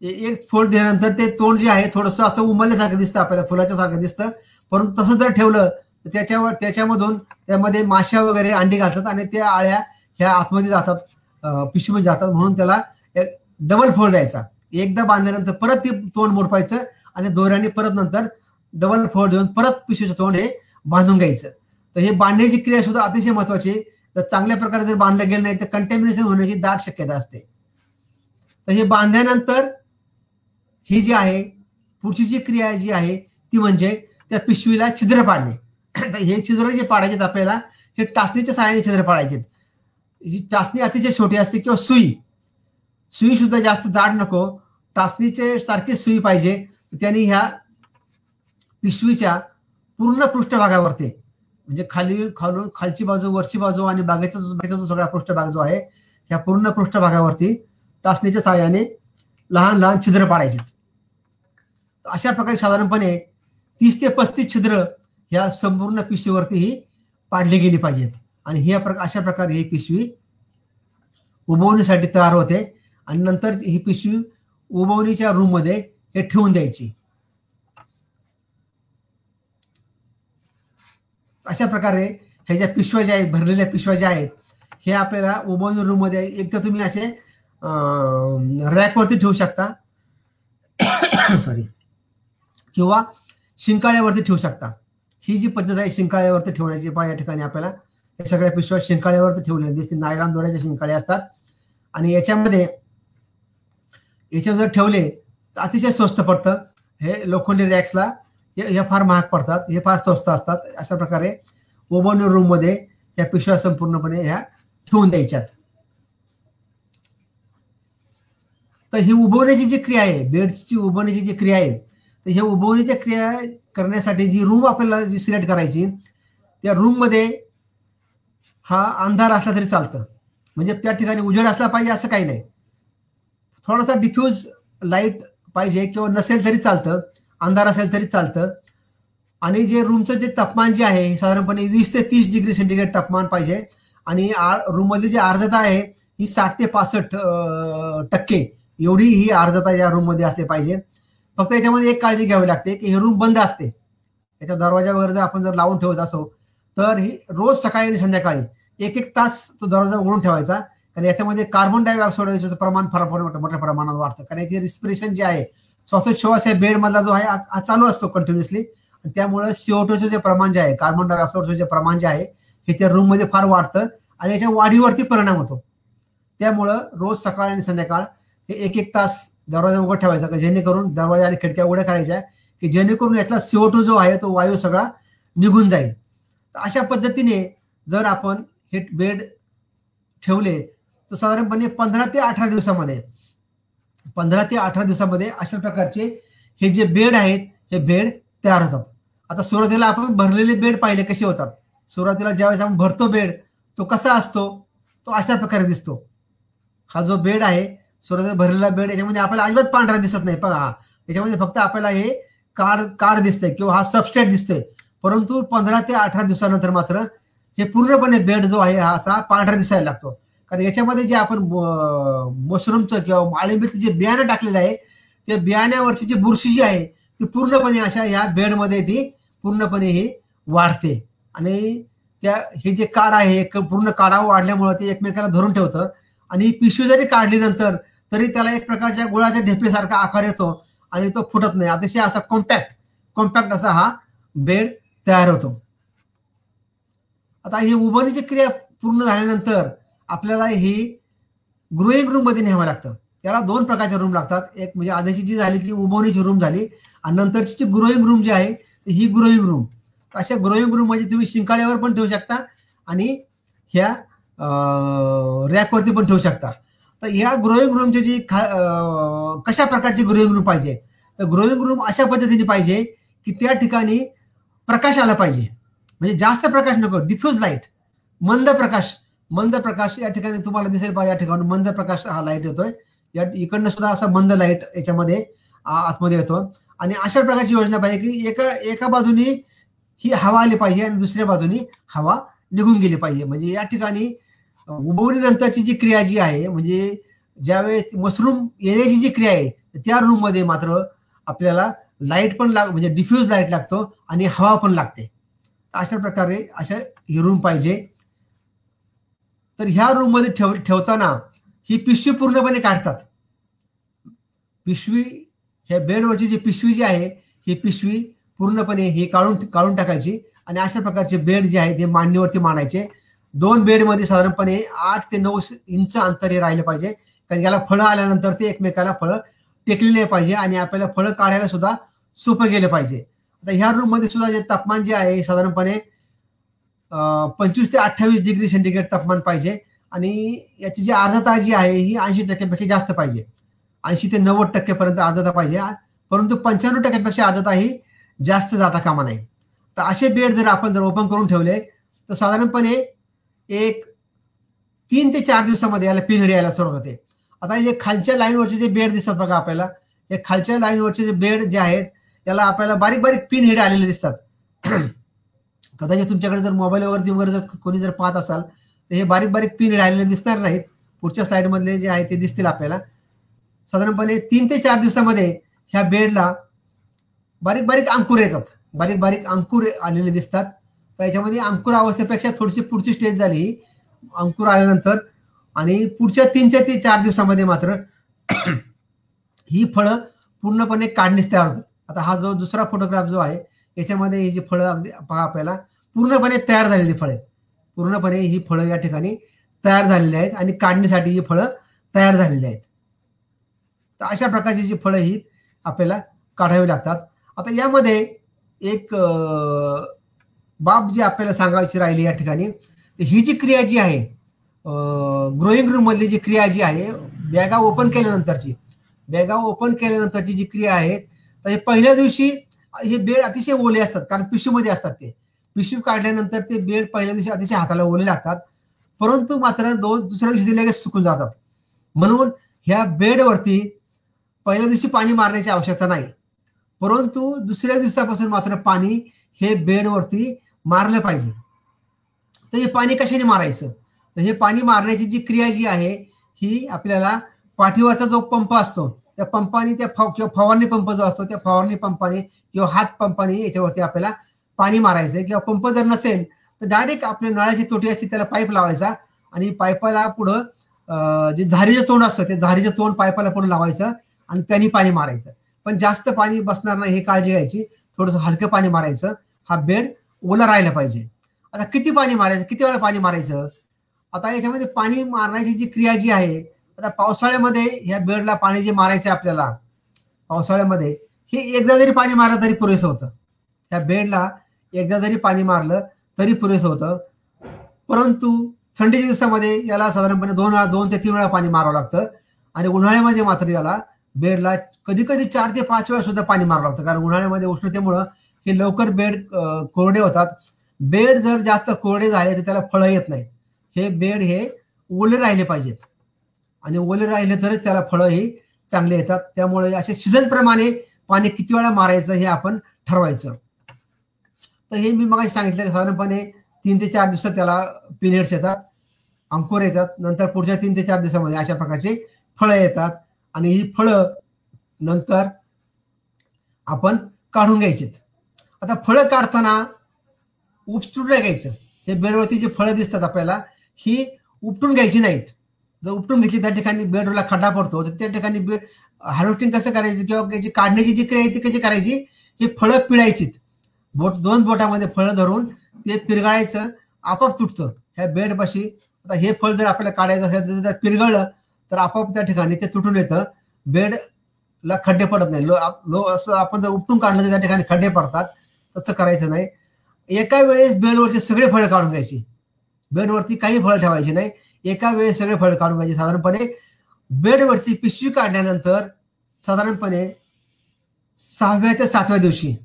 एक फोल्ड दिल्यानंतर ते तोंड जे आहे थोडंसं असं उमलल्यासारखं दिसतं आपल्याला फुलाच्या सारखं दिसतं. परंतु तसं जर ठेवलं तर त्याच्यावर त्याच्यामधून त्यामध्ये माश्या वगैरे अंडी घालतात आणि त्या आळ्या ह्या आतमध्ये जातात पिशवीमध्ये जातात. म्हणून त्याला डबल फोल्ड द्यायचा. एकदा बांधल्यानंतर परत ते तोंड मोडपायचं आणि दोऱ्याने परत नंतर डबल फोड देऊन परत पिशवीचं तोंड हे बांधून घ्यायचं. तर हे बांधण्याची क्रिया सुद्धा अतिशय महत्वाची तर चांगल्या प्रकारे जर बांधलं गेलं नाही तर कंटॅमिनेशन होण्याची दाट शक्यता असते. तर हे बांधल्यानंतर ही जी आहे पुढची जी क्रिया जी आहे ती म्हणजे त्या पिशवीला छिद्र पाडणे. तर हे छिद्र जे पाडायचे आपल्याला हे टाचणीच्या सहाय्याने छिद्र पाडायचे ही टाचणी अतिशय छोटी असते किंवा सुई. सुई सुद्धा जास्त जाड नको. टाचणीचे सारखी सुई पाहिजे. त्याने ह्या पिशवीच्या पूर्ण पृष्ठभागावरती. म्हणजे खाली खालून खालची बाजू वरची बाजू आणि बागेचा बागेचा जो सगळा पृष्ठभाग जो आहे ह्या पूर्ण पृष्ठभागावरती टाचणीच्या सहाय्याने लहान लहान छिद्र पाडायचे अशा प्रकारे साधारणपणे तीस ते पस्तीस छिद्र ह्या संपूर्ण पिशवीवरती ही पाडली गेली पाहिजेत. आणि ही अशा प्रकारे ही पिशवी उबवणीसाठी तयार होते. आणि नंतर ही पिशवी उबवणीच्या रूममध्ये हे ठेवून द्यायची. अशा प्रकारे ह्या ज्या पिशव्या ज्या आहेत भरलेल्या पिशव्या ज्या आहेत हे आपल्याला ओबन रूममध्ये एक तर तुम्ही असे रॅकवरती ठेवू शकता. सॉरी किंवा शिंकाळ्यावरती ठेवू शकता. ही जी पद्धत आहे शिंकाळ्यावरती ठेवण्याची पा या ठिकाणी आपल्याला या सगळ्या पिशव्या शिंकाळ्यावरती ठेवल्या दिसते नायराम दोऱ्याच्या शिंकाळ्या असतात. आणि याच्यामध्ये याच्यावर जर ठेवले तर अतिशय स्वस्त पडतं. हे लोखंडी रॅक्सला हे फार महाग पडतात हे फार स्वस्त असतात. अशा प्रकारे ओबन रूममध्ये या पिशव्या संपूर्णपणे ह्या ठेवून द्यायच्यात. तर ही उभवण्याची जी क्रिया आहे बेडची उभवण्याची जी क्रिया आहे तर हे उभवण्याची क्रिया करण्यासाठी जी रूम आपल्याला जी सिलेक्ट करायची त्या रूममध्ये हा अंधार असला तरी चालतं. म्हणजे त्या ठिकाणी उजेड असला पाहिजे असं काही नाही. थोडासा डिफ्यूज लाइट पाहिजे किंवा नसेल तरी चालतं. अंधार असेल तरी चालतं. आणि जे रूमचं जे तापमान जे आहे साधारणपणे वीस ते तीस डिग्री सेंटीग्रेड तापमान पाहिजे. आणि रूममधली जी आर्द्रता आहे ही साठ ते पासष्ट टक्के. एवढी ही आर्द्रता या रूममध्ये असली पाहिजे. फक्त याच्यामध्ये एक काळजी घ्यावी लागते की हे रूम बंद असते. याच्या दरवाजा वगैरे जर आपण जर लावून ठेवत असो तर ही रोज सकाळी आणि संध्याकाळी एक एक तास तो दरवाजा उघडून ठेवायचा. कारण याच्यामध्ये कार्बन डायऑक्साईडचं प्रमाण फार मोठ्या प्रमाणात वाढतं. कारण याचे रिस्पिरेशन जे आहे श्वासोच्छवास या बेडमधला जो आहे हा चालू असतो कंटिन्युअसली त्यामुळे सीओटोचं जे प्रमाण जे आहे कार्बन डायऑक्साईडचं जे प्रमाण जे आहे हे त्या रूममध्ये फार वाढतं आणि याच्या वाढीवरती परिणाम होतो. त्यामुळं रोज सकाळ आणि संध्याकाळ हे एक एक तास दरवाजा उघड ठेवायचा जेणेकरून दरवाजा आणि खिडक्या उघड्या करायच्या की जेणेकरून यातला सीओटो जो आहे तो वायू सगळा निघून जाईल. अशा पद्धतीने जर आपण हे बेड ठेवले तर साधारणपणे पंधरा ते अठरा दिवसामध्ये पंधरा ते अठरा दिवसामध्ये अशा प्रकारचे हे जे बेड आहेत हे बेड तयार होतात. आता सुरुवातीला आपण भरलेले बेड पाहिले कसे होतात? सुरुवातीला ज्यावेळेस आपण भरतो बेड तो कसा असतो? तो अशा प्रकारे दिसतो. हा जो बेड आहे सुरुवातीला भरलेला बेड याच्यामध्ये आपल्याला अजिबात पांढरा दिसत नाही. बघा हा. याच्यामध्ये फक्त आपल्याला हे कार्ड कार्ड दिसतंय किंवा हा सबस्टेट दिसतोय. परंतु पंधरा ते अठरा दिवसानंतर मात्र हे पूर्णपणे बेड जो आहे हा असा पांढरा दिसायला लागतो. कारण याच्यामध्ये जे आपण मशरूमचं किंवा माळिंबीचं जे बियाणं टाकलेलं आहे त्या बियाण्यावरची जी बुरशी जी आहे ती पूर्णपणे अशा या बेडमध्ये ती पूर्णपणे ही वाढते. आणि त्या हे जे काड आहे पूर्ण काढा वाढल्यामुळे ते एकमेकाला धरून ठेवतं. आणि ही पिशवी जरी काढली नंतर तरी त्याला एक प्रकारच्या गुळाच्या ढेपीसारखा आकार येतो आणि तो फुटत नाही. अतिशय असा कॉम्पॅक्ट कॉम्पॅक्ट असा हा बेड तयार होतो. आता ही उभारणीची क्रिया पूर्ण झाल्यानंतर आपल्याला ही ग्रोईंग रूममध्ये न्यावं लागतं. त्याला दोन प्रकारचे रूम लागतात. एक म्हणजे आधीची जी झाली ती उभवणीची रूम झाली आणि नंतरची जी ग्रोईंग रूम जी आहे ही ग्रोईंग रूम अशा ग्रोईंग रूम म्हणजे तुम्ही शिंकाळ्यावर पण ठेवू शकता आणि ह्या रॅकवरती पण ठेवू शकता. तर ह्या ग्रोईंग रूमची जी कशा प्रकारची ग्रोईंग रूम पाहिजे? तर ग्रोईंग रूम अशा पद्धतीने पाहिजे की त्या ठिकाणी प्रकाश आला पाहिजे. म्हणजे जास्त प्रकाश नको डिफ्यूज लाइट मंद प्रकाश. मंद प्रकाश या ठिकाणी तुम्हाला दिसेल पाहिजे या ठिकाणी मंद प्रकाश हा लाइट येतोय. या इकडनं सुद्धा असा मंद लाइट याच्यामध्ये आतमध्ये येतो. आणि अशा प्रकारची योजना पाहिजे की एका एका बाजूनी ही हवा आली पाहिजे आणि दुसऱ्या बाजूनी हवा निघून गेली पाहिजे. म्हणजे या ठिकाणी नंतरची जी क्रिया जी आहे म्हणजे ज्यावेळेस मशरूम येण्याची जी क्रिया आहे त्या रूममध्ये मात्र आपल्याला लाइट पण लाग म्हणजे डिफ्यूज लाइट लागतो आणि हवा पण लागते. अशा प्रकारे अशा ही रूम पाहिजे. तर ह्या रूममध्ये ठेव ठेवताना ही पिशवी पूर्णपणे काढतात. पिशवी ह्या बेडवरची जी पिशवी जी आहे ही पिशवी पूर्णपणे ही काढून काढून टाकायची आणि अशा प्रकारचे बेड जे आहे ते मांडणीवरती मांडायचे. दोन बेडमध्ये साधारणपणे आठ ते नऊ इंच अंतर हे राहिलं पाहिजे. कारण याला फळं आल्यानंतर ते एकमेकाला फळं टेकलेले पाहिजे आणि आपल्याला फळं काढायला सुद्धा सोपं गेलं पाहिजे. आता ह्या रूममध्ये सुद्धा जे तापमान जे आहे साधारणपणे पंचवीस ते अठ्ठावीस डिग्री सेंटीग्रेड तापमान पाहिजे. आणि याची जी आर्द्रता जी आहे ही ऐंशी टक्क्यापेक्षा जास्त पाहिजे. ऐंशी ते नव्वद टक्केपर्यंत आर्द्रता पाहिजे. परंतु पंच्याण्णव टक्क्यापेक्षा आर्द्रता ही जास्त जाता कामा नाही तर असे बेड जर आपण जर ओपन करून ठेवले तर साधारणपणे एक तीन ते चार दिवसामध्ये याला पिनड यायला सुरुवात होते. आता हे खालच्या लाईनवरचे जे बेड दिसतात बघा आपल्याला हे खालच्या लाईनवरचे जे बेड जे आहेत त्याला आपल्याला बारीक बारीक पिन हेड आलेले दिसतात. कदाचित तुमच्याकडे जर मोबाईल वगैरे वगैरे जर कोणी जर पाहत असाल तर हे बारीक बारीक पिन राहिलेले दिसणार नाहीत. पुढच्या स्लाइडमधले जे आहे ते दिसतील आपल्याला. साधारणपणे तीन ते चार दिवसामध्ये ह्या बेडला बारीक बारीक अंकुर येतात. बारीक बारीक अंकुर आलेले दिसतात. तर याच्यामध्ये अंकुर अवस्थेपेक्षा थोडीशी पुढची स्टेज झाली अंकुर आल्यानंतर आणि पुढच्या तीनच्या ते चार दिवसामध्ये मात्र ही फळं पूर्णपणे काढणीस तयार होतात. आता हा जो दुसरा फोटोग्राफ जो आहे याच्यामध्ये ही जी फळं अगदी पहा आपल्याला. पूर्णपणे तयार झालेली फळे पूर्णपणे ही फळं या ठिकाणी तयार झालेली आहेत आणि काढणीसाठी ही फळं तयार झालेली आहेत. तर अशा प्रकारची जी फळं ही आपल्याला काढावी लागतात. आता यामध्ये एक बाब जी आपल्याला सांगायची राहिली या ठिकाणी ही जी क्रिया जी आहे ग्रोईंग रूम मधली जी क्रिया जी आहे बॅगा ओपन केल्यानंतरची बॅगा ओपन केल्यानंतरची जी क्रिया आहे तर हे पहिल्या दिवशी हे बेड अतिशय ओले असतात कारण पिशूमध्ये असतात ते. पिशवी काढल्यानंतर ते बेड पहिल्या दिवशी अतिशय हाताला ओले लागतात. परंतु मात्र दोन दुसऱ्या दिवशी लगेच सुकून जातात. म्हणून ह्या बेडवरती पहिल्या दिवशी पाणी मारण्याची आवश्यकता नाही. परंतु दुसऱ्या दिवसापासून मात्र पाणी हे बेडवरती मारलं पाहिजे. तर हे पाणी कशाने मारायचं? तर हे पाणी मारण्याची जी क्रिया जी आहे ही आपल्याला पाठीवरचा जो पंप असतो त्या पंपाने त्या किंवा फवारणी पंप जो असतो त्या फवारणी पंपाने किंवा हात पंपाने याच्यावरती आपल्याला पाणी मारायचं किंवा पंप जर नसेल तर डायरेक्ट आपल्या नळाची तोटी अशी त्याला पाईप लावायचा आणि पाईपाला पुढं जे झारीचं तोंड असतं ते झारीचं तोंड पाईपाला पुढे लावायचं आणि त्यांनी पाणी मारायचं. पण जास्त पाणी बसणार नाही हे काळजी घ्यायची. थोडंसं हलकं पाणी मारायचं. हा बेड ओला राहिला पाहिजे. आता किती पाणी मारायचं? किती वेळा पाणी मारायचं? आता याच्यामध्ये पाणी मारण्याची जी क्रिया जी आहे आता पावसाळ्यामध्ये ह्या बेडला पाणी जे मारायचं आपल्याला पावसाळ्यामध्ये हे एकदा जरी पाणी मारलं तरी पुरेसं होतं. ह्या बेडला एकदा जरी पाणी मारलं तरी पुरेसं होतं. परंतु थंडीच्या दिवसामध्ये याला साधारणपणे दोन वेळा दोन ते तीन वेळा पाणी मारावं लागतं. आणि उन्हाळ्यामध्ये मात्र याला बेडला कधी कधी चार ते पाच वेळा सुद्धा पाणी मारावं लागतं. कारण उन्हाळ्यामध्ये उष्णतेमुळं हे लवकर बेड कोरडे होतात. बेड जर जास्त कोरडे झाले तर त्याला फळं येत नाही हे बेड हे ओले राहिले पाहिजेत. आणि ओले राहिले तरच त्याला फळं ही चांगले येतात. त्यामुळे असे सीझनप्रमाणे पाणी किती वेळा मारायचं हे आपण ठरवायचं. तर हे मी मग सांगितलं की साधारणपणे तीन ते चार दिवसात त्याला पिरियड्स येतात अंकुर येतात नंतर पुढच्या तीन ते चार दिवसामध्ये अशा प्रकारचे फळं येतात आणि ही फळं नंतर आपण काढून घ्यायचीत आता फळं काढताना उपटून नाही घ्यायचं. हे बेडवरती जे फळं दिसतात आपल्याला ही उपटून घ्यायची नाहीत. जर उपटून घेतली त्या ठिकाणी बेडवरला खड्डा पडतो तर त्या ठिकाणी बेड हार्वेस्टिंग कसं करायचं किंवा त्याची काढण्याची जी क्रिया आहे ती कशी करायची? ही फळं पिळायचीत. बोट दोन बोटामध्ये फळं धरून ते पिरगाळायचं आपोआप तुटतं. ह्या बेडपाशी आता हे फळ जर आपल्याला काढायचं असेल तर जर पिरगळलं तर आपोआप त्या ठिकाणी ते तुटून येतं. बेडला खड्डे पडत नाही लो लो असं आपण जर उपटून काढलं तर त्या ठिकाणी खड्डे पडतात. तसं करायचं नाही. एका वेळेस बेडवरचे सगळे फळं काढून घ्यायची. बेडवरती काही फळं ठेवायची नाही. एका वेळेस सगळे फळं काढून घ्यायचे साधारणपणे. बेडवरची पिशवी काढल्यानंतर साधारणपणे सहाव्या ते सातव्या दिवशी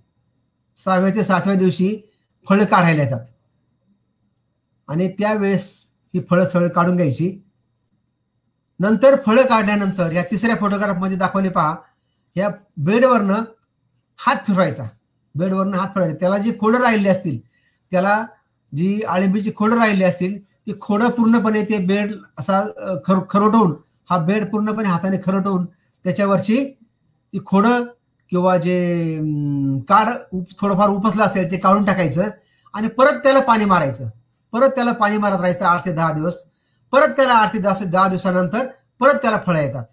सहाव्या ते सातव्या दिवशी फळं काढायला येतात. आणि त्यावेळेस ही फळं सगळं काढून घ्यायची. नंतर फळं काढल्यानंतर या तिसऱ्या फोटोग्राफमध्ये दाखवले पहा या बेडवरनं हात फिरवायचा. बेडवरनं हात फिरवायचा. त्याला जी खोडं राहिली असतील त्याला जी आळिंबीची खोडं राहिली असतील ती खोडं पूर्णपणे ते बेड असा खर खरोटवून हा बेड पूर्णपणे हाताने खरटवून त्याच्यावरची ती खोडं किंवा जे काड थोडंफार उपसलं असेल ते काढून टाकायचं आणि परत त्याला पाणी मारायचं. परत त्याला पाणी मारत राहायचं आठ ते दहा दिवस. परत त्याला आठ ते दहा दहा दिवसानंतर परत त्याला फळं येतात.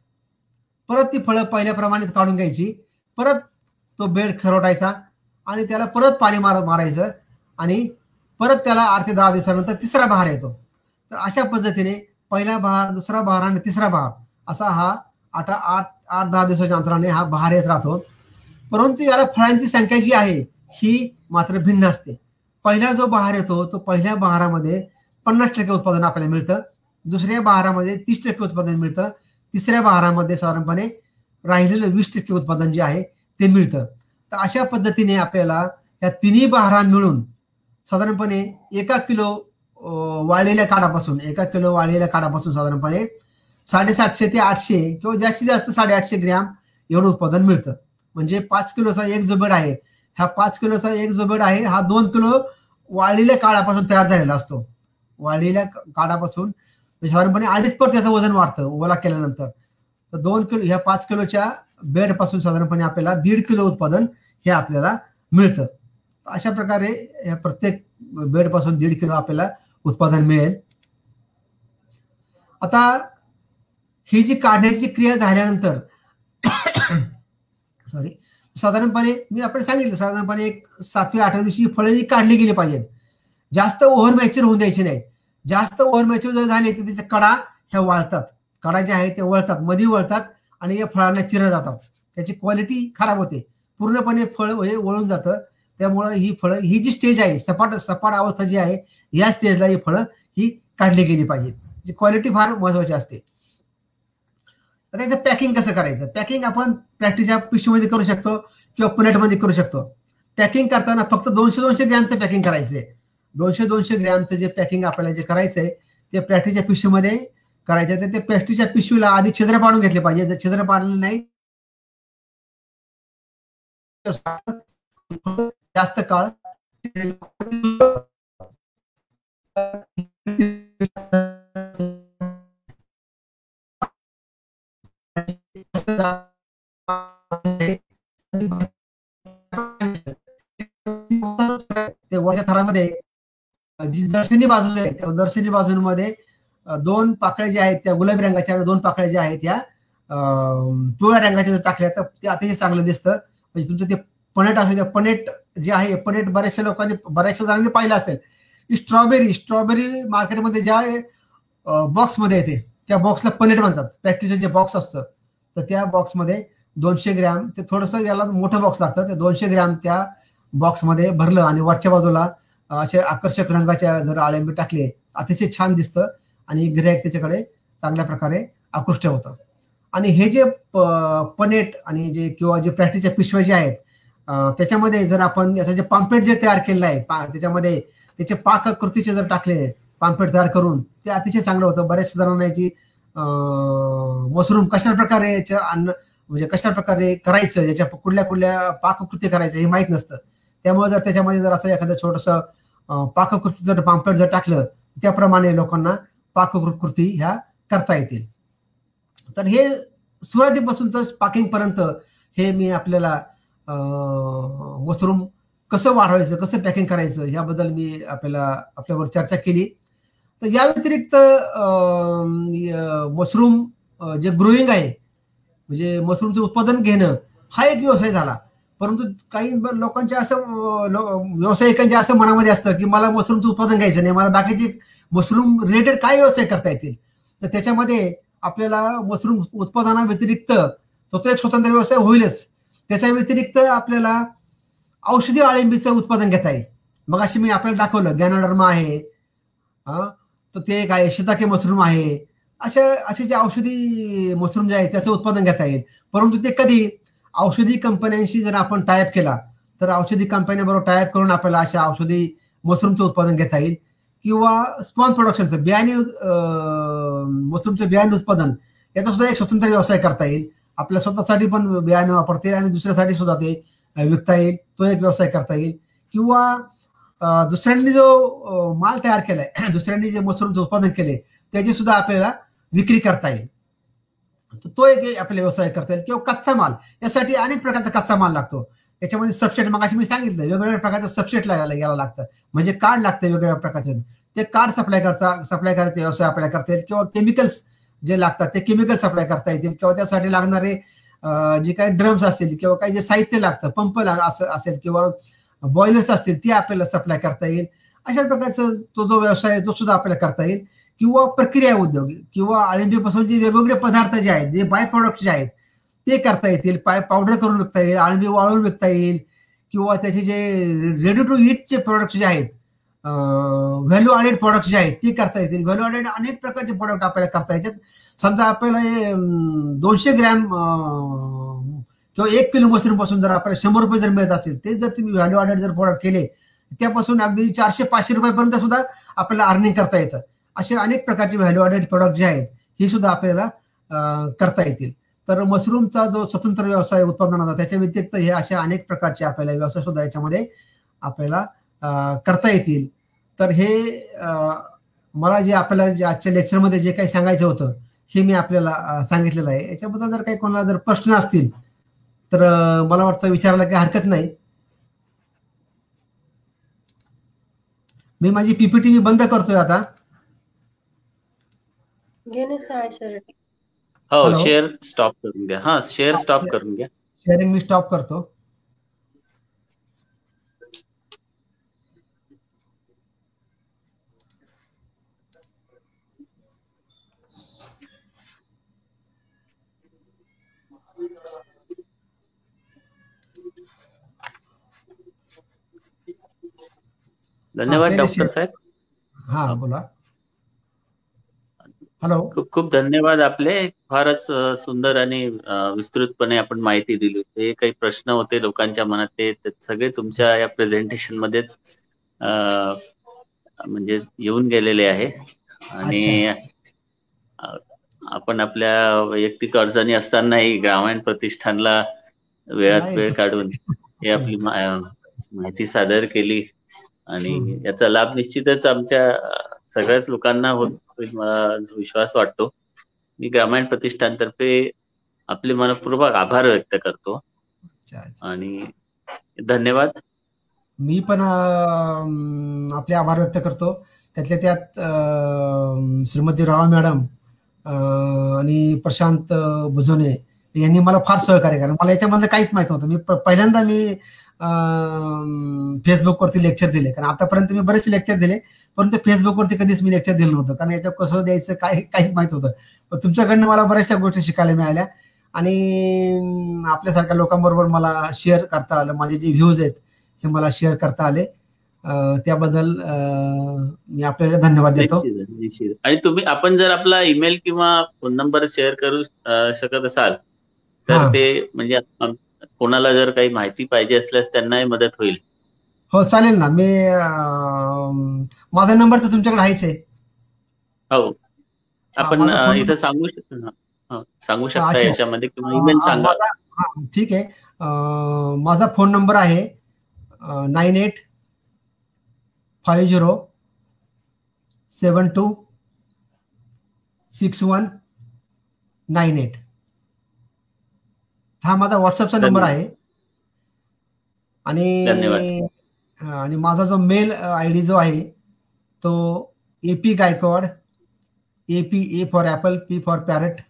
परत ती फळं पहिल्याप्रमाणेच काढून घ्यायची. परत तो बेड खरवटायचा आणि त्याला परत पाणी मार मारायचं आणि परत त्याला आठ ते दहा दिवसानंतर तिसरा बहार येतो. तर अशा पद्धतीने पहिला बहार दुसरा बहार आणि तिसरा बहार असा हा आठ आठ आठ दहा दिवसाच्या अंतराने हा बहार येत राहतो. परंतु याला फळांची संख्या जी आहे ही मात्र भिन्न असते. पहिला जो बहार येतो तो पहिल्या बहारामध्ये पन्नास टक्के उत्पादन आपल्याला मिळतं. दुसऱ्या बहारामध्ये तीस टक्के उत्पादन मिळतं. तिसऱ्या बहारामध्ये साधारणपणे राहिलेलं वीस टक्के उत्पादन जे आहे ते मिळतं. तर अशा पद्धतीने आपल्याला या तिन्ही बहारां मिळून साधारणपणे एका किलो वाळलेल्या काडापासून एका किलो वाळलेल्या काडापासून साधारणपणे साडेसातशे ते आठशे किंवा जास्तीत जास्त साडेआठशे ग्रॅम एवढं उत्पादन मिळतं. म्हणजे पाच किलोचा एक जो बेड आहे. ह्या पाच किलोचा एक जो बेड आहे हा दोन किलो वाळलेल्या काळापासून तयार झालेला असतो. वाळलेल्या काळापासून म्हणजे साधारणपणे अडीच पट त्याचं वजन वाढतं ओला केल्यानंतर. तर दोन किलो ह्या पाच किलोच्या बेडपासून साधारणपणे आपल्याला दीड किलो उत्पादन हे आपल्याला मिळतं. अशा प्रकारे या प्रत्येक बेडपासून दीड किलो आपल्याला उत्पादन मिळेल. आता ही जी काढण्याची क्रिया झाल्यानंतर सॉरी साधारणपणे मी आपण सांगितलं साधारणपणे एक सातव्या आठव्या दिवशी फळं ही काढली गेली पाहिजेत. जास्त ओव्हर मॅच्युअर होऊन द्यायची नाही. जास्त ओव्हर मॅच्युअर जर झाले तर त्याच्या कडा ह्या वाळतात. कडा ज्या आहेत त्या वळतात मध्ये वळतात आणि या फळांना चिरं जातात. त्याची क्वालिटी खराब होते. पूर्णपणे फळ हे वळून जातं. त्यामुळं ही फळं ही जी स्टेज आहे सपाट सपाट अवस्था जी आहे या स्टेजला ही फळं ही काढली गेली पाहिजेत. क्वालिटी फार महत्वाची असते. त्याचं पॅकिंग कसं करायचं? पॅकिंग आपण प्लॅस्टिकच्या पिशवीमध्ये करू शकतो किंवा प्लेटमध्ये करू शकतो. पॅकिंग करताना फक्त दोनशे दोनशे ग्रॅमचं पॅकिंग करायचंय. दोनशे दोनशे ग्रॅमचं जे पॅकिंग आपल्याला जे करायचंय ते प्लॅस्टिकच्या पिशवीमध्ये करायचं. तर ते प्लॅस्टिकच्या पिशवीला आधी छिद्र पाडून घेतले पाहिजे. जर छिद्र पाडले नाही जास्त काळ ते वरच्या थरामध्ये जी दर्शनी बाजू आहे त्या दर्शनी बाजूंमध्ये दोन पाकळ्या ज्या आहेत त्या गुलाबी रंगाच्या दोन पाकळ्या ज्या आहेत त्या पिवळ्या रंगाच्या जर टाकल्या तर ते अतिशय चांगलं दिसतं. म्हणजे तुमचं ते पनेट असेल त्या पनेट जे आहे पनेट बऱ्याचशा लोकांनी बऱ्याचशा जणांनी पाहिलं असेल. स्ट्रॉबेरी स्ट्रॉबेरी मार्केटमध्ये ज्या बॉक्समध्ये येते त्या बॉक्सला पनेट म्हणतात. प्रॅक्टिसचं जे बॉक्स असतं. तर त्या बॉक्समध्ये दोनशे ग्रॅम ते थोडंसं याला मोठं बॉक्स लागतं. ते दोनशे ग्रॅम त्या बॉक्समध्ये भरलं आणि वरच्या बाजूला असे आकर्षक रंगाच्या जर आळंबी टाकले अतिशय छान दिसतं आणि गिरायक त्याच्याकडे चांगल्या प्रकारे आकृष्ट होतं. आणि हे जे पनेट आणि जे किंवा जे प्लॅस्टिकच्या पिशव्या जे आहेत त्याच्यामध्ये जर आपण याचं जे पाम्पलेट जे तयार केलेलं आहे त्याच्यामध्ये त्याचे पाककृतीचे जर टाकले पाम्पलेट तयार करून ते अतिशय चांगलं होतं. बऱ्याच जणांना याची मशरूम कशा प्रकारे याच्या अन्न म्हणजे कशा प्रकारे करायचं याच्या कुठल्या कुठल्या पाककृती करायच्या हे माहीत नसतं. त्यामुळे जर त्याच्यामध्ये जर असं एखादं छोटस पाककृती जर पाम्पलेट जर टाकलं त्याप्रमाणे लोकांना पाककृती ह्या करता येतील. तर हे सुरुवातीपासून तर पाकिंगपर्यंत हे मी आपल्याला मशरूम कसं वाढवायचं कसं पॅकिंग करायचं याबद्दल मी आपल्याला आपल्यावर चर्चा केली. तर या व्यतिरिक्त मशरूम जे ग्रोईंग आहे म्हणजे मशरूमचं उत्पादन घेणं हा एक व्यवसाय झाला. परंतु काही लोकांच्या असं व्यावसायिकांच्या असं मनामध्ये असतं की मला मशरूमचं उत्पादन घ्यायचं नाही मला बाकीचे मशरूम रिलेटेड काय व्यवसाय करता येतील? तर त्याच्यामध्ये आपल्याला मशरूम उत्पादना व्यतिरिक्त तो तो एक स्वतंत्र व्यवसाय होईलच. त्याच्या व्यतिरिक्त आपल्याला औषधी आळिंबीचं उत्पादन घेता येईल. मग अशी मी आपल्याला दाखवलं गॅनाडर्मा आहे तर ते एक आहे शिताके मशरूम आहे. अशा असे जे औषधी मशरूम जे आहे त्याचं उत्पादन घेता येईल. परंतु ते कधी? औषधी कंपन्यांशी जर आपण टायप केला तर औषधी कंपन्यांबरोबर टायप करून आपल्याला अशा औषधी मशरूमचं उत्पादन घेता येईल. किंवा स्पॉन प्रोडक्शनचं बियाणे मशरूमचं बियाणे उत्पादन याचा सुद्धा एक स्वतंत्र व्यवसाय करता येईल. आपल्या स्वतःसाठी पण बियाणे वापरता येईल आणि दुसऱ्यासाठी सुद्धा ते विकता येईल. तो एक व्यवसाय करता येईल. किंवा दुसऱ्यांनी जो माल तयार केलाय दुसऱ्यांनी जे मशरूमचं उत्पादन केले त्याची सुद्धा आपल्याला विक्री करता येईल. तो एक आपला व्यवसाय करता येईल. किंवा कच्चा माल यासाठी अनेक प्रकारचा कच्चा माल लागतो. याच्यामध्ये सबस्टेट मागाशी मी सांगितलं वेगवेगळ्या प्रकारचं सबस्टेट लागायला गेला लागतं. म्हणजे कार्ड लागतं वेगवेगळ्या प्रकारचे. ते कार्ड सप्लाय करता सप्लाय करायचे व्यवसाय आपल्याला करता येईल. किंवा केमिकल्स जे लागतात ते केमिकल सप्लाय करता येतील. किंवा त्यासाठी लागणारे जे काही ड्रम्स असतील किंवा काही जे साहित्य लागतं पंप असं असेल किंवा बॉयलर्स असतील ते आपल्याला सप्लाय करता येईल अशा प्रकारचा तो जो व्यवसाय आहे तो सुद्धा आपल्याला करता येईल किंवा प्रक्रिया उद्योग किंवा अळिंबीपासून जे वेगवेगळे पदार्थ जे आहेत जे बाय प्रॉडक्ट जे आहेत ते करता येतील पाय पावडर करून विकता येईल आळंबी वाळून विकता येईल किंवा त्याचे जे रेडी टू ईटचे प्रोडक्ट जे आहेत व्हॅल्यू ॲडेड प्रॉडक्ट जे आहेत ते करता येतील व्हॅल्यू ॲडेड अनेक प्रकारचे प्रोडक्ट आपल्याला करता येतात समजा आपल्याला दोनशे ग्रॅम किंवा एक किलो मशरूमपासून जर आपल्याला शंभर रुपये जर मिळत असेल ते जर तुम्ही व्हॅल्यू ॲडेड जर प्रोडक्ट केले त्यापासून अगदी चारशे पाचशे रुपयापर्यंत सुद्धा आपल्याला अर्निंग करता येतं. असे अनेक प्रकारचे व्हॅल्यू ॲडेड प्रोडक्ट जे आहेत हे सुद्धा आपल्याला करता येतील. तर मशरूमचा जो स्वतंत्र व्यवसाय उत्पादनाचा त्याच्या व्यतिरिक्त हे अशा अनेक प्रकारचे आपल्याला व्यवसाय सुद्धा याच्यामध्ये आपल्याला करता येतील. तर हे मला जे आपल्याला आजच्या लेक्चरमध्ये जे काही सांगायचं होतं हे मी आपल्याला सांगितलेलं आहे. याच्याबद्दल जर काही कोणाला जर प्रश्न असतील तर मला वाटतं विचारायला काही हरकत नाही. मी माझी पीपीटी मी बंद करतोय आता. हो शेअर स्टॉप करून घ्या. हा शेअर स्टॉप करून घ्या. शेअरिंग मी स्टॉप करतो. धन्यवाद डॉक्टर साहेब. हा बोला. हॅलो. खूप खूप धन्यवाद आपले. फारच सुंदर आणि विस्तृतपणे आपण माहिती दिली. हे काही प्रश्न होते लोकांच्या मनात ते सगळे तुमच्या या प्रेझेंटेशन मध्येच म्हणजे येऊन गेलेले आहे. आणि आपण आपल्या वैयक्तिक अडचणी असतानाही ग्रामीण प्रतिष्ठानला वेळात वेळ काढून हे आपली माहिती सादर केली. आणि याचा लाभ निश्चितच आमच्या सगळ्याच लोकांना होईल मला विश्वास वाटतो. मी ग्रामीण प्रतिष्ठानतर्फे आपले मनपूर्वक आभार व्यक्त करतो. आणि धन्यवाद. मी पण आपले आभार व्यक्त करतो. त्यातल्या त्यात श्रीमती राव मॅडम आणि प्रशांत भुजोने यांनी मला फार सहकार्य केलं. मला याच्यामधलं काहीच माहीत नव्हतं. मी पहिल्यांदा मी फेसबुकवरती लेक्चर दिले. कारण आतापर्यंत मी बरेच लेक्चर दिले परंतु फेसबुकवरती कधीच मी लेक्चर दिलं नव्हतं. कारण याच्यात कसं द्यायचं काय काहीच माहीत होतं पण तुमच्याकडनं मला बऱ्याचशा गोष्टी शिकायला मिळाल्या. आणि आपल्यासारख्या लोकांबरोबर मला शेअर करता आलं. माझे जे व्ह्यूज आहेत हे मला शेअर करता आले. त्याबद्दल मी आपल्याला धन्यवाद देतो. आणि तुम्ही आपण जर आपला ईमेल किंवा फोन नंबर शेअर करू शकत असाल तर ते म्हणजे कोणाला जर काही माहिती पाहिजे असल्यास त्यांनाही मदत होईल. हो चालेल ना. मी माझा नंबर तर तुमच्याकडे आहेच आहे. हो. आपण इथं सांगू सांगू शकता. याच्यामध्ये किंवा ईमेल सांगा. ठीक आहे. माझा फोन नंबर आहे nine eight five zero seven two six one nine eight हा माझा व्हॉट्सअपचा नंबर. आहे. आणि आणि माझा जो मेल आय डी जो आहे तो A P Gaikwad A P A for apple P for parrot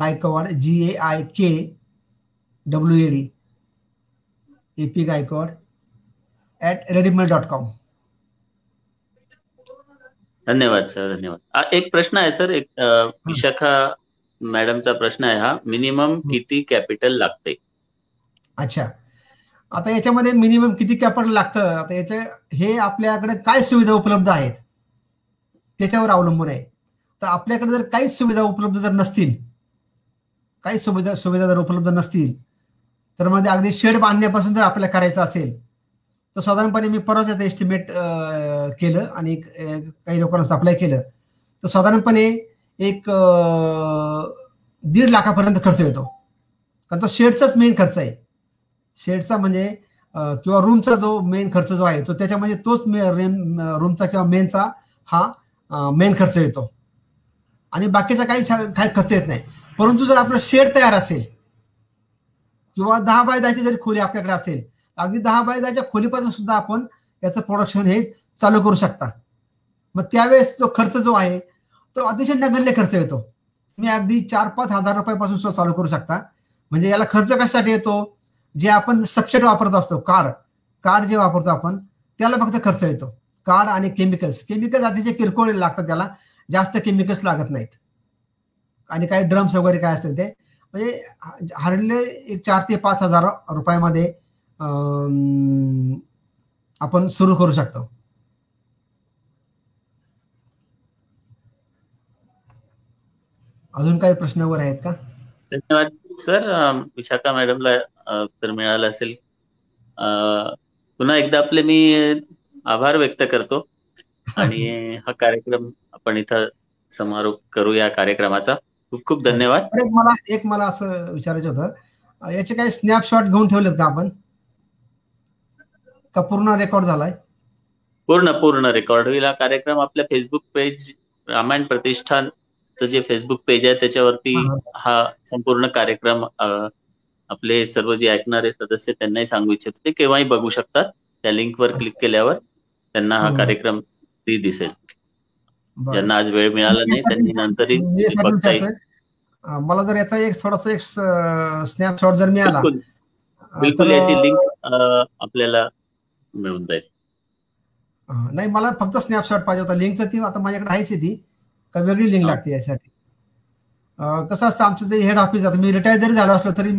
Gaikwad G A I K W A D A P Gaikwad at rediffmail dot com धन्यवाद सर. धन्यवाद. एक प्रश्न आहे सर. एक विशाखा मॅडमचा प्रश्न आहे हा. मिनिमम किती कॅपिटल लागते? अच्छा. आता याच्यामध्ये मिनिमम किती कॅपिटल लागतं? आता याच्या हे आपल्याकडे काय सुविधा उपलब्ध आहेत? त्याच्यावर अवलंबून आहे. तर आपल्याकडे जर काहीच सुविधा उपलब्ध जर नसतील काही सुविधा सुविधा जर उपलब्ध नसतील तर मध्ये अगदी शेड बांधण्यापासून जर आपल्याला करायचं असेल तर साधारणपणे मी परत त्याचं एस्टिमेट केलं आणि काही लोकांना सप्लाय केलं. तर साधारणपणे एक दीड लाखापर्यंत खर्च येतो. कारण तो शेडचाच मेन खर्च आहे. शेडचा म्हणजे किंवा रूमचा जो मेन खर्च जो आहे तो त्याच्यामध्ये तोच रूमचा किंवा मेनचा हा मेन खर्च येतो. आणि बाकीचा काही काही खर्च येत नाही. परंतु जर आपलं शेड तयार असेल किंवा दहा बाय दहाची जरी खोली आपल्याकडे असेल अगदी दहा बाय दहाच्या खोलीपासून सुद्धा आपण याचं प्रोडक्शन हे चालू करू शकता. मग त्यावेळेस जो खर्च जो आहे तो अतिशय नगण्य खर्च येतो. तुम्ही अगदी चार पाच हजार रुपयापासून सुद्धा चालू करू शकता. म्हणजे याला खर्च कशासाठी येतो? जे आपण सबसेट वापरत असतो कार्ड कार्ड जे वापरतो आपण त्याला फक्त खर्च येतो. कार्ड आणि केमिकल्स केमिकल्स अतिशय किरकोळ लागतात त्याला. जास्त केमिकल्स लागत नाहीत. आणि काही ड्रम्स वगैरे काय असतील ते. म्हणजे हार्डली एक चार ते पाच हजार रुपयामध्ये आपण सुरू करू शकतो. अजून काही प्रश्न वगैरे आहेत का? धन्यवाद. सर विशाखा मॅडमला उत्तर मिळालं असेल. पुन्हा एकदा आपले मी आभार व्यक्त करतो. आणि हा कार्यक्रम आपण इथं समारोप करू या कार्यक्रमाचा. खूप खूप धन्यवाद. मला एक मला असं विचारायचं होतं. याचे काही स्नॅपशॉट घेऊन ठेवलेत का आपण? का पूर्ण रेकॉर्ड झालाय? पूर्ण पूर्ण रेकॉर्ड होईल. हा कार्यक्रम आपल्या फेसबुक पेज रामायण जे फेसबुक पेज आहे त्याच्यावरती हा, हा. संपूर्ण कार्यक्रम आपले सर्व जे ऐकणारे सदस्य त्यांनाही सांगू इच्छितो. ते केव्हाही बघू शकतात. त्या लिंकवर क्लिक केल्यावर त्यांना हा हम्म. कार्यक्रम फ्री दिसेल. ज्यांना आज वेळ मिळाला नाही त्यांनी नंतरही बघता येईल. मला जर याचा एक थोडासा एक स्नॅपशॉट जर मिळाला बिलकुल. याची लिंक आपल्याला मिळून जाईल. नाही मला फक्त स्नॅपशॉट पाहिजे होता. लिंक तर ती आता माझ्याकडे आहेच आहे ती. का वेगळी लिंक. लागते यासाठी कसं असतं आमचं जे हेड ऑफिस आता मी रिटायर जरी झालो असलो तरी